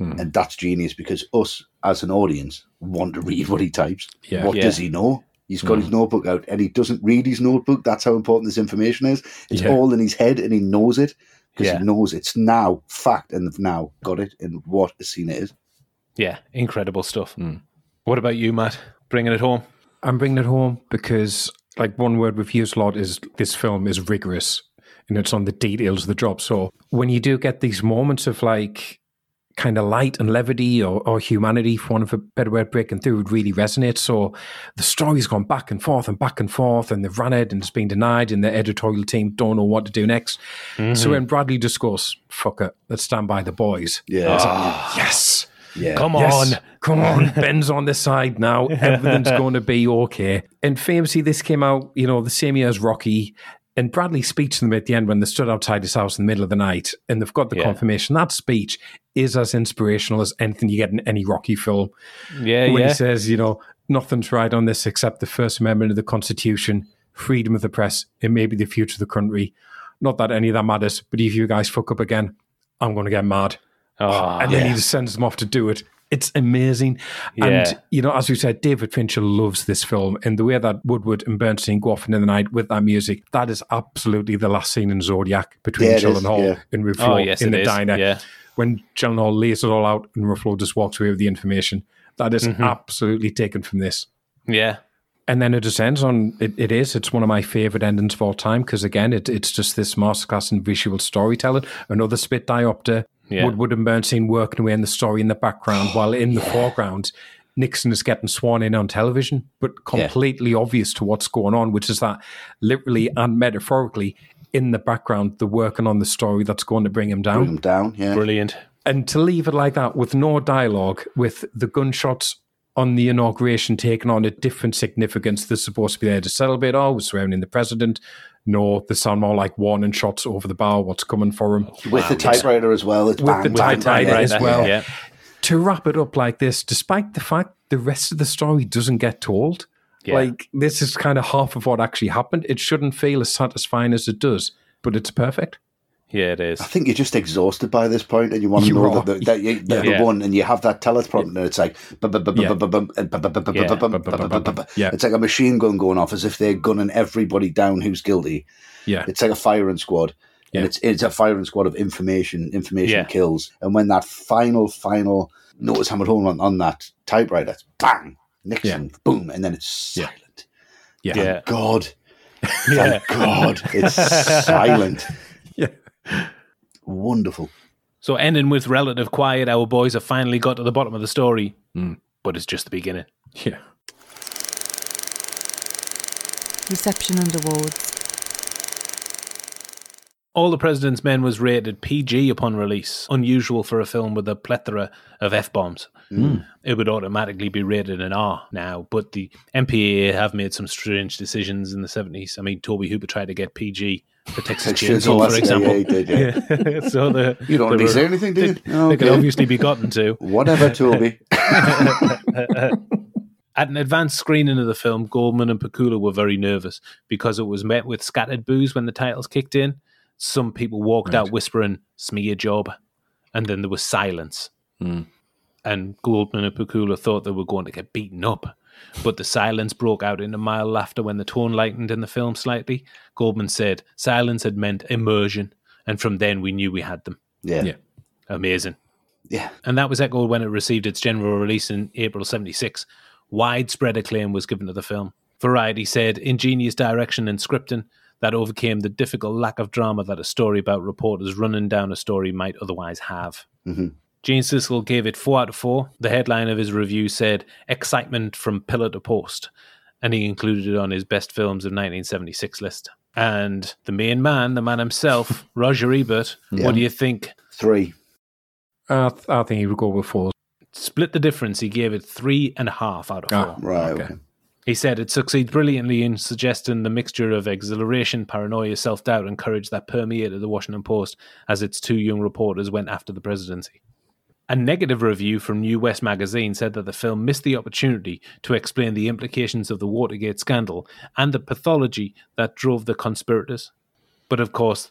Mm. And that's genius because us as an audience want to read what he types. What does he know? He's got mm. his notebook out and he doesn't read his notebook. That's how important this information is. It's yeah. all in his head and he knows it because yeah. he knows it's now fact and they've now got it in what a scene it is.
Yeah, incredible stuff. Mm. What about you, Matt? Bringing it home?
I'm bringing it home because, like, one word we've used a lot is this film is rigorous and it's on the details of the job. So when you do get these moments of like kind of light and levity or, or humanity, for want of a better word, breaking through would really resonate. So the story's gone back and forth and back and forth, and they've run it and it's been denied, and the editorial team don't know what to do next. Mm-hmm. So when Bradlee discourse, fuck it, let's stand by the boys.
Yeah. Like, oh,
yes. Yeah.
Come yes. on.
Come on. (laughs) Ben's on the side now. Everything's (laughs) going to be okay. And famously, this came out, you know, the same year as Rocky. And Bradlee speaks to them at the end when they stood outside his house in the middle of the night and they've got the yeah. confirmation. That speech is as inspirational as anything you get in any Rocky film.
Yeah. When yeah.
he says, you know, nothing's right on this except the First Amendment of the Constitution, freedom of the press, and maybe the future of the country. Not that any of that matters, but if you guys fuck up again, I'm going to get mad. Oh, and then yeah. he just sends them off to do it it's amazing. Yeah. And, you know, as we said, David Fincher loves this film. And the way that Woodward and Bernstein go off into the night with that music, that is absolutely the last scene in Zodiac between yeah, Gyllenhaal yeah. and Ruffalo oh, yes, in the is. diner. Yeah. When Hall lays it all out and Ruffalo just walks away with the information. That is mm-hmm. absolutely taken from this.
Yeah.
And then it descends on, it, it is, it's one of my favorite endings of all time because, again, it, it's just this masterclass in visual storytelling. Another split diopter yeah. Woodward and Bernstein working away in the story in the background, while in the yeah. foreground, Nixon is getting sworn in on television, but completely yeah. obvious to what's going on, which is that literally and metaphorically in the background, they're working on the story that's going to bring him down. Bring him
down, yeah.
Brilliant.
And to leave it like that with no dialogue, with the gunshots on the inauguration taking on a different significance. They're supposed to be there to celebrate. Oh, we're surrounding the president no, they sound more like warning shots over the bar, what's coming for him?
With the ah, typewriter as well. with bang, the bang, typewriter bang, as well. Yeah.
To wrap it up like this, despite the fact the rest of the story doesn't get told, yeah. like this is kind of half of what actually happened, it shouldn't feel as satisfying as it does, but it's perfect.
Yeah, it is. I
think you're just exhausted by this point, and you want to know that, the, you, the one, and you have that teleprompter, and it's like, it's like a machine gun going off as if they're gunning everybody down who's guilty.
Yeah,
it's like a firing squad, yeah. and it's it's a firing squad of information, information kills, and when that final final notice hammered home on, on that typewriter, bang, Nixon, boom, and then it's silent. Yeah, God,
yeah.
Thank God, it's silent. Wonderful.
So, ending with relative quiet, our boys have finally got to the bottom of the story, mm. but it's just the beginning.
Yeah.
Reception and awards.
All the President's Men was rated PG upon release, unusual for a film with a plethora of F bombs. Mm. It would automatically be rated an R now, but the MPAA have made some strange decisions in the 70s. I mean, Tobe Hooper tried to get PG the Texas Chainsaw, for example. Yeah, did, yeah. (laughs) yeah.
so the, you don't need to say anything, do you? (laughs)
They, okay. they can obviously be gotten to.
Whatever, Tobe. (laughs) At
an advanced screening of the film, Goldman and Pakula were very nervous because it was met with scattered boos when the titles kicked in. Some people walked right. out whispering, smear job. And then there was silence. Mm. And Goldman and Pakula thought they were going to get beaten up but the silence broke out into mild laughter when the tone lightened in the film slightly. Goldman said silence had meant immersion, and from then we knew we had them.
Yeah. yeah.
Amazing.
Yeah.
And that was echoed when it received its general release in April 76. Widespread acclaim was given to the film. Variety said ingenious direction and scripting that overcame the difficult lack of drama that a story about reporters running down a story might otherwise have. Mm-hmm. Gene Siskel gave it 4 out of 4. The headline of his review said, Excitement from Pillar to Post. And he included it on his best films of 1976 list. And the main man, the man himself, (laughs) Roger Ebert, yeah. what do you think?
Three.
Uh, I think he would go with four.
Split the difference. He gave it three and a half out of ah, four. Oh,
right. Okay. okay.
He said it succeeds brilliantly in suggesting the mixture of exhilaration, paranoia, self doubt, and courage that permeated the Washington Post as its two young reporters went after the presidency. A negative review from New West magazine said that the film missed the opportunity to explain the implications of the Watergate scandal and the pathology that drove the conspirators. But of course,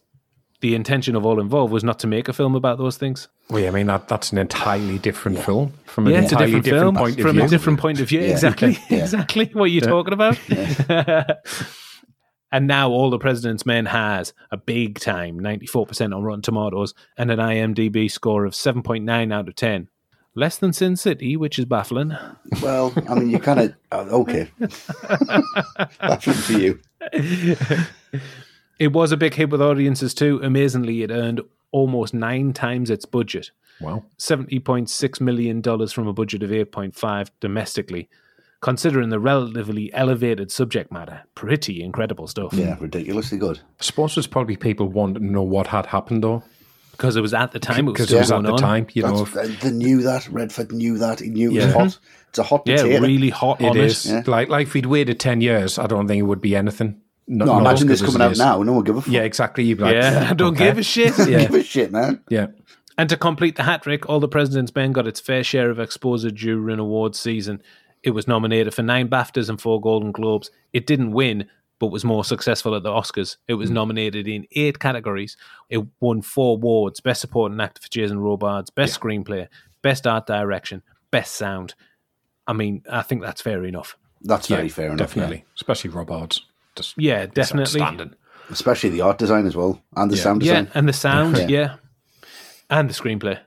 the intention of all involved was not to make a film about those things.
Well, yeah, I mean that that's an entirely different film from an yeah, entirely different, different, point from view. From
a different point of view, yeah. exactly, (laughs) exactly what you're talking about. (laughs) and now all the president's men has a big time 94% on rotten tomatoes and an imdb score of 7.9 out of 10 less than sin city which is baffling
well i mean you kind of uh, okay (laughs) baffling to you
it was a big hit with audiences too amazingly it earned almost nine times its budget
wow $70.6
million from a budget of 8.5 domestically considering the relatively elevated subject matter. Pretty incredible stuff.
Yeah, ridiculously good. I
suppose it's probably people want to know what had happened though.
Because it was at the time. Because it was, yeah. it was at the time,
you That's, know.
they knew that. Redford knew that. He knew it yeah. was hot. It's a hot yeah,
really hot. It is.
Yeah. Like, like if we'd waited 10 years, I don't think it would be anything.
No, no, imagine this coming out is. now. No one give a fuck.
Yeah, exactly.
You'd be like, yeah, I (laughs) don't okay. give a shit. yeah.
give a shit, man.
Yeah.
And to complete the hat trick, All the President's Men got its fair share of exposure during awards season. It was nominated for nine BAFTAs and four Golden Globes. It didn't win, but was more successful at the Oscars. It was hmm. nominated in eight categories. It won four awards Best Supporting Actor for Jason Robards, Best yeah. Screenplay, Best Art Direction, Best Sound. I mean, I think that's fair enough.
That's yeah, very fair
enough. Definitely.
Yeah. Especially Robards.
Just yeah, definitely.
Especially the art design as well, and the sound design. Yeah,
and the sound, (laughs) yeah. And the screenplay.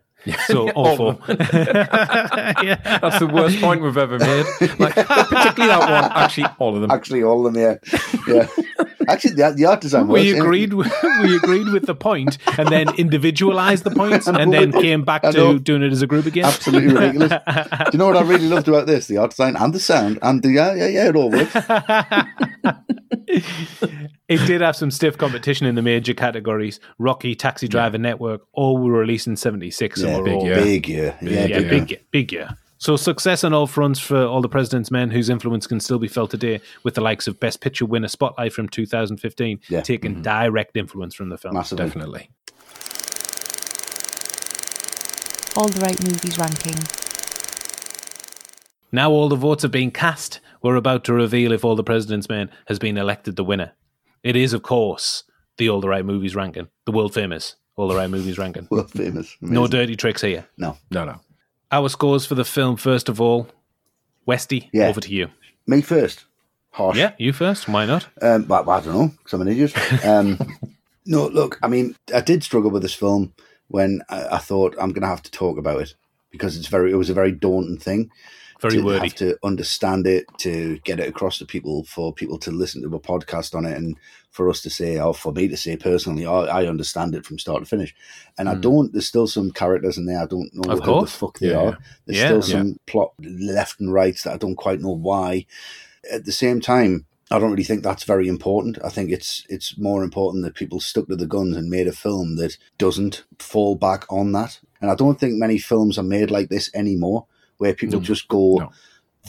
So (laughs) awful.
(laughs) yeah. That's the worst point we've ever made. Like, particularly that one. Actually, all of them.
Actually, all of them. Yeah, yeah. (laughs) Actually, the, the art design.
We works, agreed. With, we agreed with the point, and then individualized the points, and then came back to doing it as a group again.
Absolutely ridiculous. Do you know what I really loved about this? The art design and the sound and the yeah, yeah, yeah. It all works
it did have some stiff competition in the major categories. Rocky, Taxi Driver, yeah. Network, all were released in '76. Yeah,
big year. big
year. yeah, yeah, big, big, year. big year. So success on all fronts for all the president's men, whose influence can still be felt today, with the likes of Best Picture winner Spotlight from 2015, yeah. taking mm-hmm. direct influence from the film. Massively. Definitely.
All the right movies ranking.
Now all the votes have been cast. We're about to reveal if all the president's men has been elected the winner. It is, of course, the All the Right Movies ranking, the world famous All the Right Movies ranking.
(laughs) world famous.
Amazing. No dirty tricks here.
No.
No, no.
Our scores for the film, first of all, Westy, yeah. over to you.
Me first. Harsh.
Yeah, you first. Why not?
Um, but, but I don't know, because I'm an idiot. Um, (laughs) no, look, I mean, I did struggle with this film when I, I thought I'm going to have to talk about it because it's very, it was a very daunting thing.
Very
to
wordy. have
to understand it to get it across to people for people to listen to a podcast on it and for us to say or for me to say personally oh, I understand it from start to finish and mm. I hmm. don't there's still some characters in there I don't know of who the fuck they yeah. are there's yeah. still some yeah. plot left and right that I don't quite know why at the same time I don't really think that's very important. I think it's it's more important that people stuck to the guns and made a film that doesn't fall back on that. And I don't think many films are made like this anymore where people mm. just go, no.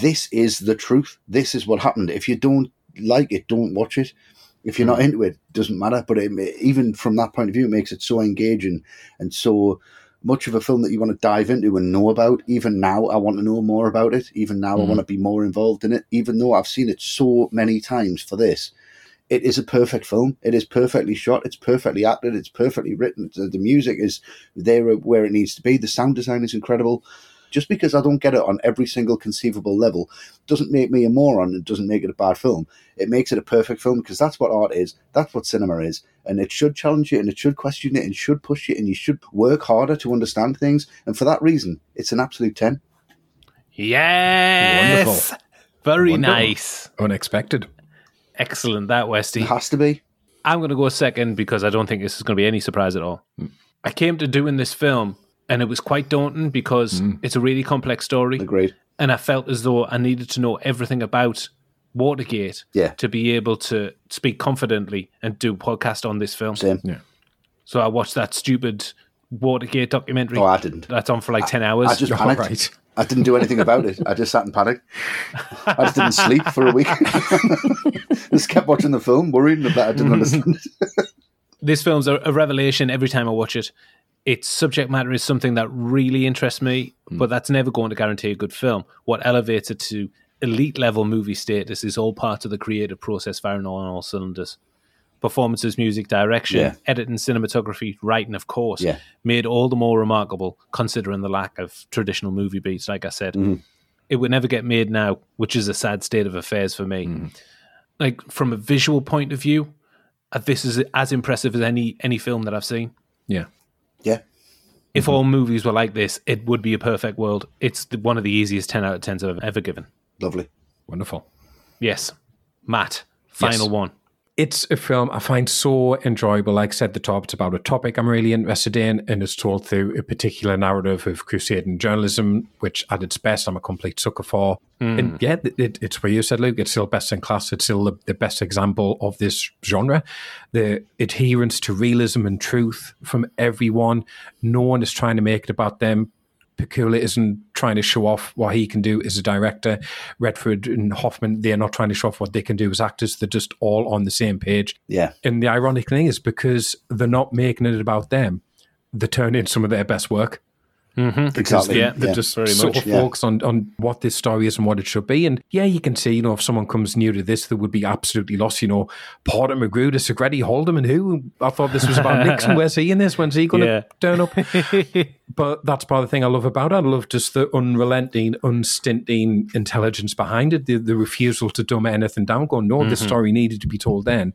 "This is the truth. This is what happened." If you don't like it, don't watch it. If you're mm. not into it, doesn't matter. But it, even from that point of view, it makes it so engaging and so much of a film that you want to dive into and know about. Even now, I want to know more about it. Even now, mm. I want to be more involved in it. Even though I've seen it so many times for this, it is a perfect film. It is perfectly shot. It's perfectly acted. It's perfectly written. The, music is there where it needs to be. The sound design is incredible. Just because I don't get it on every single conceivable level doesn't make me a moron. and doesn't make it a bad film. It makes it a perfect film because that's what art is. That's what cinema is. And it should challenge you and it should question it and should push you and you should work harder to understand things. And for that reason, it's an absolute 10.
Yes. Wonderful. Very Wonderful. nice.
Unexpected.
Excellent, that Westy.
It has to be.
I'm going to go second because I don't think this is going to be any surprise at all. Hmm. I came to doing this film and it was quite daunting because mm. it's a really complex story.
Agreed.
And I felt as though I needed to know everything about Watergate
yeah.
to be able to speak confidently and do podcast on this film.
Same. Yeah.
So I watched that stupid Watergate documentary.
Oh, I didn't.
That's on for like I, 10 hours. I
just panicked. Oh, right. I didn't do anything about it. I just sat and panicked. I just didn't sleep for a week. (laughs) just kept watching the film, worrying that I didn't mm. understand it.
(laughs) this film's a, a, revelation every time I watch it. Its subject matter is something that really interests me, mm. but that's never going to guarantee a good film. What elevates it to elite level movie status is all part of the creative process firing on all cylinders. Performances, music, direction, yeah. editing, cinematography, writing, of course, yeah. made all the more remarkable considering the lack of traditional movie beats, like I said. Mm. It would never get made now, which is a sad state of affairs for me. Mm. Like, from a visual point of view, uh, this is as impressive as any any film that I've seen.
Yeah,
yeah.
If mm-hmm. all movies were like this, it would be a perfect world. It's the, one of the easiest ten out of tens I've ever given.
Lovely,
wonderful.
Yes, Matt. Final yes. one
it's a film I find so enjoyable. Like I said, the top, it's about a topic I'm really interested in, and it's told through a particular narrative of crusading journalism, which at its best I'm a complete sucker for. Mm. And yeah, it, it's where you said, Luke, it's still best in class. It's still the, the best example of this genre. The adherence to realism and truth from everyone. No one is trying to make it about them Pakula isn't trying to show off what he can do as a director. Redford and Hoffman, they're not trying to show off what they can do as actors. They're just all on the same page.
Yeah.
And the ironic thing is because they're not making it about them, they turn in some of their best work. Mm-hmm. Exactly. They, yeah, they're yeah. just Very sort much, of yeah. focused on, on what this story is and what it should be. And yeah, you can see, you know, if someone comes new to this, they would be absolutely lost. You know, Porter, Magruder, Segretti, and who? I thought this was about (laughs) Nixon. Where's he in this? When's he going to yeah. turn up? (laughs) but that's part of the thing I love about it. I love just the unrelenting, unstinting intelligence behind it, the, the refusal to dumb anything down, Going, no, mm-hmm. the story needed to be told then.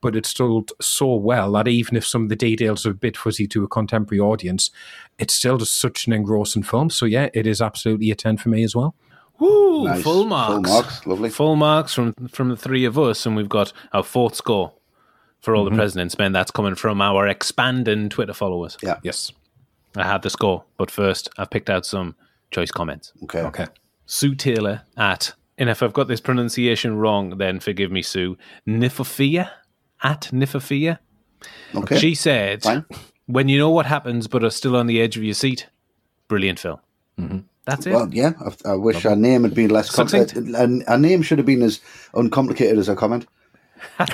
But it's told so well that even if some of the details are a bit fuzzy to a contemporary audience, it's still just such an engrossing film. So, yeah, it is absolutely a 10 for me as well.
Woo! Nice. Full marks. Full marks,
lovely.
Full marks from, from the three of us, and we've got our fourth score for all mm-hmm. the president's men. That's coming from our expanding Twitter followers.
Yeah.
Yes. I have the score, but first I've picked out some choice comments.
Okay.
Okay. Sue Taylor at, and if I've got this pronunciation wrong, then forgive me, Sue, Nifafia at Nifafia.
Okay.
She said, Fine. when you know what happens but are still on the edge of your seat, brilliant film. Mm-hmm. That's it. Well,
yeah, I, I wish okay. our name had been less complicated. Uh, our, our name should have been as uncomplicated as our comment.
(laughs)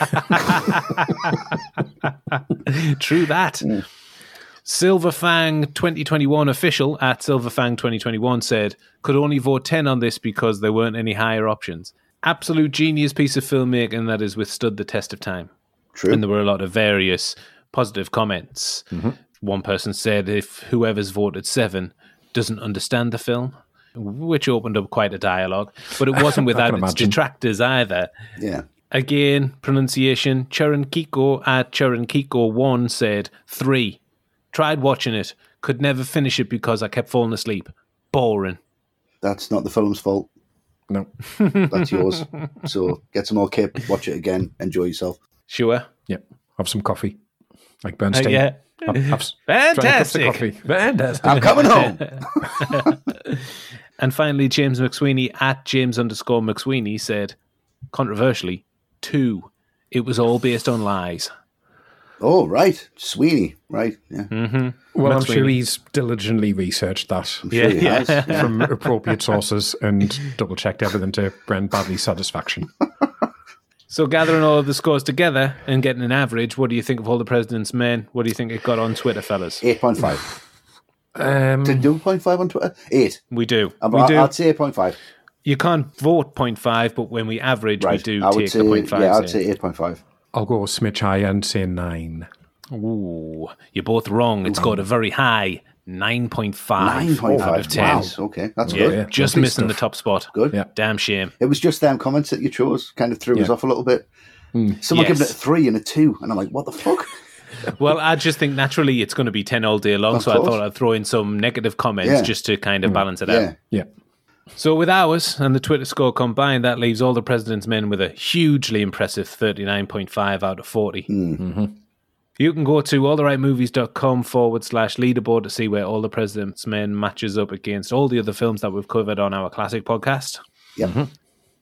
True that. Mm. Silverfang 2021 official at Silverfang 2021 said, could only vote 10 on this because there weren't any higher options. Absolute genius piece of filmmaking that has withstood the test of time.
True.
And there were a lot of various positive comments. Mm-hmm. One person said, if whoever's voted seven doesn't understand the film, which opened up quite a dialogue, but it wasn't (laughs) without its detractors either.
Yeah.
Again, pronunciation Chirinkiko at Chirinkiko1 said, three Tried watching it, could never finish it because I kept falling asleep. Boring.
That's not the film's fault.
No,
(laughs) that's yours. So get some more kip, watch it again, enjoy yourself.
Sure.
Yep. Have some coffee, like Bernstein. Uh, yeah. Have,
have, Fantastic. Coffee.
Fantastic. I'm coming
home. (laughs) and finally, James McSweeney at James underscore McSweeney said, controversially, two. It was all based on lies.
Oh, right. Sweeney, right. Yeah. Mm-hmm.
Well, Matt I'm Sweeney. sure he's diligently researched that
sure yeah, (laughs)
from appropriate sources and double checked everything to Brent Bradlee's satisfaction.
so, gathering all of the scores together and getting an average, what do you think of All the President's Men? What do you think it got on Twitter, fellas?
8.5. Um, do 2.5 on Twitter? 8.
We do. we
I,
do. I'd
say 8.5.
You can't vote 0.5, but when we average, right. we do I would take say, 0.5. Yeah, I'd
say 8.5.
I'll go smidge high and say nine.
Ooh, you're both wrong. It's got a very high 9.5, 9.5 out of 10. Wow.
Okay, that's yeah, good. Yeah.
Just missing the top spot.
Good.
Yeah. Damn shame.
It was just them comments that you chose kind of threw us off a little bit. Mm. Someone yes. gave it a three and a two, and I'm like, what the fuck?
(laughs) well, I just think naturally it's going to be 10 all day long, of so course. I thought I'd throw in some negative comments just to kind of mm. balance it out.
Yeah.
So, with ours and the Twitter score combined, that leaves all the president's men with a hugely impressive 39.5 out of 40. Mm. Mm-hmm. You can go to alltherightmovies.com forward slash leaderboard to see where All the President's Men matches up against all the other films that we've covered on our classic podcast. Mm-hmm.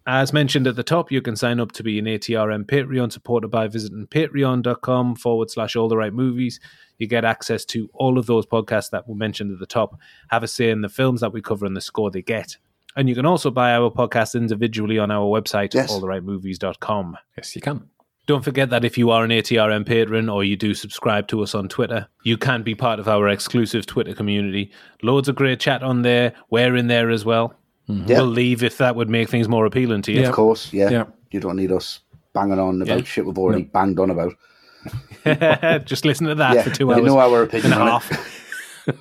As mentioned at the top, you can sign up to be an ATRM Patreon supporter by visiting patreon.com forward slash all the right movies. You get access to all of those podcasts that were mentioned at the top, have a say in the films that we cover and the score they get, and you can also buy our podcast individually on our website, yes. alltherightmovies.com.
Yes, you can.
Don't forget that if you are an ATRM patron or you do subscribe to us on Twitter, you can be part of our exclusive Twitter community. Loads of great chat on there. We're in there as well. Mm-hmm. We'll leave if that would make things more appealing to
you. Of course, yeah. yeah. You don't need us banging on about yeah. shit we've already no. banged on about.
(laughs) Just listen to that yeah. for two hours. You know our opinion and a half. (laughs)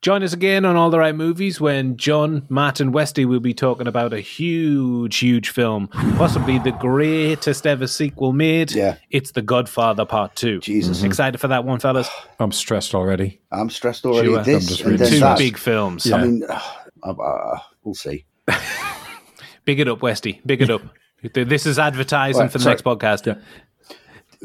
Join us again on All the Right Movies when John, Matt, and Westy will be talking about a huge, huge film, possibly the greatest ever sequel made.
Yeah.
It's The Godfather Part 2. Jesus. Mm-hmm. Excited for that one, fellas?
I'm stressed already.
I'm stressed already. Sure. This,
I'm two big films.
Yeah. I mean, uh, uh, uh we'll see.
(laughs) big it up, Westy. Big it up. (laughs) this is advertising right, for the sorry. next podcast. Yeah.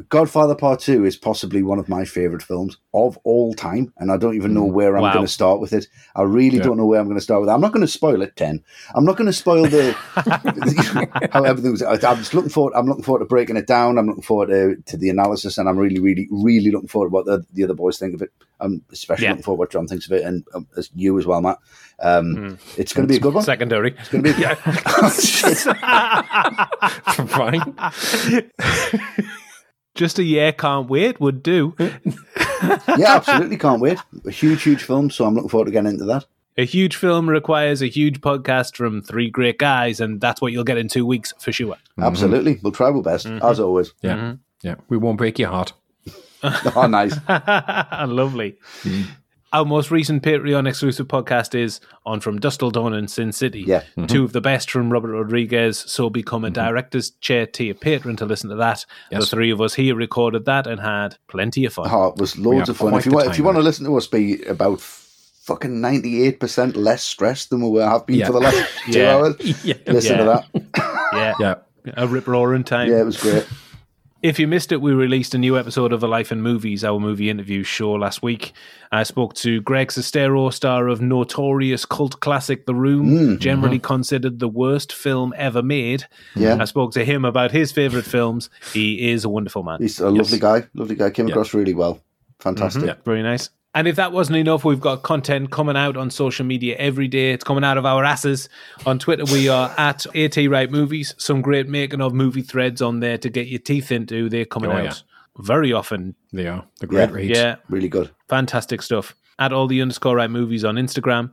Godfather Part Two is possibly one of my favorite films of all time, and I don't even know mm. where I'm wow. going to start with it. I really yeah. don't know where I'm going to start with. It. I'm not going to spoil it. Ten. I'm not going to spoil the (laughs) how everything was. I'm just looking forward. I'm looking forward to breaking it down. I'm looking forward to, to the analysis, and I'm really, really, really looking forward to what the, the other boys think of it. I'm especially yeah. looking forward to what John thinks of it, and um, as you as well, Matt. Um, mm. It's going to be a good one.
Secondary. It's going to be. (laughs) yeah. (laughs) oh, Fine just a year can't wait would do. (laughs)
yeah, absolutely can't wait. A huge, huge film, so I'm looking forward to getting into that.
A huge film requires a huge podcast from three great guys, and that's what you'll get in two weeks for sure. Mm-hmm.
Absolutely. We'll try our best, mm-hmm. as always.
Yeah. Mm-hmm. Yeah. We won't break your heart.
(laughs) oh, nice.
(laughs) Lovely. Mm our most recent Patreon exclusive podcast is on From Dusk Till Dawn and Sin City.
Yeah. Mm-hmm.
Two of the best from Robert Rodriguez. So become a mm-hmm. director's chair tier patron to listen to that. Yes. The three of us here recorded that and had plenty of fun.
Oh, it was loads of fun. If you, want, if you want to listen to us be about fucking 98% less stressed than we have been yeah. for the last (laughs) two yeah. hours, (laughs) yeah. listen to
that. (laughs) yeah. yeah. A rip roaring time.
Yeah, it was great.
If you missed it, we released a new episode of The Life in Movies, our movie interview show last week. I spoke to Greg Sestero, star of notorious cult classic The Room, mm, uh-huh. generally considered the worst film ever made. Yeah. I spoke to him about his favourite films. He is a wonderful man.
He's a yes. lovely guy. Lovely guy. Came across really well. Mm-hmm. Fantastic. Mm-hmm.
very nice. And if that wasn't enough, we've got content coming out on social media every day. It's coming out of our asses. On Twitter, we are (laughs) at AT Right Movies. Some great making of movie threads on there to get your teeth into. They're coming oh, out yeah. very often.
They are.
the great yeah, reads. Yeah.
Really good.
Fantastic stuff. At all the underscore right movies on Instagram.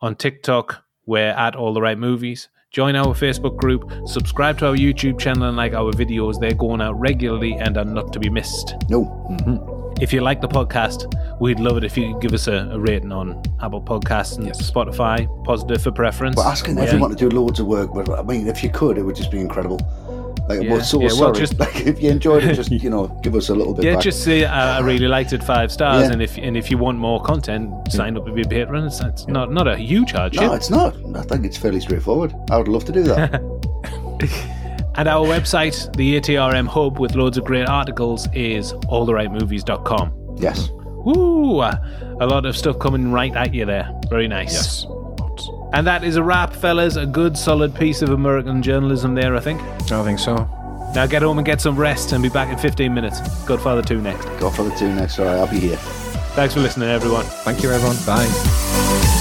On TikTok, we're at all the right movies. Join our Facebook group, subscribe to our YouTube channel, and like our videos. They're going out regularly and are not to be missed. No. Mm-hmm. If you like the podcast, we'd love it if you could give us a, a rating on Apple Podcasts and yes. Spotify, positive for preference. We're asking yeah. everyone to do loads of work, but I mean, if you could, it would just be incredible. Like, yeah, we're so yeah, sorry. Well, just, like, if you enjoyed it, just (laughs) you know, give us a little bit. Yeah, back. just say I really liked it, five stars. Yeah. And if and if you want more content, sign up to be a patron. It's, it's not not a huge hardship. No, it's not. I think it's fairly straightforward. I would love to do that. (laughs) And our website, the ATRM hub with loads of great articles, is alltherightmovies.com. Yes. Woo! A lot of stuff coming right at you there. Very nice. Yes. And that is a wrap, fellas. A good, solid piece of American journalism there, I think. I think so. Now get home and get some rest and be back in 15 minutes. Godfather 2 next. Godfather 2 next. All right, I'll be here. Thanks for listening, everyone. Thank you, everyone. Bye.